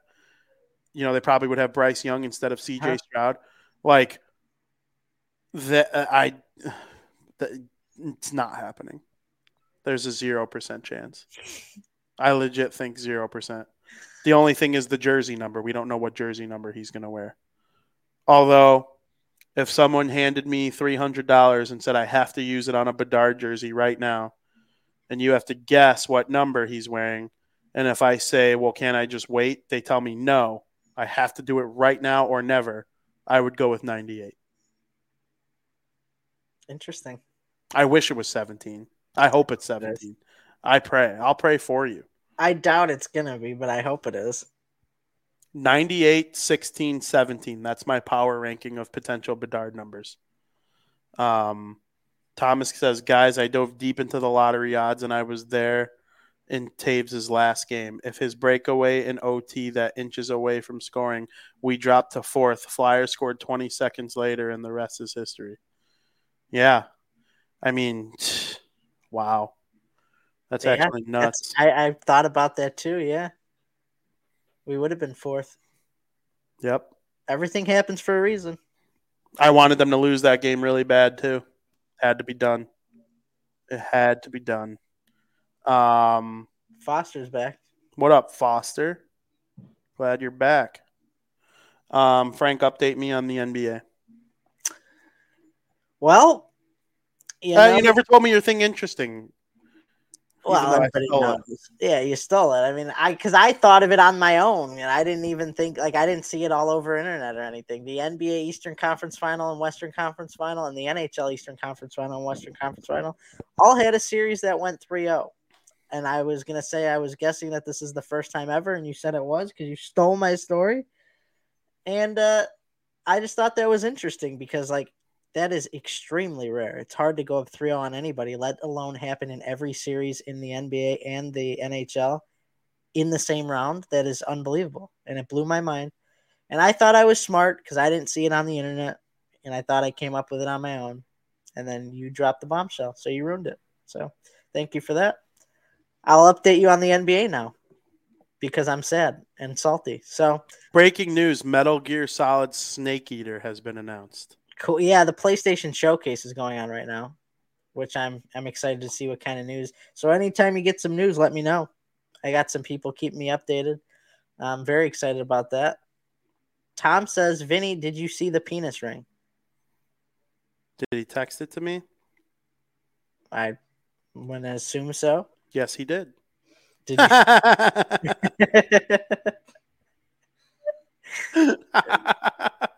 You know, they probably would have Bryce Young instead of CJ Huh. Stroud. Like that uh, I that, it's not happening. There's a 0% chance. I legit think 0%. The only thing is the jersey number. We don't know what jersey number he's going to wear. Although if someone handed me $300 and said I have to use it on a Bedard jersey right now, and you have to guess what number he's wearing, and if I say, well, can I just wait? They tell me no, I have to do it right now or never. I would go with 98. Interesting. I wish it was 17. I hope it's 17. I pray. I'll pray for you. I doubt it's gonna be, but I hope it is. 98, 16, 17. That's my power ranking of potential Bedard numbers. Um, Thomas says, guys, I dove deep into the lottery odds and I was there in Toews' last game. If his breakaway in OT that inches away from scoring, we dropped to fourth. Flyers scored 20 seconds later, and the rest is history. Yeah. I mean, wow. That's Yeah, actually nuts. That's, I, I thought about that too. Yeah, we would have been fourth. Yep. Everything happens for a reason. I wanted them to lose that game really bad too. Had to be done. It had to be done. Um, Foster's back. what up, Foster? Glad you're back. Um, Frank, update me on the NBA. Well, you Uh, you never told me your thing interesting. Well, everybody stole it. Yeah, you stole it. I mean, I because I thought of it on my own, and I didn't even think like I didn't see it all over internet or anything. The NBA Eastern Conference Final and Western Conference Final, and the NHL Eastern Conference Final and Western Conference Final, all had a series that went 3-0. And I was gonna say I was guessing that this is the first time ever, and you said it was because you stole my story. And uh, I just thought that was interesting because like that is extremely rare. It's hard to go up 3 on anybody, let alone happen in every series in the NBA and the NHL in the same round. That is unbelievable. And it blew my mind. And I thought I was smart because I didn't see it on the internet. And I thought I came up with it on my own. And then you dropped the bombshell. So you ruined it. So thank you for that. I'll update you on the NBA now because I'm sad and salty. So Breaking news: Metal Gear Solid Snake Eater has been announced. Cool. Yeah, the PlayStation Showcase is going on right now, which I'm I'm excited to see what kind of news. So anytime you get some news, let me know. I got some people keeping me updated. I'm very excited about that. Tom says, "Vinnie, did you see the penis ring?" Did he text it to me? I to assume so. Yes, he did. Did you?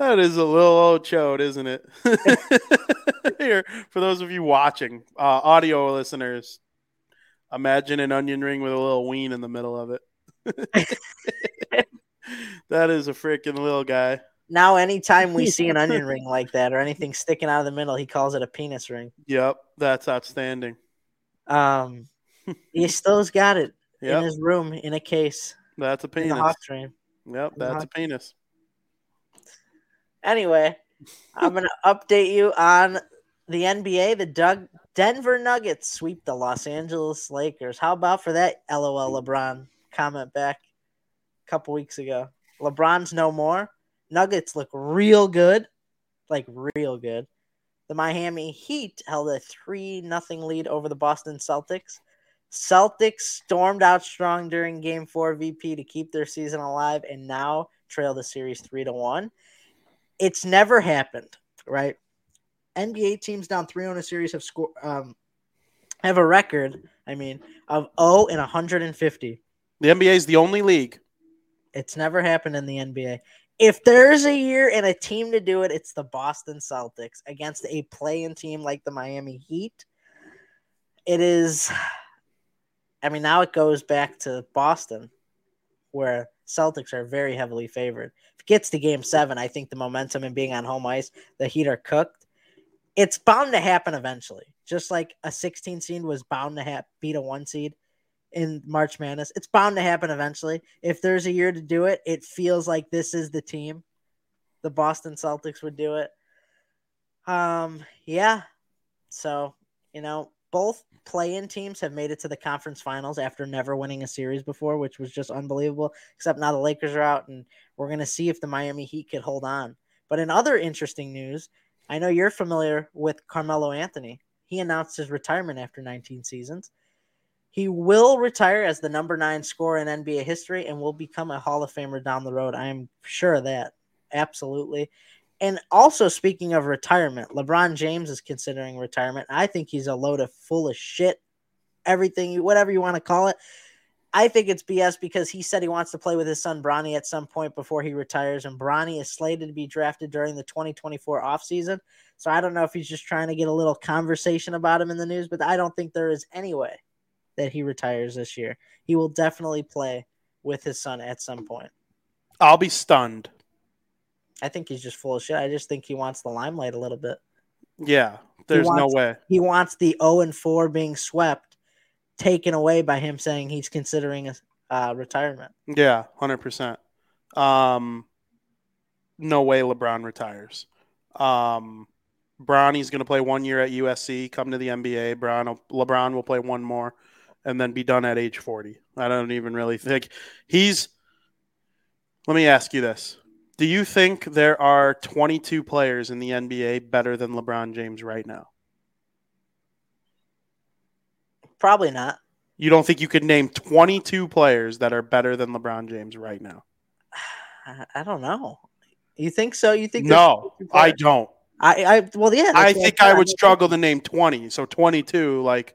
that is a little old chode, isn't it? Here, for those of you watching, uh, audio listeners, imagine an onion ring with a little ween in the middle of it. that is a freaking little guy. now, anytime we see an onion ring like that or anything sticking out of the middle, he calls it a penis ring. Yep, that's outstanding. Um, he still's got it in his room in a case that's a in the penis. hawk train. Yep, that's a penis. Anyway, I'm going to update you on the NBA. The Doug Denver Nuggets sweep the Los Angeles Lakers. How about for that LOL LeBron comment back a couple weeks ago? LeBron's no more. Nuggets look real good. Like real good. The Miami Heat held a 3 nothing lead over the Boston Celtics. Celtics stormed out strong during game 4 VP to keep their season alive and now trail the series 3 to 1 it's never happened, right? NBA teams down 3 on a series have scored um have a record, I mean, of 0 and 150. The NBA is the only league. It's never happened in the NBA. If there's a year and a team to do it, it's the Boston Celtics against a play-in team like the Miami Heat. It is I mean, now it goes back to Boston where Celtics are very heavily favored. If it gets to game seven, I think the momentum and being on home ice, the Heat are cooked. It's bound to happen eventually. Just like a 16 seed was bound to ha- beat a one seed in March Madness. It's bound to happen eventually. If there's a year to do it, it feels like this is the team. The Boston Celtics would do it. Um, yeah. So, you know, both play-in teams have made it to the conference finals after never winning a series before, which was just unbelievable. Except now the Lakers are out, and we're going to see if the Miami Heat could hold on. But in other interesting news, I know you're familiar with Carmelo Anthony. He announced his retirement after 19 seasons. He will retire as the number nine scorer in NBA history and will become a Hall of Famer down the road. I am sure of that. Absolutely. And also, speaking of retirement, LeBron James is considering retirement. I think he's a load of full of shit. Everything, whatever you want to call it. I think it's BS because he said he wants to play with his son Bronny at some point before he retires, and Bronny is slated to be drafted during the 2024 offseason. So I don't know if he's just trying to get a little conversation about him in the news, but I don't think there is any way that he retires this year. He will definitely play with his son at some point. I'll be stunned. I think he's just full of shit. I just think he wants the limelight a little bit. Yeah, There's no way. He wants the 0 and 4 being swept taken away by him saying he's considering a uh, retirement. Yeah, hundred percent. Um, no way LeBron retires. Um, Bronny's going to play one year at USC, come to the NBA. Bron, LeBron will play one more, and then be done at age forty. I don't even really think he's. Let me ask you this: Do you think there are twenty-two players in the NBA better than LeBron James right now? Probably not. You don't think you could name twenty-two players that are better than LeBron James right now? I, I don't know. You think so? You think No, I don't. I, I well yeah. I think. I would struggle to name 20. So 22, like,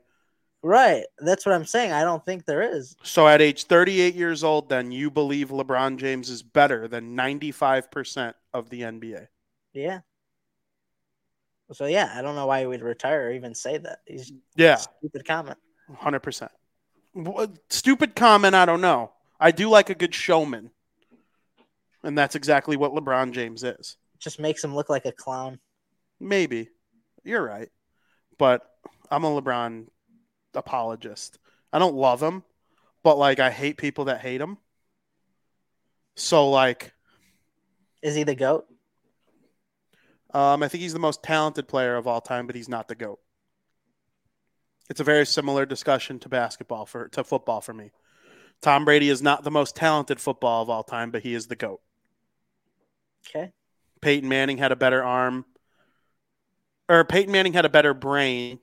Right. That's what I'm saying. I don't think there is. so at age 38 years old, then you believe LeBron James is better than 95% of the NBA. Yeah. So yeah, I don't know why he would retire or even say that. He's Yeah, stupid comment. 100%. What, stupid comment, I don't know. I do like a good showman. And that's exactly what LeBron James is. Just makes him look like a clown. Maybe. You're right. But I'm a LeBron apologist. I don't love him, but like I hate people that hate him. So like Is he the goat? Um, I think he's the most talented player of all time, but he's not the goat. It's a very similar discussion to basketball for to football for me. Tom Brady is not the most talented football of all time, but he is the goat. Okay. Peyton Manning had a better arm, or Peyton Manning had a better brain.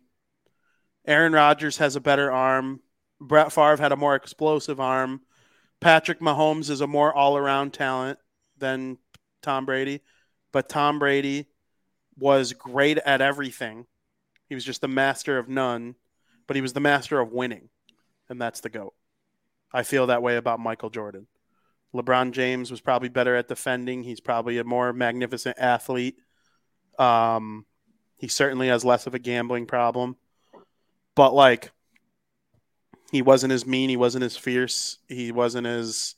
Aaron Rodgers has a better arm. Brett Favre had a more explosive arm. Patrick Mahomes is a more all-around talent than Tom Brady, but Tom Brady was great at everything. He was just the master of none, but he was the master of winning, and that's the goat. I feel that way about Michael Jordan. LeBron James was probably better at defending. He's probably a more magnificent athlete. Um, he certainly has less of a gambling problem, but like, he wasn't as mean. He wasn't as fierce. He wasn't as,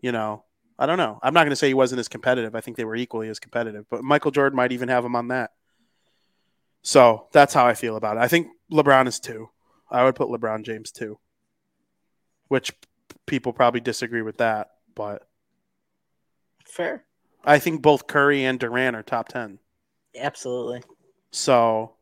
you know, I don't know. I'm not going to say he wasn't as competitive. I think they were equally as competitive, but Michael Jordan might even have him on that. So that's how I feel about it. I think LeBron is two. I would put LeBron James two, which people probably disagree with that, but Fair. I think both Curry and Durant are top 10. Absolutely. So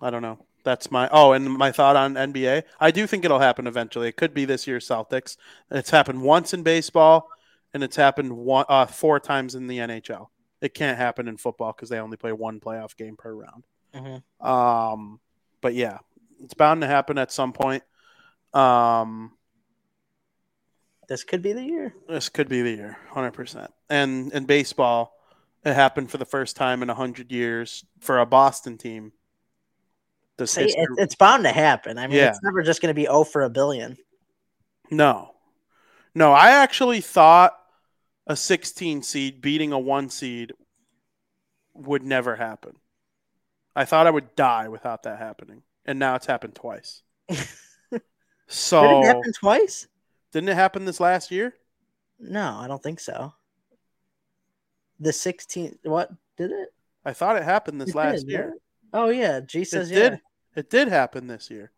I don't know. That's my oh, and my thought on NBA. I do think it'll happen eventually. It could be this year Celtics. It's happened once in baseball, and it's happened one uh, four times in the NHL. It can't happen in football because they only play one playoff game per round. Mhm. Um, but yeah, it's bound to happen at some point. Um, This could be the year. this could be the year, hundred percent. And in baseball, it happened for the first time in hundred years for a Boston team. See, history- it's bound to happen. I mean, Yeah. it's never just going to be 0 for a billion. No. No, I actually thought a 16 seed beating a 1 seed would never happen. I thought I would die without that happening. And now it's happened twice. so Did it happen twice? didn't it happen this last year? No, I don't think so. The 16 what did it? I thought it happened this It last did, year. Oh yeah, G says It yeah. did. It did happen this year.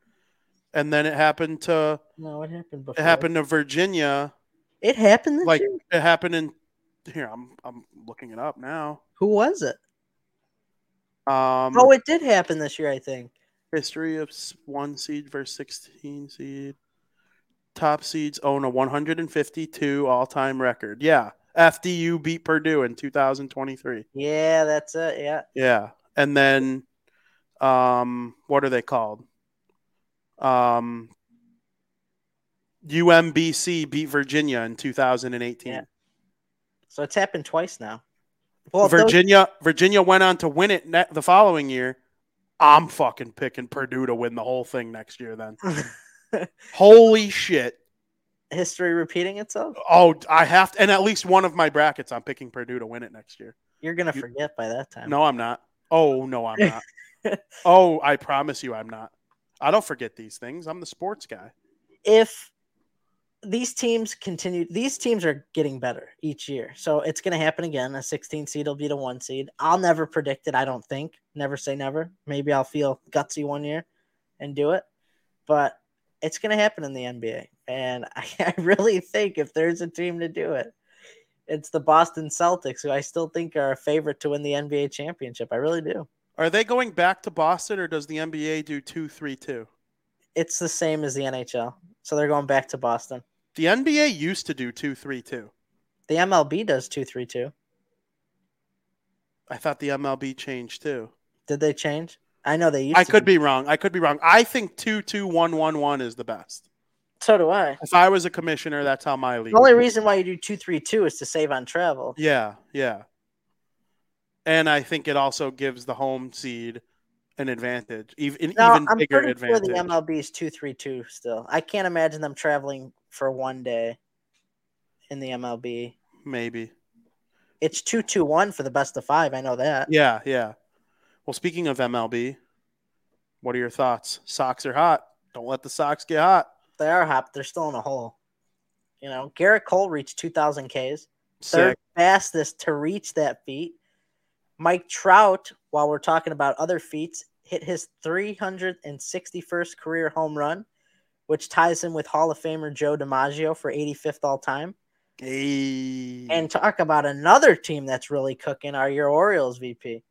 And then it happened to No, what happened before? it happened to Virginia. It happened this Like year? it happened in here, I'm I'm looking it up now. Who was it? Um Oh, it did happen this year, I think. History of one seed versus 16 seed. Top seeds own a 152 all time record. Yeah. FDU beat Purdue in 2023. Yeah, that's it. Yeah. Yeah. And then, um, what are they called? Um, UMBC beat Virginia in 2018. Yeah. So it's happened twice now. Well, those- Virginia, Virginia went on to win it ne- the following year. I'm fucking picking Purdue to win the whole thing next year. Then, holy shit! history repeating itself. Oh, I have to, and at least one of my brackets, I'm picking Purdue to win it next year. You're gonna You- forget by that time. No, I'm not. Oh no, I'm not. oh, I promise you, I'm not. I don't forget these things. I'm the sports guy. If these teams continue. These teams are getting better each year, so it's going to happen again. A 16 seed will beat a one seed. I'll never predict it. I don't think. Never say never. Maybe I'll feel gutsy one year and do it, but it's going to happen in the NBA. And I, I really think if there's a team to do it, it's the Boston Celtics, who I still think are a favorite to win the NBA championship. I really do. Are they going back to Boston or does the NBA do two three two? It's the same as the NHL, so they're going back to Boston. The NBA used to do two three two. The MLB does two three two. I thought the MLB changed too. Did they change? I know they used. I could be wrong. I could be wrong. I think two two one one one is the best. So do I. If I was a commissioner, that's how my league. The only reason why you do two three two is to save on travel. Yeah, yeah. And I think it also gives the home seed an advantage, even No, even I'm bigger pretty sure the MLB is two three two still. I can't imagine them traveling for one day in the MLB. Maybe. It's two two one for the best of five. I know that. Yeah, yeah. Well, speaking of MLB, what are your thoughts? Sox are hot. Don't let the Sox get hot. They are hot. but They're still in a hole. You know, Gerrit Cole reached two thousand Ks. Third Sick. fastest to reach that feat. Mike Trout, while we're talking about other feats, hit his 361st career home run, which ties him with Hall of Famer Joe DiMaggio for 85th all time. Hey. And talk about another team that's really cooking are your Orioles VP.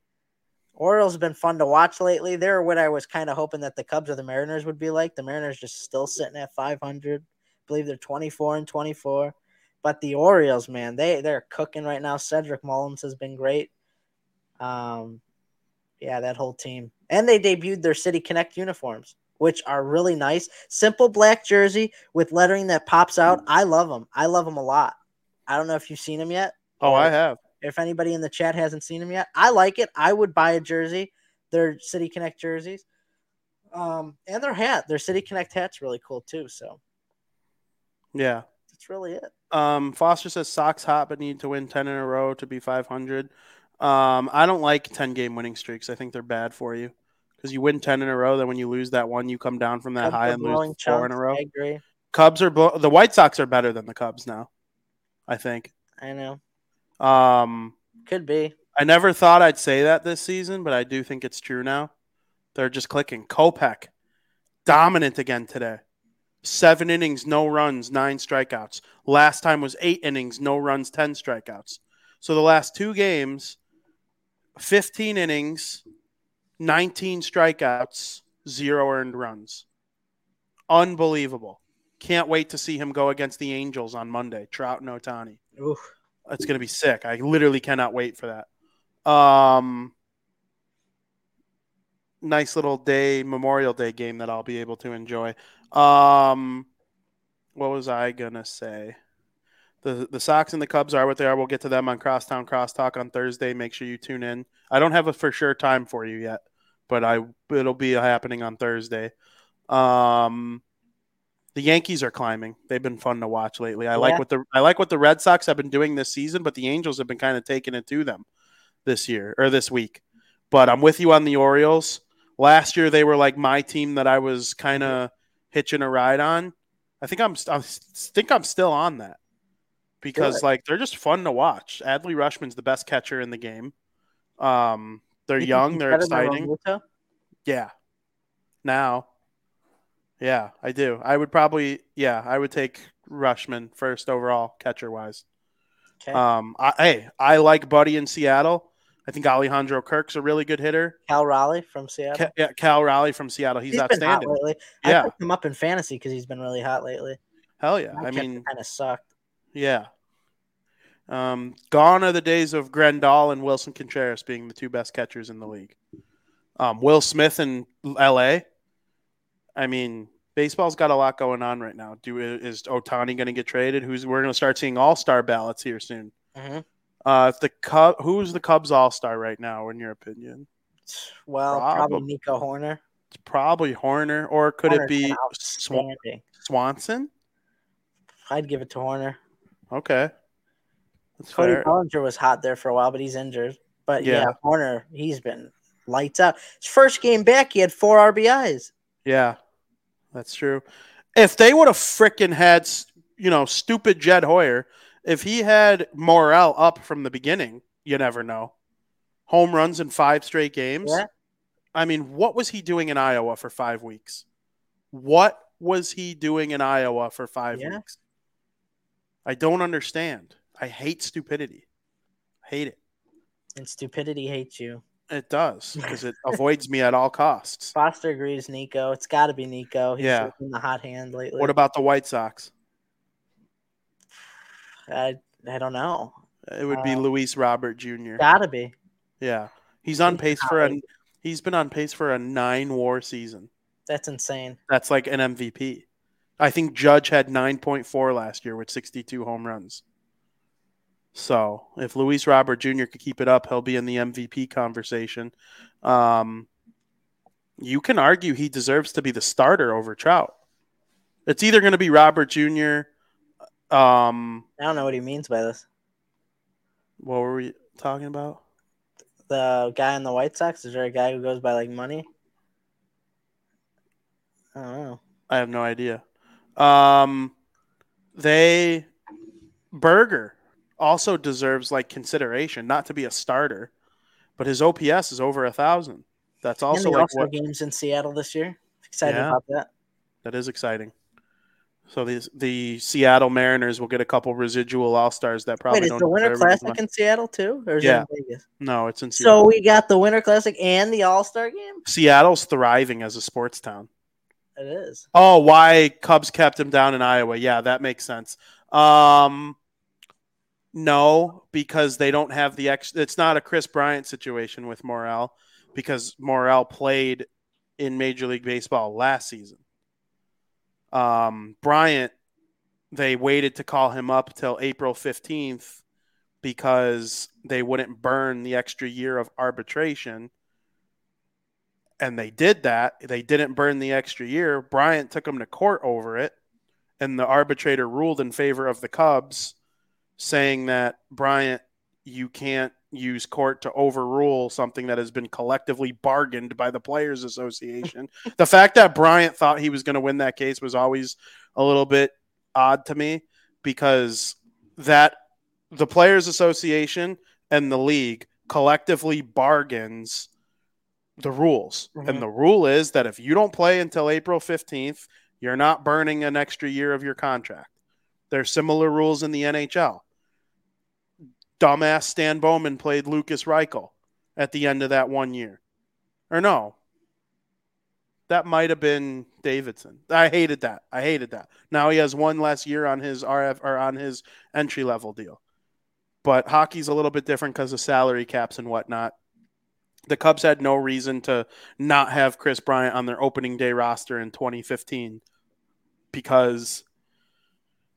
Orioles have been fun to watch lately. They're what I was kind of hoping that the Cubs or the Mariners would be like. The Mariners just still sitting at 500. I believe they're 24 and 24. But the Orioles, man, they they're cooking right now. Cedric Mullins has been great. Um, yeah, that whole team, and they debuted their City Connect uniforms, which are really nice. Simple black jersey with lettering that pops out. I love them. I love them a lot. I don't know if you've seen them yet. oh, I have. If anybody in the chat hasn't seen them yet, I like it. I would buy a jersey. They're City Connect jerseys. Um, and their hat, their City Connect hat's really cool too. So Yeah. that's really it. Um, Foster says Sox hot, but need to win ten in a row to be five hundred. Um, I don't like ten game winning streaks. I think they're bad for you because you win ten in a row. Then when you lose that one, you come down from that Cubs high and lose four in a row. I agree. Cubs are blow- the White Sox are better than the Cubs now. I think. I know. Um, Could be. I never thought I'd say that this season, but I do think it's true now. They're just clicking. Kopech, dominant again today. Seven innings, no runs, nine strikeouts. Last time was eight innings, no runs, 10 strikeouts. So the last two games, 15 innings, 19 strikeouts, zero earned runs. Unbelievable. Can't wait to see him go against the Angels on Monday. Trout and Ohtani. Oof. It's going to be sick. I literally cannot wait for that. Um, nice little day, Memorial Day game that I'll be able to enjoy. Um, what was I gonna say? The the Sox and the Cubs are what they are. We'll get to them on Crosstown Crosstalk on Thursday. Make sure you tune in. I don't have a for sure time for you yet, but I it'll be happening on Thursday. Um, the Yankees are climbing. They've been fun to watch lately. I like what the I like what the Red Sox have been doing this season, but the Angels have been kind of taking it to them this year or this week. But I'm with you on the Orioles. Last year they were like my team that I was kind of hitching a ride on. I think I'm I think I'm still on that because Good. like they're just fun to watch. Adley Rutschman's the best catcher in the game. Um, they're You young, they're exciting. Yeah. Now. Yeah, I do. I would probably yeah, I would take Rushman first overall catcher wise. Okay. Um I, hey, I like Buddy in Seattle. I think Alejandro Kirk's a really good hitter. Cal Raleigh from Seattle. Ca- yeah, Cal Raleigh from Seattle, he's, hot outstanding. lately. Yeah. I picked him up in fantasy because he's been really hot lately. Hell yeah. I mean, kind of sucked. Yeah. Um, gone are the days of Grandal and Willson Contreras being the two best catchers in the league. Um, Will Smith in LA. I mean, baseball's got a lot going on right now. Do is Ohtani going to get traded? Who's we're going to start seeing All Star ballots here soon. hmm Uh, if the Cub, who's the Cubs All Star right now, in your opinion? Well, probably Probab- Nico Hoerner. It's probably Hoerner, or could Hoerner's it be Swan- Swanson? I'd give it to Hoerner. Okay, that's Cody fair. Bellinger was hot there for a while, but he's injured. But yeah. Yeah. Hoerner, he's been lights out. His first game back, he had four RBIs. Yeah, that's true. If they would have frickin' had you know, stupid Jed Hoyer, if he had Morel up from the beginning, you never know. Home runs in five straight games. Yeah. I mean, what was he doing in Iowa for five weeks? What was he doing in Iowa for five Yeah. weeks? I don't understand. I hate stupidity. hate it. And stupidity hates you. It does because it avoids me at all costs. Foster agrees, Nico. It's got to be Nico. He's Yeah. in the hot hand lately. What about the White Sox? I, I don't know. It would be Uh, Luis Robert Jr. Got to be. Yeah, he's on He's pace for a. He's been on pace for a nine WAR season. That's insane. That's like an MVP. I think Judge had nine point four last year with sixty two home runs. So if Luis Robert Jr. could keep it up, he'll be in the MVP conversation. Um, you can argue he deserves to be the starter over Trout. It's either going to be Robert Jr. Um, I don't know what he means by this. what were we talking about? The guy in the White Sox, is there a guy who goes by like money? I don't know. I have no idea. Um, they Burger also deserves like consideration, not to be a starter, but his OPS is over a thousand. That's also like what games in Seattle this year. Excited Yeah. about that. that is exciting. So these the Seattle Mariners will get a couple residual All Stars that probably Wait, is don't the Winter deserve it as Classic in Seattle too, or is Yeah. it in Vegas? No, it's in Seattle. So we got the Winter Classic and the All Star game. Seattle's thriving as a sports town. It is. Oh, why Cubs kept him down in Iowa? Yeah, that makes sense. Um, no, because they don't have the ex. It's not a Kris Bryant situation with Morel, because Morel played in Major League Baseball last season. Um, Bryant, they waited to call him up till April fifteenth because they wouldn't burn the extra year of arbitration and they did that. They didn't burn the extra year. Bryant took them to court over it, and the arbitrator ruled in favor of the Cubs, saying that Bryant, you can't use court to overrule something that has been collectively bargained by the Players Association. the fact that Bryant thought he was going to win that case was always a little bit odd to me because that the Players Association and the league collectively bargains the rules. Mhm. And the rule is that if you don't play until April 15th, you're not burning an extra year of your contract. There's similar rules in the NHL. Dumbass Stan Bowman played Lukas Reichel at the end of that one year. Or no. That might have been Davidson. I hated that. I hated that. Now he has one less year on his RF or on his entry level deal. But hockey's a little bit different because of salary caps and whatnot the Cubs had no reason to not have Kris Bryant on their opening day roster in 2015 because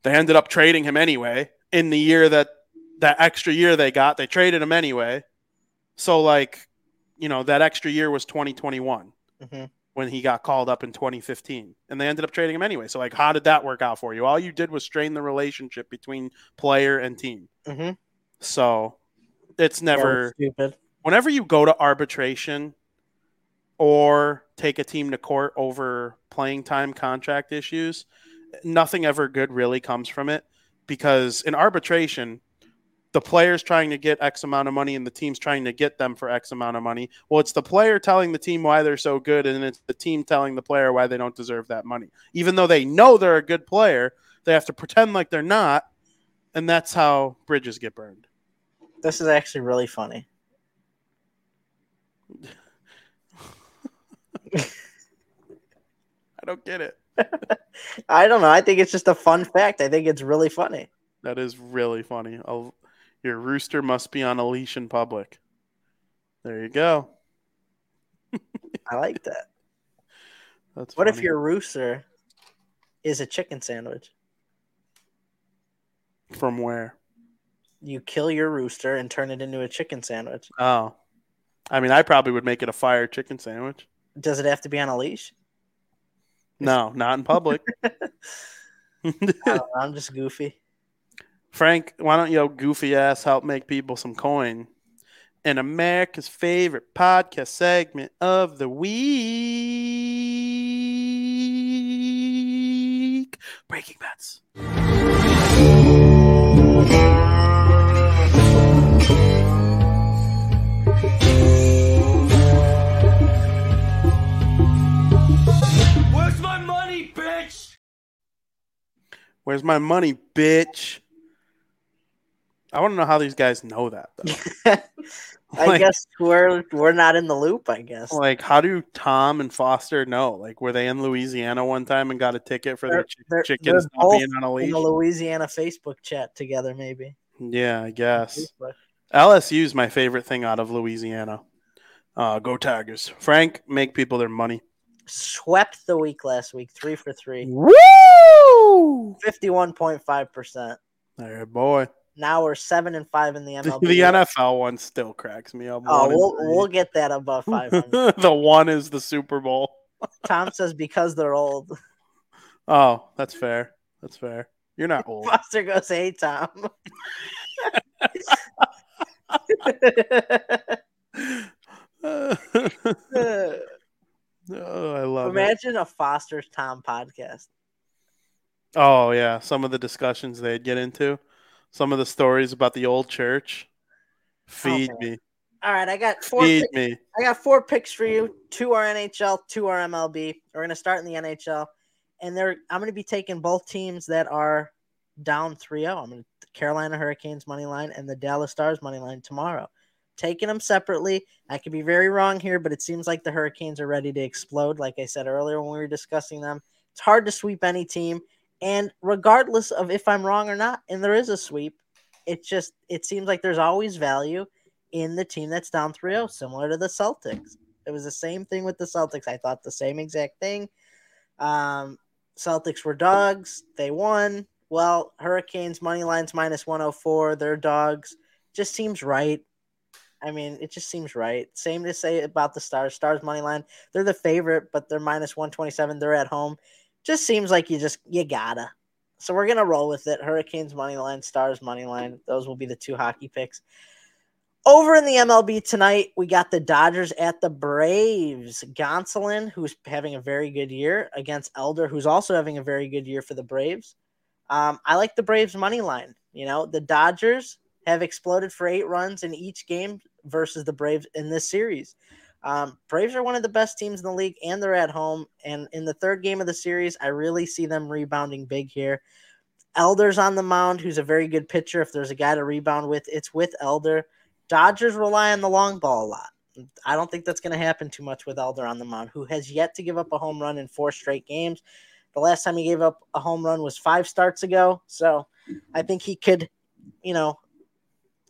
they ended up trading him anyway in the year that that extra year they got. They traded him anyway. So like you know that extra year was 2021 hmm when he got called up in 2015 and they ended up trading him anyway. So like how did that work out for you? All you did was strain the relationship between player and team. Hmm so it's never stupid. Whenever you go to arbitration or take a team to court over playing time contract issues, nothing ever good really comes from it because in arbitration, the player's trying to get X amount of money and the team's trying to get them for X amount of money. Well, it's the player telling the team why they're so good, and it's the team telling the player why they don't deserve that money. Even though they know they're a good player, they have to pretend like they're not, and that's how bridges get burned. This is actually really funny. I don't get it. I don't know. I think it's just a fun fact. I think it's really funny. That is really funny. I'll, your rooster must be on a leash in public. There you go. I like that. That's What if your rooster is a chicken sandwich? from where? You kill your rooster and turn it into a chicken sandwich. Oh, I mean, I probably would make it a fire chicken sandwich. Does it have to be on a leash? No, not in public. know, I'm just goofy. Frank, why don't your goofy ass help make people some coin? And America's favorite podcast segment of the week Breaking bets. Where's my money, bitch? I want to know how these guys know that though. I Like- guess we're we're not in the loop. I guess Like, how do Tom and Foster know? Like, were they in Louisiana one time and got a ticket for They're- their chi- they're- chickens they're not being on a in leash? the Louisiana Facebook chat together, maybe. Yeah, I guess. LSU is my favorite thing out of Louisiana. Uh, go Tigers. Frank, make people their money. Swept the week last week, three for three, Woo! fifty-one point five percent. There, boy. Now we're seven and five in the The, MLB. the NFL one still cracks me up. Oh, One and we'll we'll get that above five hundred. the one is the Super Bowl. Tom says because they're old. Oh, that's fair. That's fair. You're not old. Foster goes, "Hey Tom." oh, I love it. Imagine a Foster's Tom podcast. Oh yeah, some of the discussions they'd get into, some of the stories about the old church. Feed me, All right, I got four. feed Picks, me. I got four picks for you. Two are NHL, two are MLB. We're gonna start in the NHL, and they're I'm gonna be taking both teams that are down 3-0. I'm gonna Carolina Hurricanes money line and the Dallas Stars money line tomorrow. Taking them separately. I could be very wrong here, but it seems like the Hurricanes are ready to explode. Like I said earlier when we were discussing them, it's hard to sweep any team. And regardless of if I'm wrong or not, and there is a sweep, it just it seems like there's always value in the team that's down 3-0, similar to the Celtics. It was the same thing with the Celtics. I thought the same exact thing. Um, Celtics were dogs. They won. Well, Hurricanes money lines minus 104. They're dogs. Just seems right. I mean, it just seems right. Same to say about the Stars. Stars money line. They're the favorite, but they're minus 127. They're at home. Just seems like you just you gotta. So we're gonna roll with it. Hurricanes money line, Stars money line. Those will be the two hockey picks. Over in the MLB tonight, we got the Dodgers at the Braves. Gonsolin, who's having a very good year, against Elder, who's also having a very good year for the Braves. Um, I like the Braves money line. You know, the Dodgers have exploded for eight runs in each game versus the Braves in this series. Um, Braves are one of the best teams in the league, and they're at home. And in the third game of the series, I really see them rebounding big here. Elder's on the mound, who's a very good pitcher. If there's a guy to rebound with, it's with Elder. Dodgers rely on the long ball a lot. I don't think that's going to happen too much with Elder on the mound, who has yet to give up a home run in four straight games. The last time he gave up a home run was five starts ago. So I think he could, you know,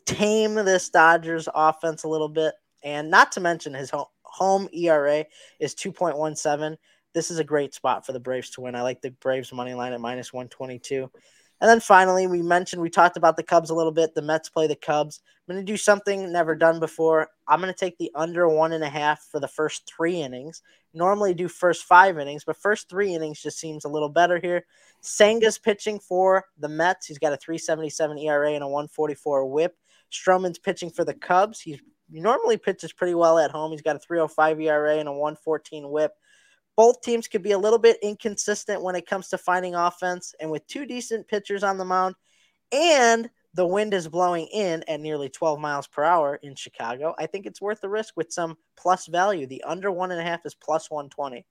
tame this Dodgers offense a little bit. And not to mention his home, ERA is 2.17. This is a great spot for the Braves to win. I like the Braves money line at minus 122. And then finally, we mentioned we talked about the Cubs a little bit. The Mets play the Cubs. I'm going to do something never done before. I'm going to take the under one and a half for the first three innings. Normally do first five innings, but first three innings just seems a little better here. Senga's pitching for the Mets. He's got a 377 ERA and a 144 whip. Stroman's pitching for the Cubs. He normally pitches pretty well at home. He's got a 305 ERA and a 114 whip. Both teams could be a little bit inconsistent when it comes to finding offense. And with two decent pitchers on the mound and the wind is blowing in at nearly 12 miles per hour in Chicago, I think it's worth the risk with some plus value. The under one and a half is plus 120.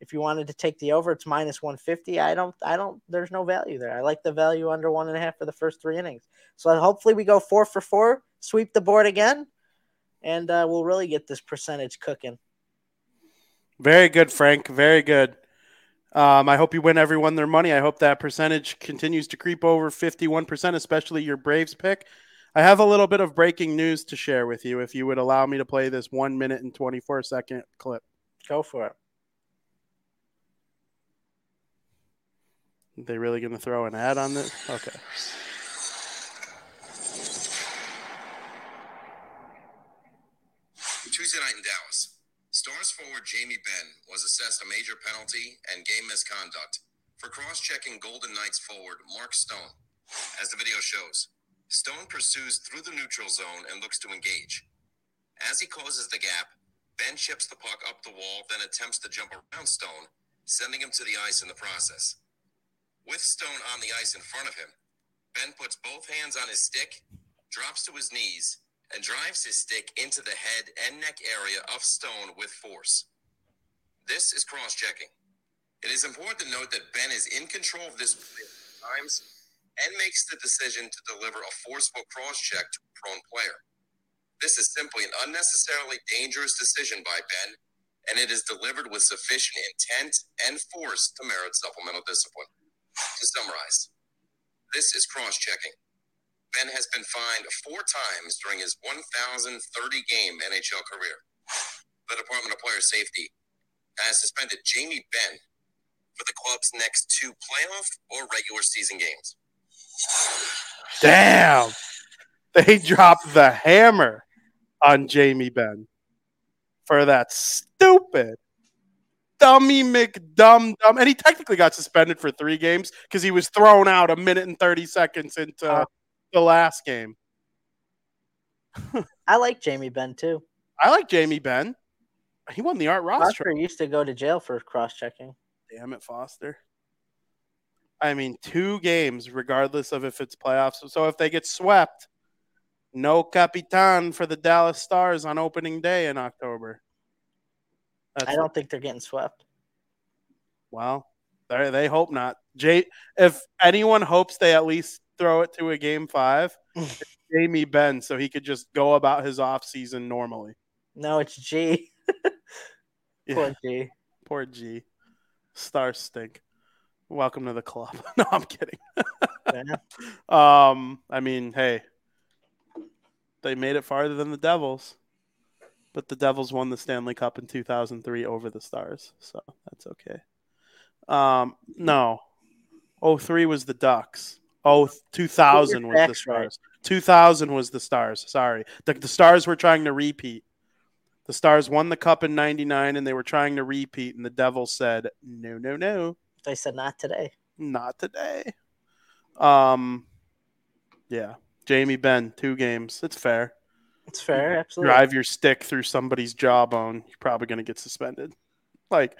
If you wanted to take the over, it's minus 150. I don't, I don't, there's no value there. I like the value under one and a half for the first three innings. So hopefully we go four for four, sweep the board again, and uh, we'll really get this percentage cooking. Very good, Frank. Very good. Um, I hope you win everyone their money. I hope that percentage continues to creep over 51%, especially your Braves pick. I have a little bit of breaking news to share with you if you would allow me to play this one minute and 24 second clip. Go for it. They really going to throw an ad on this? Okay. Tuesday night in Dallas, Stars forward Jamie Benn was assessed a major penalty and game misconduct for cross checking Golden Knights forward Mark Stone. As the video shows, Stone pursues through the neutral zone and looks to engage. As he closes the gap, Benn chips the puck up the wall, then attempts to jump around Stone, sending him to the ice in the process. With Stone on the ice in front of him, Benn puts both hands on his stick, drops to his knees, and drives his stick into the head and neck area of Stone with force. This is cross checking. It is important to note that Benn is in control of this at times and makes the decision to deliver a forceful cross check to a prone player. This is simply an unnecessarily dangerous decision by Benn, and it is delivered with sufficient intent and force to merit supplemental discipline. To summarize, this is cross checking. Benn has been fined four times during his 1,030 game NHL career. The Department of Player Safety has suspended Jamie Benn for the club's next two playoff or regular season games. Damn. They dropped the hammer on Jamie Benn for that stupid dummy McDum dumb. And he technically got suspended for three games because he was thrown out a minute and 30 seconds into Uh. the last game. I like Jamie Benn too. I like Jamie Benn. He won the Art Ross Foster used to go to jail for cross checking. Damn it, Foster. I mean, two games, regardless of if it's playoffs. So if they get swept, no Capitan for the Dallas Stars on opening day in October. That's I don't think they're getting swept. Well, they they hope not. Jay, if anyone hopes they at least throw it to a game five, it's Jamie Benn, so he could just go about his off season normally. No, it's G. Yeah, Poor G. poor G. Stars stink. Welcome to the club. No, I'm kidding. Yeah. Um, I mean, hey, they made it farther than the Devils, but the Devils won the Stanley Cup in 2003 over the Stars, so that's okay. Um, no, 03 was the Ducks. Oh, 2000 was the. Stars. 2000 was the Stars. Sorry, the, the Stars were trying to repeat. The Stars won the cup in '99, and they were trying to repeat, and the Devils said, "No, no, no." They said not today. Not today. Um, yeah, Jamie Benn, two games. It's fair. It's fair, absolutely. Drive your stick through somebody's jawbone, you're probably going to get suspended. Like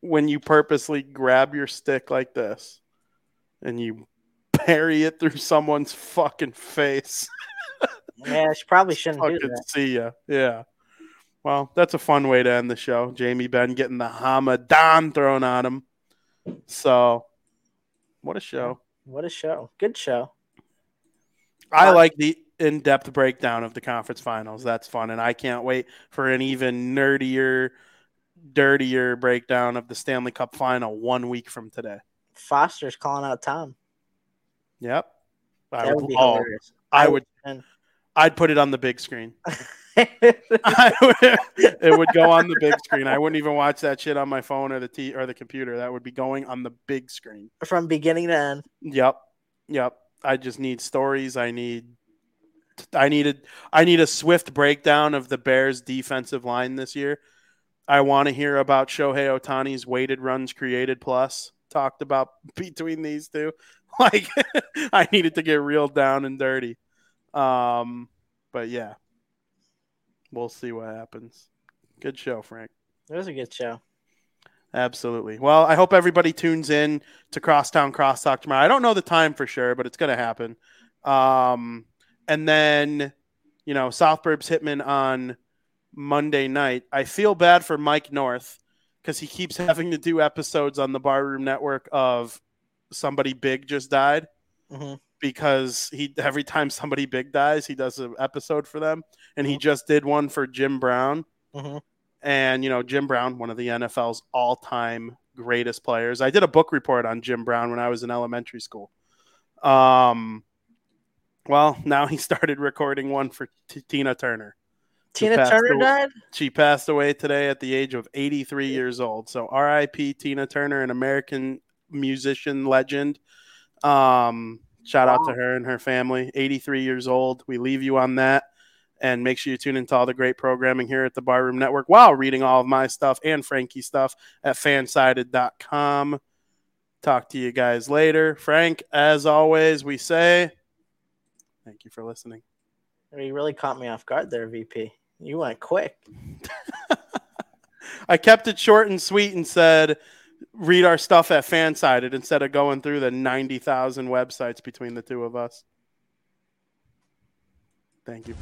when you purposely grab your stick like this and you bury it through someone's fucking face. Yeah, she probably shouldn't do that. see ya. Yeah. Well, that's a fun way to end the show. Jamie Benn getting the Hamadan thrown on him. So, what a show. What a show. Good show. I like the in-depth breakdown of the conference finals. That's fun, and I can't wait for an even nerdier, dirtier breakdown of the Stanley Cup final one week from today. Foster's calling out Tom. Yep, I would. would oh. I would. And- I'd put it on the big screen. Would- it would go on the big screen. I wouldn't even watch that shit on my phone or the t or the computer. That would be going on the big screen. From beginning to end. Yep. Yep. I just need stories. I need I needed I need a swift breakdown of the Bears defensive line this year. I want to hear about Shohei Ohtani's weighted runs created plus talked about between these two. Like I needed to get real down and dirty. Um but yeah. We'll see what happens. Good show, Frank. It was a good show. Absolutely. Well, I hope everybody tunes in to Crosstown Crosstalk tomorrow. I don't know the time for sure, but it's going to happen. Um, and then, you know, Southburb's Hitman on Monday night. I feel bad for Mike North because he keeps having to do episodes on the Barroom Network of somebody big just died hmm because he every time somebody big dies, he does an episode for them, and he just did one for Jim Brown. hmm And you know, Jim Brown, one of the NFL's all-time greatest players. I did a book report on Jim Brown when I was in elementary school. Um, well, now he started recording one for T- Tina Turner. Tina Turner away. died? She passed away today at the age of 83 years old. So R.I.P. Tina Turner, an American musician legend. Um, shout out to her and her family. 83 years old. We leave you on that. And make sure you tune into all the great programming here at the Barroom Network while reading all of my stuff and Frankie's stuff at fansided.com. Talk to you guys later. Frank, as always, we say Thank you for listening. You really caught me off guard there, VP. You went quick. I kept it short and sweet and said, read our stuff at Fansided instead of going through the 90,000 websites between the two of us. Thank you.